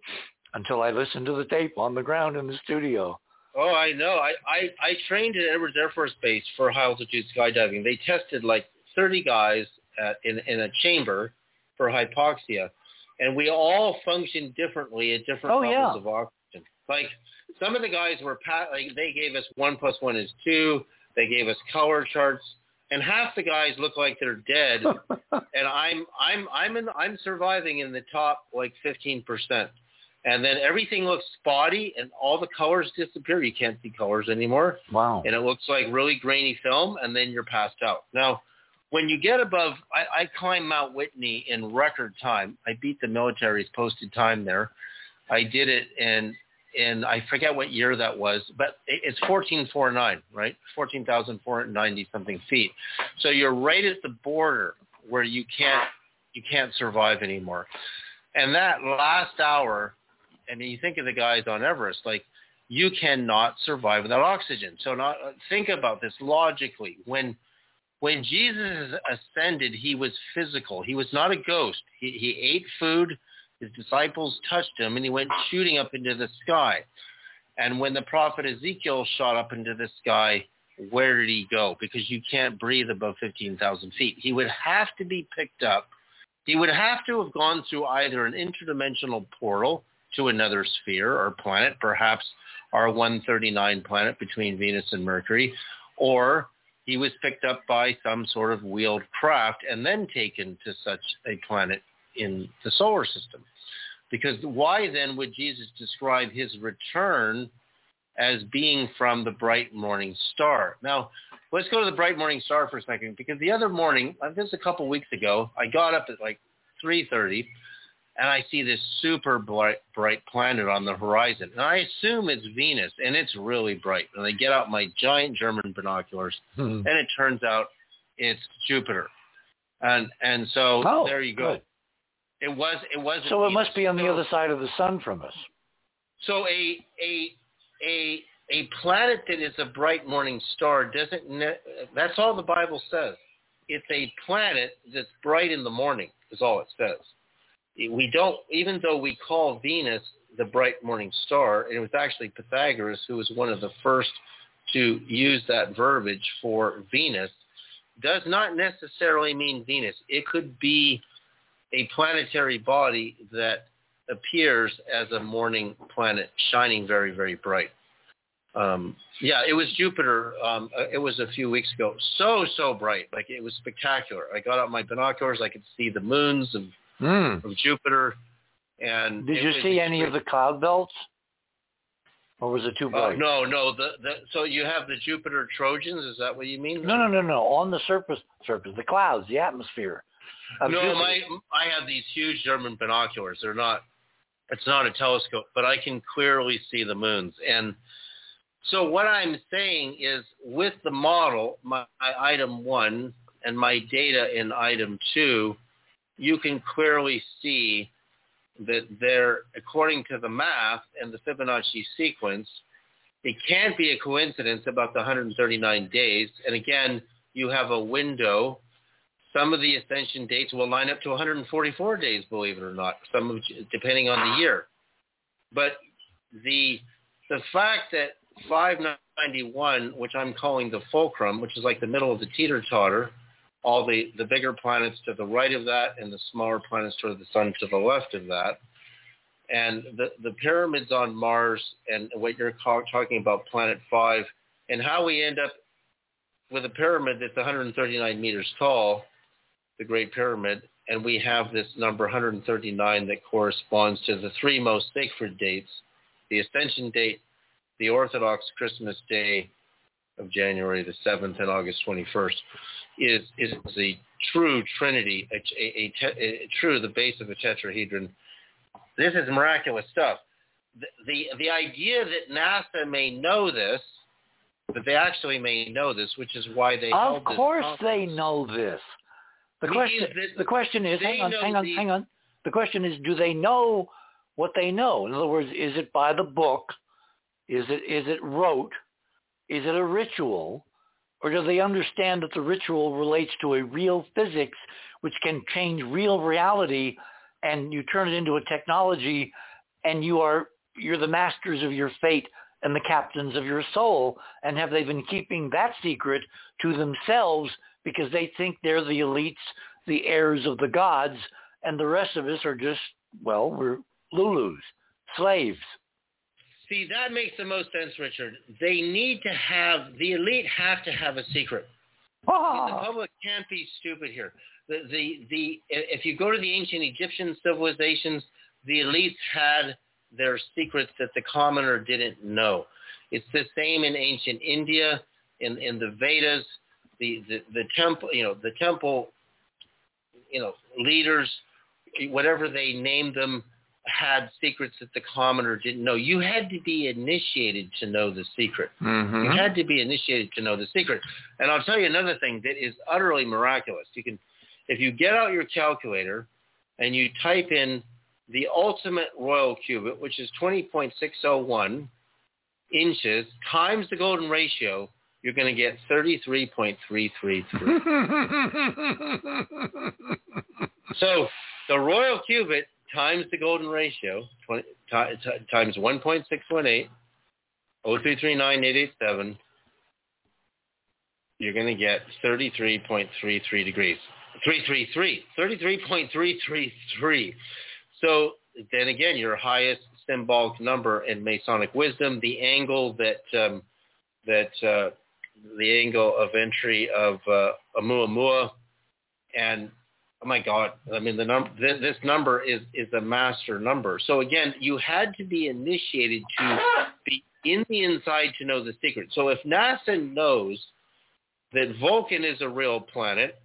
until I listened to the tape on the ground in the studio. Oh, I know. I, I, I trained at Edwards Air Force Base for high altitude skydiving. They tested like 30 guys at, in, in a chamber for hypoxia. And we all functioned differently at different Oh, levels yeah. of oxygen. Like some of the guys were, pa- like they gave us one plus one is two. They gave us color charts. And half the guys look like they're dead. (laughs) and I'm, I'm, I'm in, I'm surviving in the top like 15%. And then everything looks spotty and all the colors disappear. You can't see colors anymore wow. and it looks like really grainy film, and then you're passed out. Now, when you get above, I, I climbed Mount Whitney in record time. I beat the military's posted time there. I did it in, in I forget what year that was, but it's 1449, right? 14,490 something feet. So you're right at the border where you can't, you can't survive anymore. And that last hour, I mean, you think of the guys on Everest, like you cannot survive without oxygen. So not, think about this logically. When when Jesus ascended, he was physical. He was not a ghost. He, he ate food. His disciples touched him, and he went shooting up into the sky. And when the prophet Ezekiel shot up into the sky, where did he go? Because you can't breathe above 15,000 feet. He would have to be picked up. He would have to have gone through either an interdimensional portal to another sphere or planet, perhaps our 139 planet between Venus and Mercury, or he was picked up by some sort of wheeled craft and then taken to such a planet in the solar system. Because why then would Jesus describe his return as being from the bright morning star? Now, let's go to the bright morning star for a second, because the other morning, uh, this is a couple weeks ago, I got up at like 3.30 and I see this super bright, bright planet on the horizon. And I assume it's Venus, and it's really bright. And I get out my giant German binoculars, (laughs) and it turns out it's Jupiter. And and so Oh, there you go. good. It was it was So it must be on the other side of the sun from us. So a a a a planet that is a bright morning star doesn't. Ne- that's all the Bible says. It's a planet that's bright in the morning. Is all it says. We don't, even though we call Venus the bright morning star, and it was actually Pythagoras who was one of the first to use that verbiage for Venus, does not necessarily mean Venus. It could be a planetary body that appears as a morning planet shining very, very bright. Um, yeah, it was Jupiter. Um, uh, it was a few weeks ago. So, so bright. Like it was spectacular. I got out my binoculars. I could see the moons of, Hmm. of Jupiter. And Did you see any of the cloud belts? Or was it too Oh, bright? no, no. The, the, so you have the Jupiter Trojans. Is that what you mean? no, no, no, no. On the surface, surface, the clouds, the atmosphere. No, my I have these huge German binoculars. They're not. It's not a telescope, but I can clearly see the moons. And so what I'm saying is, with the model, my item one and my data in item two, you can clearly see that they're according to the math and the Fibonacci sequence, it can't be a coincidence about the 139 days. And again, you have a window some of the ascension dates will line up to 144 days, believe it or not, some of, depending on the year. But the the fact that 591, which I'm calling the fulcrum, which is like the middle of the teeter-totter, all the, the bigger planets to the right of that and the smaller planets toward the sun to the left of that, and the, the pyramids on Mars and what you're ca- talking about, Planet 5, and how we end up with a pyramid that's 139 meters tall, the Great Pyramid, and we have this number 139 that corresponds to the three most sacred dates, the Ascension date, the Orthodox Christmas Day of January the 7th and August 21st, is, is the true Trinity, a, a, a, a true, the base of a tetrahedron. This is miraculous stuff. The, the, the idea that NASA may know this, that they actually may know this, which is why they Of course they know this. The question, the question is, hang on, hang on, the- hang on. The question is, do they know what they know? In other words, is it by the book? Is it is it rote? Is it a ritual? Or do they understand that the ritual relates to a real physics which can change real reality and you turn it into a technology and you are you're the masters of your fate and the captains of your soul and have they been keeping that secret to themselves because they think they're the elites the heirs of the gods and the rest of us are just well we're lulus slaves. See that makes the most sense richard. They need to have the elite have to have a secret. Ah. the public can't be stupid here. The, the the if you go to the ancient egyptian civilizations the elites had their secrets that the commoner didn't know. It's the same in ancient India, in, in the Vedas, the, the, the temple, you know, the temple, you know, leaders, whatever they named them, had secrets that the commoner didn't know. You had to be initiated to know the secret. Mm-hmm. You had to be initiated to know the secret. And I'll tell you another thing that is utterly miraculous. You can, if you get out your calculator and you type in the ultimate royal cubit, which is 20.601 inches, times the golden ratio, you're going to get 33.333. so the royal cubit times the golden ratio 20, t- t- times 1.618, 0339887, you're going to get 33.33 degrees. 333. 33.333. So then again, your highest symbolic number in Masonic wisdom, the angle that um, that uh, the angle of entry of uh, Oumuamua, and oh my God, I mean the number th- this number is is a master number. So again, you had to be initiated to be in the inside to know the secret. So if NASA knows that Vulcan is a real planet,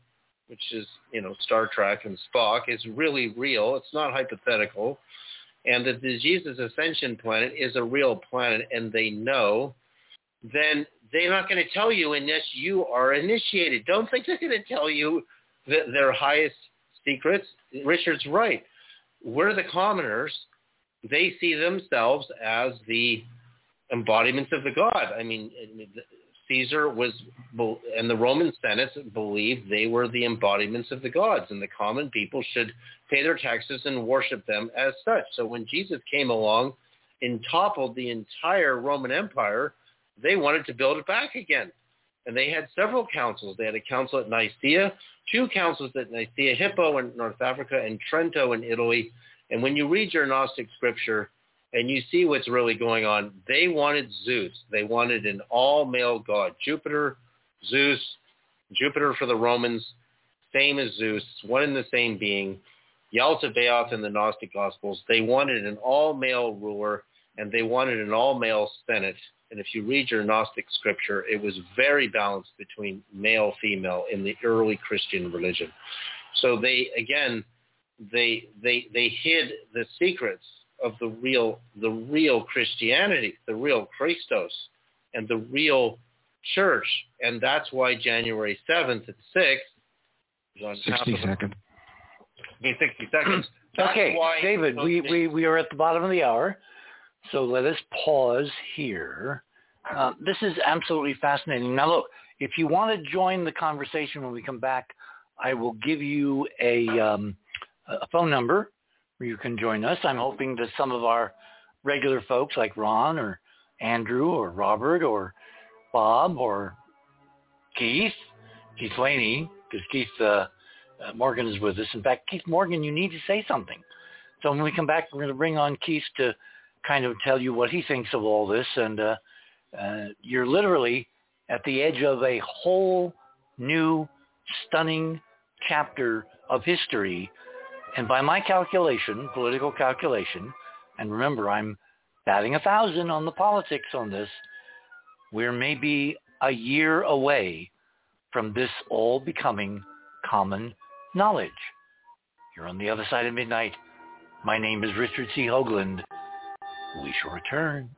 which is, you know, Star Trek and Spock, is really real. It's not hypothetical. And that the Jesus Ascension planet is a real planet and they know, then they're not going to tell you unless you are initiated. Don't think they're going to tell you that their highest secrets. Richard's right. We're the commoners. They see themselves as the embodiments of the God. I mean, Caesar was, and the Roman Senate believed they were the embodiments of the gods, and the common people should pay their taxes and worship them as such. So when Jesus came along and toppled the entire Roman Empire, they wanted to build it back again. And they had several councils. They had a council at Nicaea, two councils at Nicaea, Hippo in North Africa, and Trento in Italy. And when you read your Gnostic scripture, and you see what's really going on. They wanted Zeus. They wanted an all-male god. Jupiter, Zeus, Jupiter for the Romans, same as Zeus, one and the same being. Yaldabaoth in the Gnostic Gospels. They wanted an all-male ruler, and they wanted an all-male Senate. And if you read your Gnostic scripture, it was very balanced between male, female in the early Christian religion. So they, again, they, they, they hid the secrets of the real the real Christianity, the real Christos, and the real church, and that's why January seventh at six. Sixty seconds. Sixty seconds. That's okay, why David, we, we, we are at the bottom of the hour, so let us pause here. Uh, this is absolutely fascinating. Now, look, if you want to join the conversation when we come back, I will give you a, um, a phone number where you can join us. I'm hoping that some of our regular folks like Ron or Andrew or Robert or Bob or Keith, Keith Laney, because Keith uh, uh, Morgan is with us. In fact, Keith Morgan, you need to say something. So when we come back, we're going to bring on Keith to kind of tell you what he thinks of all this. And uh, uh, you're literally at the edge of a whole new, stunning chapter of history and by my calculation, political calculation, and remember I'm batting a thousand on the politics on this, we're maybe a year away from this all becoming common knowledge. You're on the other side of midnight. My name is Richard C. Hoagland. We shall return.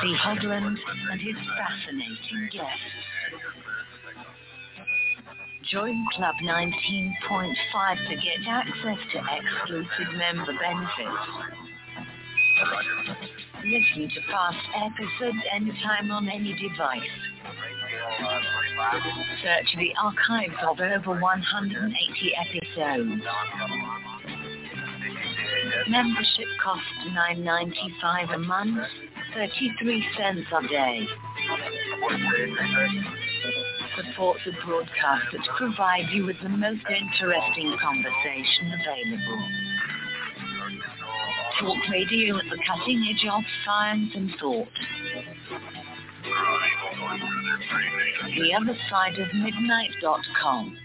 C. Hoagland and his fascinating guests. Join Club 19.5 to get access to exclusive member benefits. Listen to past episodes anytime on any device. Search the archives of over 180 episodes. Membership costs $9.95 a month, 33 cents a day. Support the broadcasters provide you with the most interesting conversation available. Talk radio at the cutting edge of science and thought. The other side of midnight.com.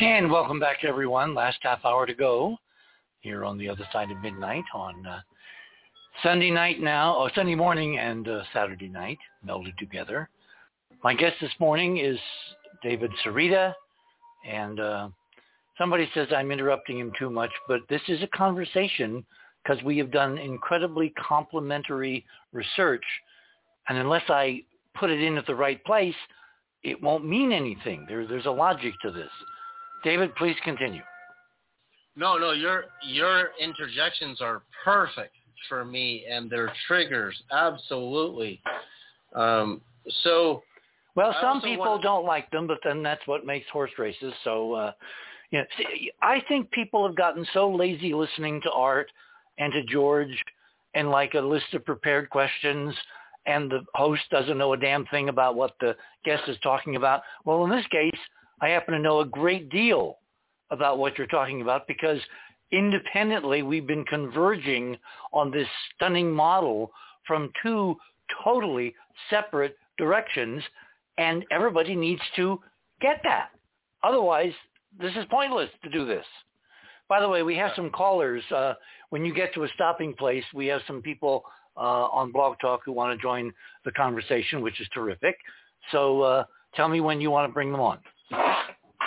And welcome back, everyone. Last half hour to go here on the other side of midnight on uh, Sunday night now, or Sunday morning and uh, Saturday night melded together. My guest this morning is David Sereda, and uh, somebody says I'm interrupting him too much, but this is a conversation because we have done incredibly complementary research, and unless I put it in at the right place, it won't mean anything. There, there's a logic to this. David, please continue. No, no, your your interjections are perfect for me, and they're triggers, absolutely. Um, so, well, some people want- don't like them, but then that's what makes horse races. So, uh, you know, see, I think people have gotten so lazy listening to Art and to George, and like a list of prepared questions, and the host doesn't know a damn thing about what the guest is talking about. Well, in this case, I happen to know a great deal about what you're talking about because independently we've been converging on this stunning model from two totally separate directions and everybody needs to get that. Otherwise, this is pointless to do this. By the way, we have some callers. Uh, when you get to a stopping place, we have some people uh, on Blog Talk who want to join the conversation, which is terrific. So uh, tell me when you want to bring them on. Oh,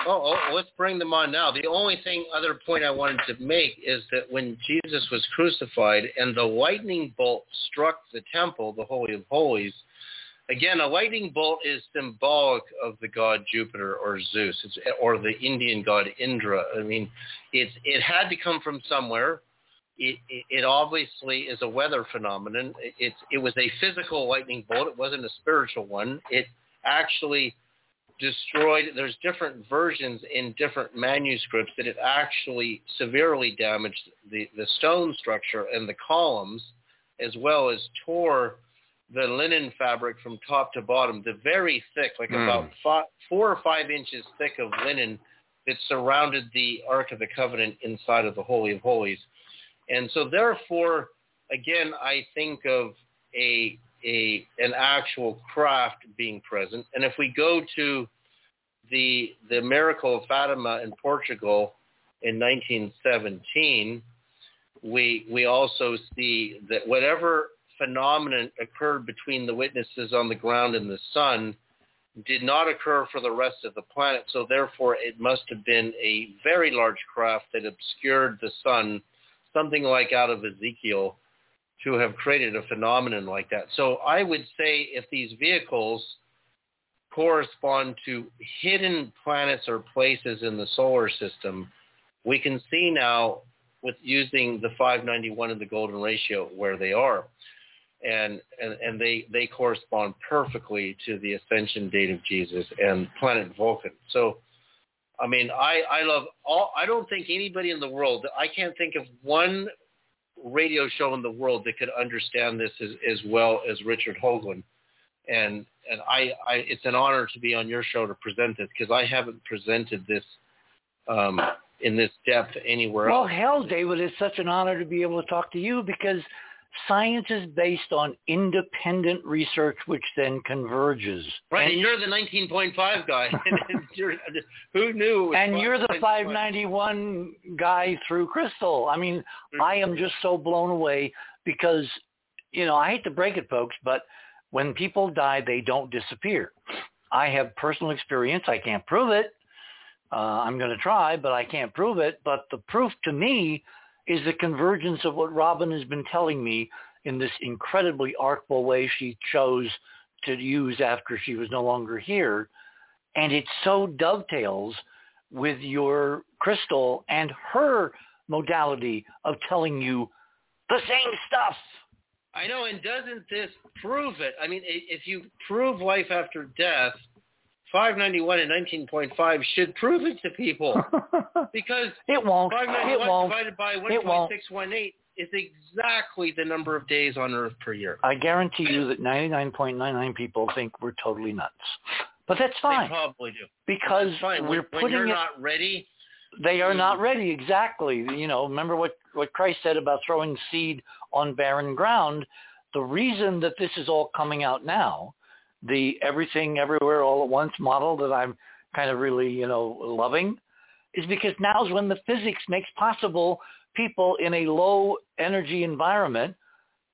oh, let's bring them on now. The only thing, other point I wanted to make is that when Jesus was crucified and the lightning bolt struck the temple, the Holy of Holies, again, a lightning bolt is symbolic of the god Jupiter or Zeus, it's, or the Indian god Indra. I mean, it's it had to come from somewhere. It, it, it obviously is a weather phenomenon. It, it's it was a physical lightning bolt. It wasn't a spiritual one. It actually destroyed. There's different versions in different manuscripts that it actually severely damaged the, the stone structure and the columns, as well as tore the linen fabric from top to bottom, the very thick, like Mm. about five, four or five inches thick of linen that surrounded the Ark of the Covenant inside of the Holy of Holies. And so therefore, again, I think of a a an actual craft being present. And if we go to the the miracle of Fatima in Portugal in 1917, we we also see that whatever phenomenon occurred between the witnesses on the ground and the sun did not occur for the rest of the planet. So therefore, it must have been a very large craft that obscured the sun, something like out of Ezekiel, to have created a phenomenon like that. So I would say if these vehicles correspond to hidden planets or places in the solar system, we can see now with using the 591 and the golden ratio where they are. And, and, and they, they correspond perfectly to the ascension date of Jesus and planet Vulcan. So, I mean, I, I love all, I don't think anybody in the world, I can't think of one radio show in the world that could understand this as, as well as Richard Hoagland. And and I, I it's an honor to be on your show to present this because I haven't presented this um, in this depth anywhere well, else. Well, hell, David, it's such an honor to be able to talk to you because science is based on independent research, which then converges. Right, and, and you're the 19.5 guy. who (laughs) knew? (laughs) And you're the 591 guy through Crystal. I mean, mm-hmm. I am just so blown away because, you know, I hate to break it, folks, but when people die, they don't disappear. I have personal experience. I can't prove it. Uh, I'm going to try, but I can't prove it. But the proof to me is the convergence of what Robin has been telling me in this incredibly artful way she chose to use after she was no longer here. And it so dovetails with your crystal and her modality of telling you the same stuff. I know, and doesn't this prove it? I mean, if you prove life after death, 591 and 19.5 should prove it to people (laughs) because it won't. 591 it won't. divided by 1.618 is exactly the number of days on Earth per year. I guarantee you that 99.99 people think we're totally nuts, but that's fine. They probably do because fine. we're when, putting when you're it. not ready. They are not ready. Exactly. You know, remember what what Christ said about throwing seed on barren ground. The reason that this is all coming out now the everything everywhere all at once model that I'm kind of really, you know, loving is because now's when the physics makes possible people in a low energy environment,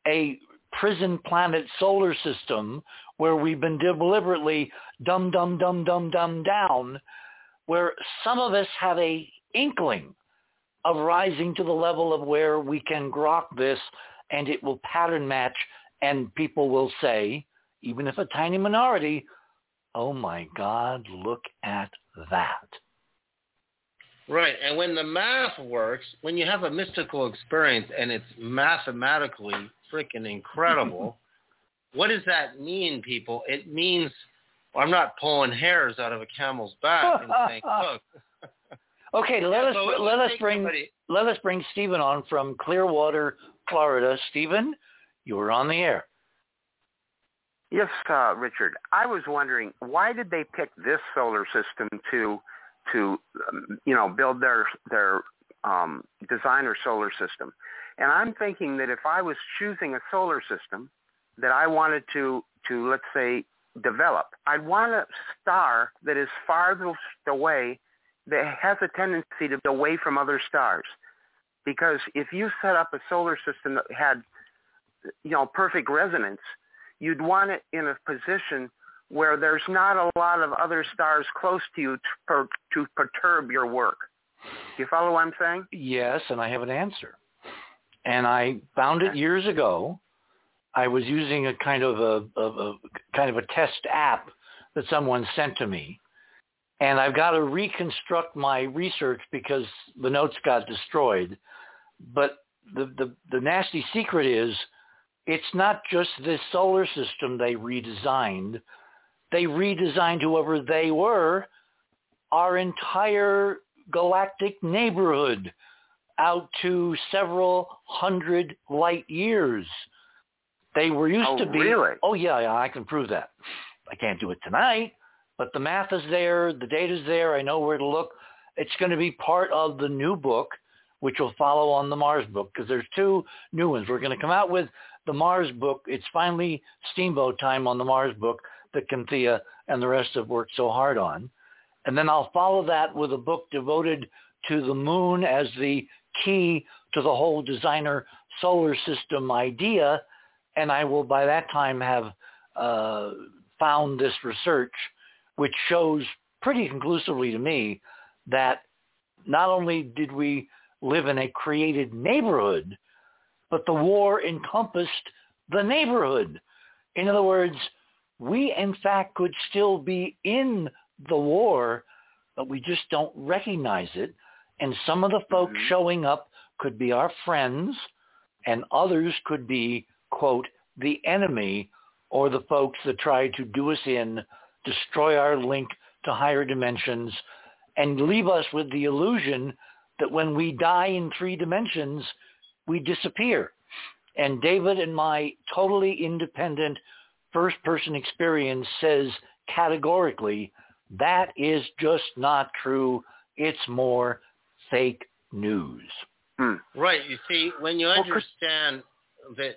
a prison planet solar system where we've been deliberately dumb, dumb, dumb, dumb, dumb down, where some of us have a inkling of rising to the level of where we can grok this and it will pattern match and people will say, even if a tiny minority, oh my God, look at that. Right. And when the math works, when you have a mystical experience and it's mathematically freaking incredible, (laughs) what does that mean, people? It means well, I'm not pulling hairs out of a camel's back and saying, (laughs) look. okay, let yeah, us so let us bring somebody... let us bring Stephen on from Clearwater, Florida. Stephen, you are on the air. Yes, uh, Richard. I was wondering why did they pick this solar system to to um, you know build their their um, designer solar system? And I'm thinking that if I was choosing a solar system that I wanted to to let's say develop, I'd want a star that is farthest away that has a tendency to be away from other stars. Because if you set up a solar system that had you know perfect resonance, you'd want it in a position where there's not a lot of other stars close to you to, per, to perturb your work. Do you follow what I'm saying? Yes, and I have an answer. And I found it years ago. I was using a kind of a, a, a kind of a test app that someone sent to me, and I've got to reconstruct my research because the notes got destroyed. But the the, the nasty secret is it's not just this solar system they redesigned. They redesigned whoever they were, our entire galactic neighborhood out to several hundred light years. They were used oh, to be. Really? Oh yeah, yeah, I can prove that. I can't do it tonight, but the math is there, the data's there. I know where to look. It's going to be part of the new book, which will follow on the Mars book, because there's two new ones. We're going to come out with the Mars book. It's finally steamboat time on the Mars book that Cynthia and the rest have worked so hard on. And then I'll follow that with a book devoted to the moon as the key to the whole designer solar system idea. And I will by that time have uh, found this research, which shows pretty conclusively to me that not only did we live in a created neighborhood, but the war encompassed the neighborhood. In other words, we in fact could still be in the war, but we just don't recognize it. And some of the folks mm-hmm. showing up could be our friends, and others could be, quote, the enemy or the folks that try to do us in, destroy our link to higher dimensions, and leave us with the illusion that when we die in three dimensions, we disappear. And David and my totally independent first person experience says categorically that is just not true. It's more fake news. Hmm. Right. You see, when you understand that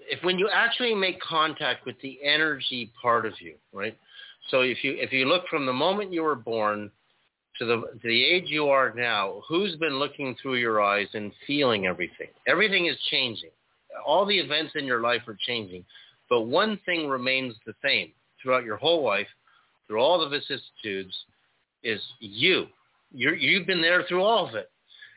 if when you actually make contact with the energy part of you, right? So if you if you look from the moment you were born to the to the age you are now, who's been looking through your eyes and feeling everything? Everything is changing. All the events in your life are changing, but one thing remains the same throughout your whole life, through all the vicissitudes, is you. You're, you've been there through all of it.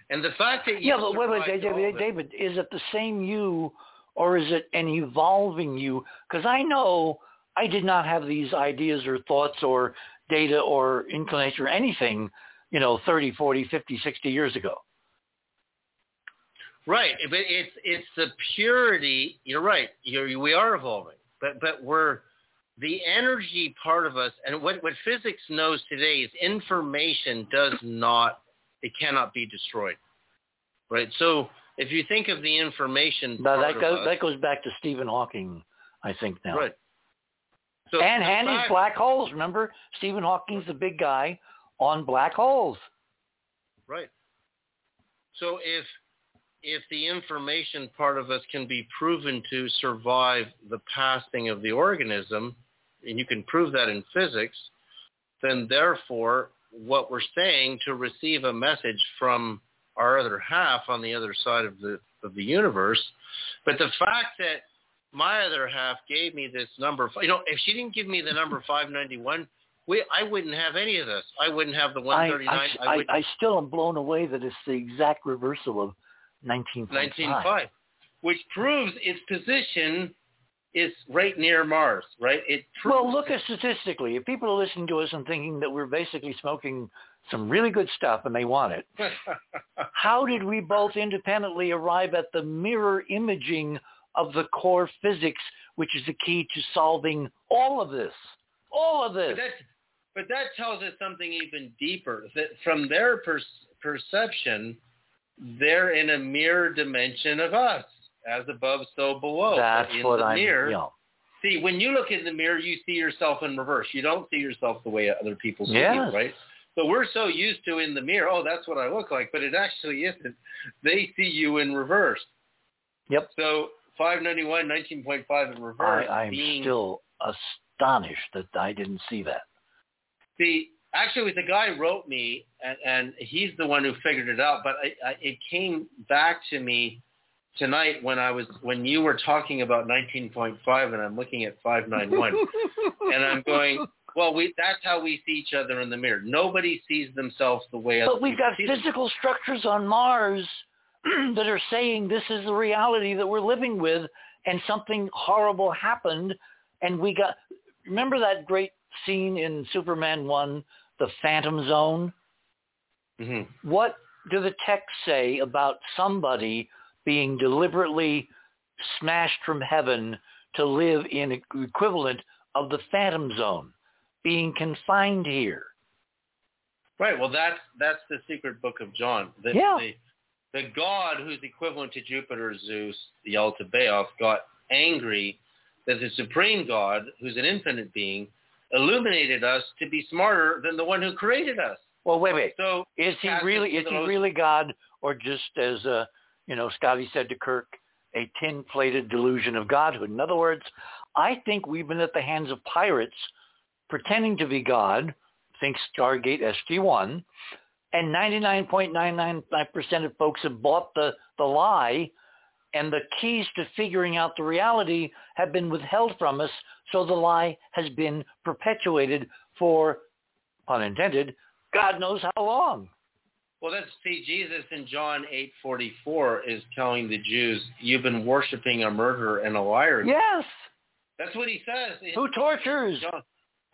And the fact that you yeah, but wait, wait, David, David, is it the same you, or is it an evolving you? Because I know I did not have these ideas or thoughts or data or inclination or anything, you know, 30, 40, 50, 60 years ago. Right, but it's it's the purity. You're right. You're, we are evolving, but but we're the energy part of us, and what what physics knows today is information does not, it cannot be destroyed. Right. So if you think of the information, now that goes us, that goes back to Stephen Hawking, I think now. Right. So and and his black holes. Remember, Stephen Hawking's the big guy on black holes. Right. So if if the information part of us can be proven to survive the passing of the organism, and you can prove that in physics, then therefore what we're saying to receive a message from our other half on the other side of the of the universe, but the fact that my other half gave me this number. You know, if she didn't give me the number 591, we, I wouldn't have any of this. I wouldn't have the 139. I, I, I, I still am blown away that it's the exact reversal of 19.5. which proves its position is right near Mars, right? It well, look at statistically. If people are listening to us and thinking that we're basically smoking some really good stuff and they want it, (laughs) how did we both independently arrive at the mirror imaging of the core physics, which is the key to solving all of this. All of this. But that, but that tells us something even deeper. That from their per- perception, they're in a mirror dimension of us, as above, so below. That's in what the I'm. Mirror, you know. See, when you look in the mirror, you see yourself in reverse. You don't see yourself the way other people see yes. you, right? So we're so used to in the mirror, oh, that's what I look like, but it actually isn't. They see you in reverse. Yep. So 591, 19.5 in reverse. I, I'm being, still astonished that I didn't see that. See, actually, the guy wrote me, and, and he's the one who figured it out. But I, I, it came back to me tonight when I was when you were talking about 19.5, and I'm looking at 591, (laughs) and I'm going. Well, we that's how we see each other in the mirror. Nobody sees themselves the way. But we've got physical them. structures on Mars (clears throat) that are saying this is the reality that we're living with and something horrible happened and we got remember that great scene in Superman 1 the phantom zone mm-hmm. what do the texts say about somebody being deliberately smashed from heaven to live in equivalent of the phantom zone being confined here right well that's that's the secret book of john the, yeah. The, the god who's equivalent to Jupiter, Zeus, the Altabaoth, got angry that the supreme God, who's an infinite being, illuminated us to be smarter than the one who created us. Well, wait, wait. So is he really is he most... really God, or just as uh, you know, Scotty said to Kirk, a tin-plated delusion of godhood? In other words, I think we've been at the hands of pirates pretending to be God. Think Stargate SG-1, and 99.999% of folks have bought the, the lie and the keys to figuring out the reality have been withheld from us, so the lie has been perpetuated for, pun intended, God knows how long. Well, that's see, Jesus in John eight forty four is telling the Jews, "You've been worshiping a murderer and a liar." Yes, that's what he says. Who tortures? John,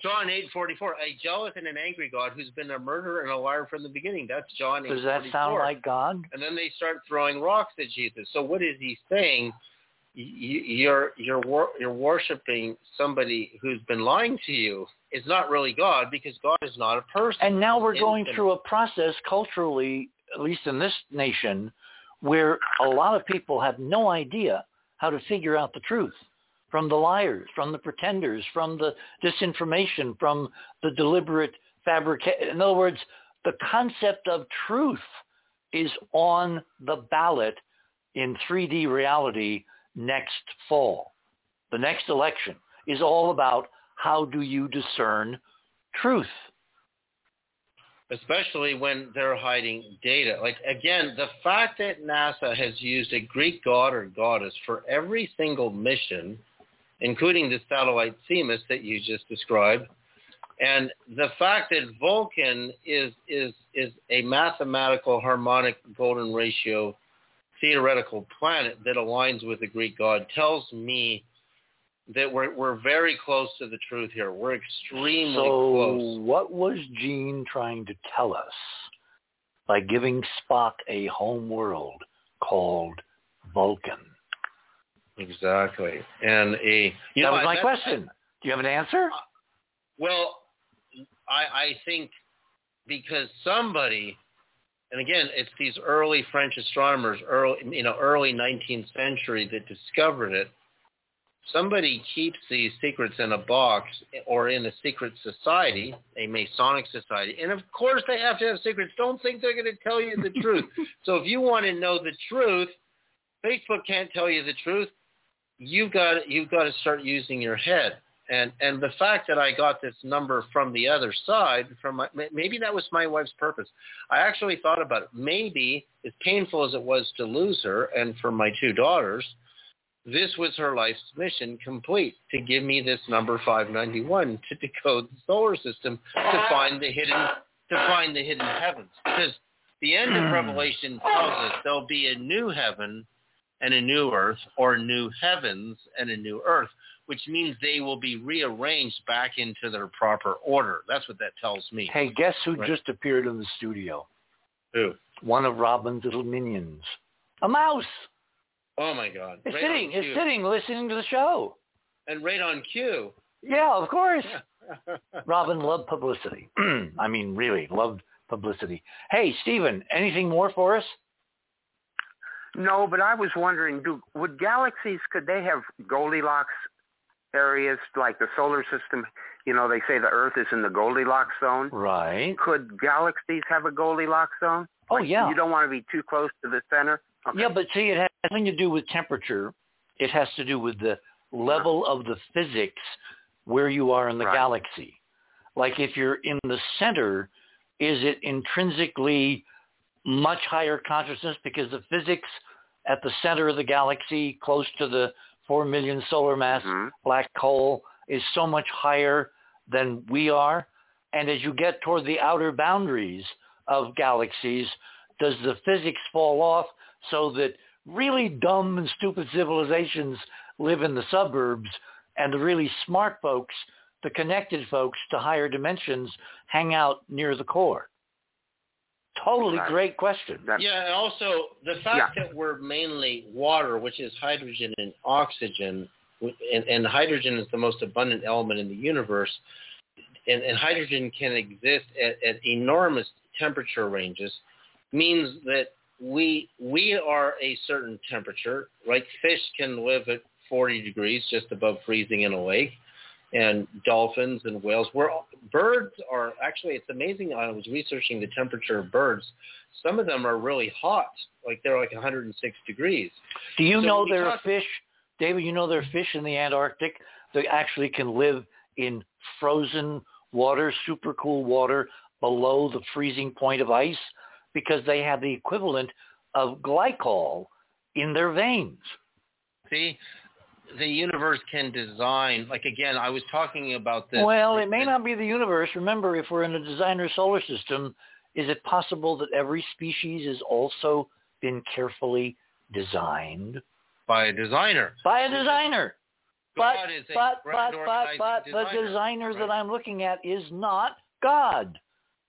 John eight forty four, a jealous and an angry God who's been a murderer and a liar from the beginning. That's John eight. Does that sound like God? And then they start throwing rocks at Jesus. So what is he saying? You're you're you're worshiping somebody who's been lying to you. It's not really God because God is not a person. And now we're going through a process culturally, at least in this nation, where a lot of people have no idea how to figure out the truth from the liars, from the pretenders, from the disinformation, from the deliberate fabrication. In other words, the concept of truth is on the ballot in 3D reality next fall. The next election is all about how do you discern truth? Especially when they're hiding data. Like, again, the fact that NASA has used a Greek god or goddess for every single mission, including the satellite Themis that you just described, and the fact that Vulcan is is is a mathematical harmonic golden ratio theoretical planet that aligns with the Greek god tells me that we're we're very close to the truth here. We're extremely so close. what was Gene trying to tell us by giving Spock a home world called Vulcan? Exactly. And a that know, was my question. Do you have an answer? Uh, well, I, I think because somebody, and again, it's these early French astronomers, early you know, early 19th century that discovered it. Somebody keeps these secrets in a box or in a secret society, a Masonic society, and of course they have to have secrets. Don't think they're going to tell you the (laughs) truth. So if you want to know the truth, Facebook can't tell you the truth. You've got you've got to start using your head and and the fact that I got this number from the other side, from my, maybe that was my wife's purpose. I actually thought about it. Maybe as painful as it was to lose her, and for my two daughters, this was her life's mission complete to give me this number 591 to decode the solar system to find the hidden to find the hidden heavens. Because the end of hmm. Revelation tells us there'll be a new heaven and a new earth, or new heavens and a new earth which means they will be rearranged back into their proper order. That's what that tells me. Hey, guess who Right. just appeared in the studio? Who? One of Robin's little minions. A mouse. Oh my God! It's Right sitting. It's sitting, listening to the show. and right on cue. Yeah, of course. (laughs) Robin loved publicity. (clears throat) I mean, really loved publicity. Hey, Stephen, anything more for us? No, but I was wondering, do would galaxies could they have Goldilocks areas like the solar system? You know, they say the Earth is in the Goldilocks zone. Right. Could galaxies have a Goldilocks zone? Oh, Like, yeah. You don't want to be too close to the center. Okay. Yeah, but see, it has nothing to do with temperature. It has to do with the level of the physics where you are in the Right. galaxy. Like if you're in the center, is it intrinsically much higher consciousness because the physics at the center of the galaxy, close to the 4 million solar mass Mhm. black hole, is so much higher than we are? And as you get toward the outer boundaries of galaxies, does the physics fall off so that really dumb and stupid civilizations live in the suburbs and the really smart folks, the connected folks to higher dimensions hang out near the core? Totally Right. great question. That- Yeah, and also the fact that we're mainly water, which is hydrogen and oxygen, and, and hydrogen is the most abundant element in the universe, and, and hydrogen can exist at, at enormous temperature ranges, means that we we are a certain temperature. Right, fish can live at 40 degrees, just above freezing in a lake, and dolphins and whales. We're birds are actually. It's amazing. I was researching the temperature of birds some of them are really hot, like they're like 106 degrees. Do you So know there are fish, David, you know there are fish in the Antarctic that actually can live in frozen water, super cool water below the freezing point of ice because they have the equivalent of glycol in their veins. See, the universe can design. Like again, I was talking about this. Well, it may not be the universe. Remember, if we're in a designer solar system, is it possible that every species has also been carefully designed by a designer. by a designer? But but but but but the designer, designer that? I'm looking at is not God.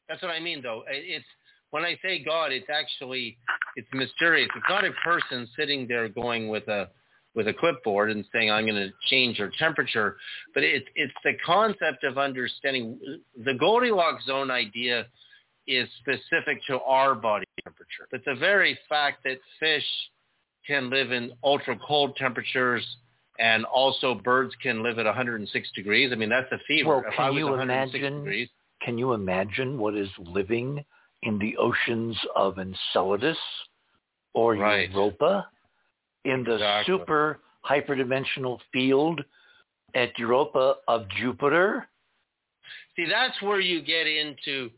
That's what I mean, though. It's when I say God, it's actually it's mysterious. It's not a person sitting there going with a with a clipboard and saying I'm going to change your temperature, but it's it's the concept of understanding the Goldilocks zone idea is specific to our body temperature. But the very fact that fish can live in ultra cold temperatures and also birds can live at 106 degrees. I mean, that's a fever. Well, can you imagine- degrees, Can you imagine what is living in the oceans of Enceladus or right. Europa, in the exactly. super hyperdimensional field at Europa of Jupiter. See, that's where you get into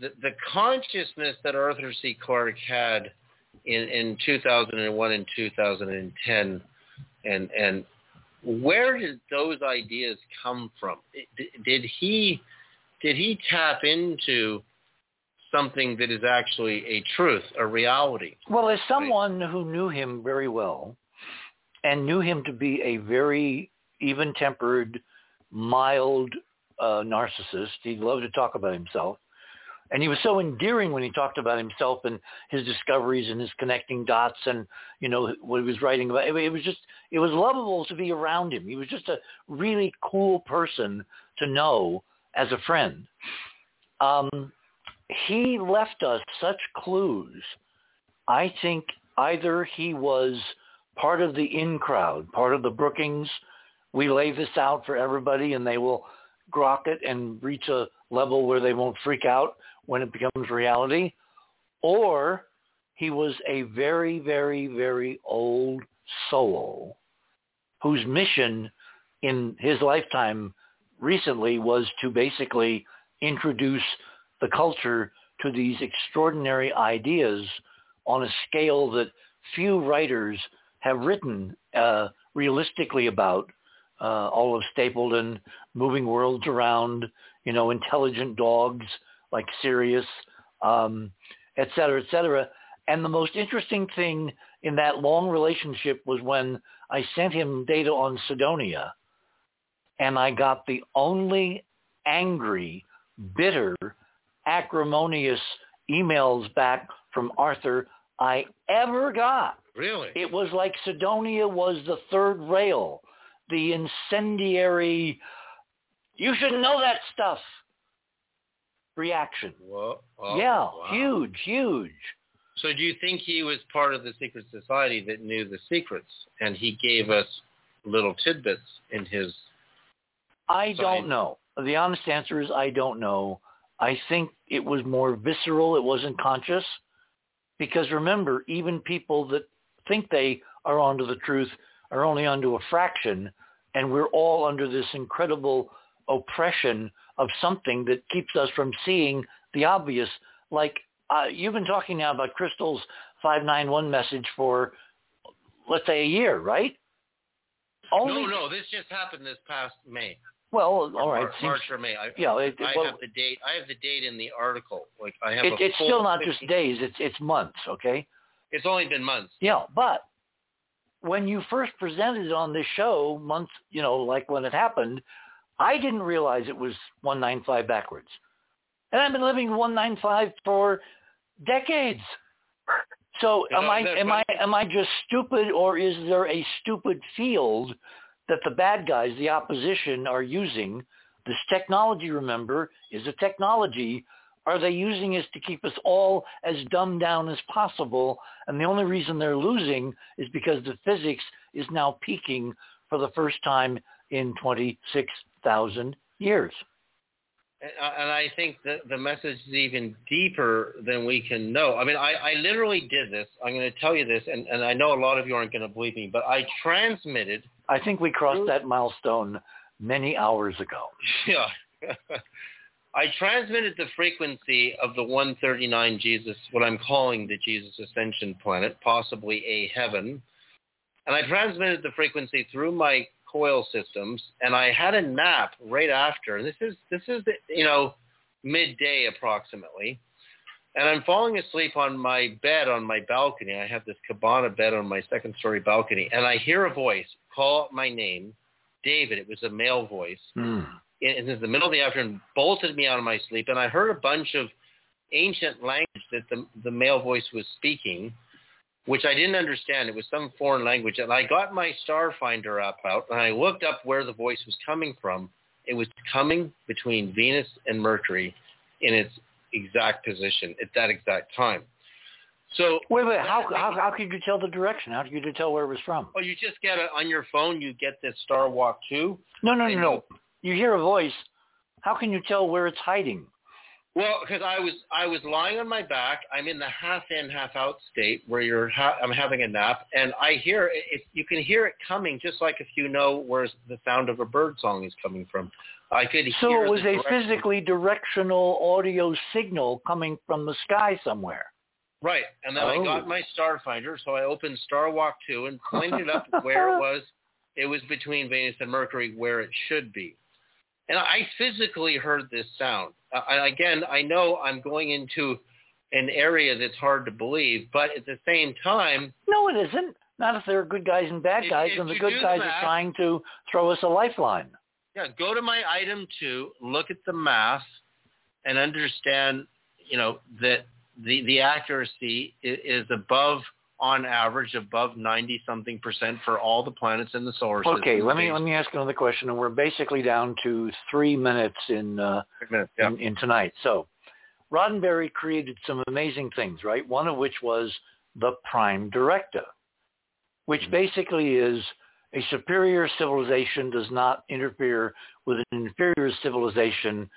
the, the consciousness that Arthur C. Clarke had in, in 2001 and 2010, and and where did those ideas come from? Did, did he did he tap into something that is actually a truth, a reality? Well, as someone who knew him very well and knew him to be a very even-tempered, mild uh, narcissist, he loved to talk about himself. And he was so endearing when he talked about himself and his discoveries and his connecting dots and, you know, what he was writing about. It was just, it was lovable to be around him. He was just a really cool person to know as a friend. Um, he left us such clues. I think either he was part of the in crowd, part of the Brookings. We lay this out for everybody and they will grok it and reach a level where they won't freak out when it becomes reality. Or he was a very, very, very old soul whose mission in his lifetime recently was to basically introduce the culture to these extraordinary ideas on a scale that few writers have written uh, realistically about. Uh, all of Stapleton, moving worlds around, you know, intelligent dogs like Sirius, um, et cetera, et cetera. And the most interesting thing in that long relationship was when I sent him data on Cydonia and I got the only angry, bitter, acrimonious emails back from Arthur I ever got. Really? It was like Cydonia was the third rail, the incendiary, you should know that stuff reaction. Whoa. Oh, yeah, wow. huge, huge. So do you think he was part of the secret society that knew the secrets and he gave us little tidbits in his I don't know. The honest answer is I don't know. I think it was more visceral. It wasn't conscious. Because remember, even people that think they are onto the truth are only onto a fraction. And we're all under this incredible oppression of something that keeps us from seeing the obvious. Like uh, you've been talking now about Crystal's 591 message for, let's say, a year, right? Only... No, no, this just happened this past May. Well, all right. March, March or May. I, yeah, it, I well, have the date. I have the date in the article. Like I have. It, it's still not 50, just days. It's it's months. Okay. It's only been months. Yeah, but when you first presented it on this show, months, you know, like when it happened, I didn't realize it was 195 backwards, and I've been living 195 for decades. So am I am I am I just stupid, or is there a stupid field that the bad guys, the opposition, are using? This technology, remember, is a technology. Are they using it to keep us all as dumbed down as possible? And the only reason they're losing is because the physics is now peaking for the first time in 26,000 years. I- uh, and I think that the message is even deeper than we can know. I mean, I, I literally did this. I'm going to tell you this, and, and I know a lot of you aren't going to believe me, but I transmitted. I think we crossed that milestone many hours ago. (laughs) Yeah. I transmitted the frequency of the 139 Jesus, what I'm calling the Jesus Ascension planet, possibly a heaven. And I transmitted the frequency through my coil systems, and I had a nap right after. This is this is you know midday approximately, and I'm falling asleep on my bed on my balcony. I have this cabana bed on my second story balcony, and I hear a voice call my name, David. It was a male voice, Hmm. in, in the middle of the afternoon, bolted me out of my sleep, and I heard a bunch of ancient language that the the male voice was speaking which I didn't understand. It was some foreign language. And I got my Starfinder app out and I looked up where the voice was coming from. It was coming between Venus and Mercury in its exact position at that exact time. So Wait, wait. How how how could you tell the direction? How could you tell where it was from? oh, you just get it on your phone. You get this Star Walk 2. No, no, no, no. You hear a voice. How can you tell where it's hiding? Well, because I was I was lying on my back. I'm in the half in, half out state where you're. Ha- I'm having a nap, and I hear it, it. You can hear it coming, just like if you know where the sound of a bird song is coming from. I could hear it. so it was a direction. physically directional audio signal coming from the sky somewhere. Right, and then Oh. I got my Starfinder, so I opened Star Walk 2 and pointed up (laughs) where it was. It was between Venus and Mercury, where it should be. And I physically heard this sound. Uh, again, I know I'm going into an area that's hard to believe, but at the same time, No, it isn't. Not if there are good guys and bad guys, if and the good guys are trying to throw us a lifeline. yeah, go to my item two, look at the math, and understand, you know, that the the accuracy is, is above, on average, above ninety something percent for all the planets in the solar system. Okay, let me let me ask another question, and we're basically down to three minutes in uh, Yeah. in, in tonight. So, Roddenberry created some amazing things, right? One of which was the Prime Directive, which Mm-hmm. basically is a superior civilization does not interfere with an inferior civilization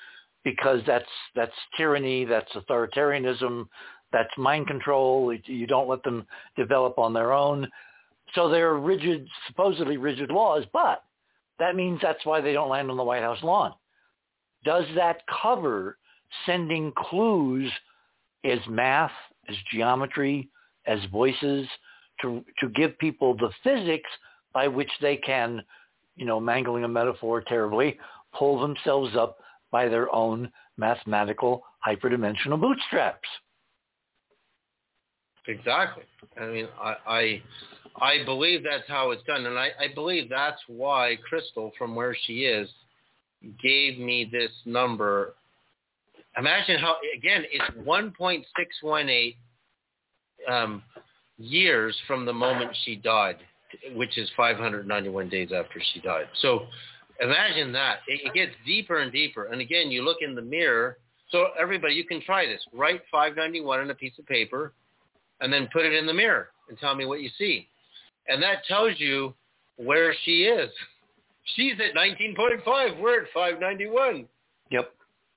because that's that's tyranny, that's authoritarianism, that's mind control. You don't let them develop on their own. So they're rigid, supposedly rigid laws, but that means that's why they don't land on the White House lawn. Does that cover sending clues as math, as geometry, as voices to to give people the physics by which they can, you know, mangling a metaphor terribly, pull themselves up by their own mathematical hyperdimensional bootstraps. Exactly. I mean, I, I I believe that's how it's done, and I, I believe that's why Crystal, from where she is, gave me this number. Imagine how again it's 1.618 um, years from the moment she died, which is 591 days after she died. So imagine that. It, it gets deeper and deeper. And again, you look in the mirror. So everybody, you can try this. Write 591 on a piece of paper and then put it in the mirror and tell me what you see. And that tells you where she is. (laughs) She's at 19.5. We're at 591. Yep.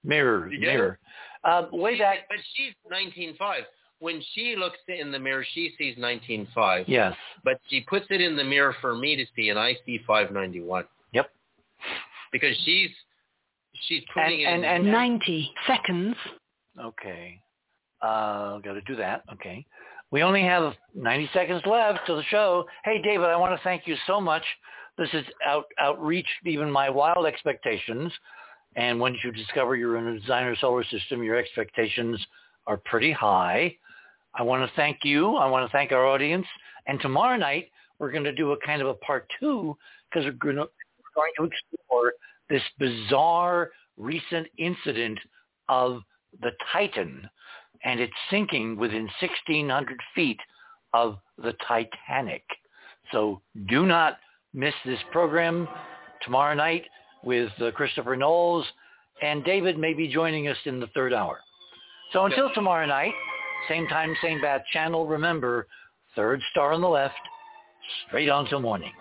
Mirror, mirror. Um, way She's- back, But she's 19.5. When she looks in the mirror, she sees 19.5. yes. But she puts it in the mirror for me to see, and I see 591. Yep. Because she's she's putting And- it and- in and- 90 seconds. Okay. Uh, got to do that. Okay. We only have 90 seconds left to the show. Hey, David, I want to thank you so much. This has out, outreached even my wild expectations. And once you discover you're in a designer solar system, your expectations are pretty high. I want to thank you. I want to thank our audience. And tomorrow night, we're going to do a kind of a part two because we're going to, we're going to explore this bizarre recent incident of the Titan and it's sinking within 1,600 feet of the Titanic. So do not miss this program tomorrow night with uh, Christopher Knowles, and David may be joining us in the third hour. So until tomorrow night, same time, same bad channel, remember, third star on the left, straight on till morning.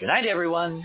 Good night, everyone.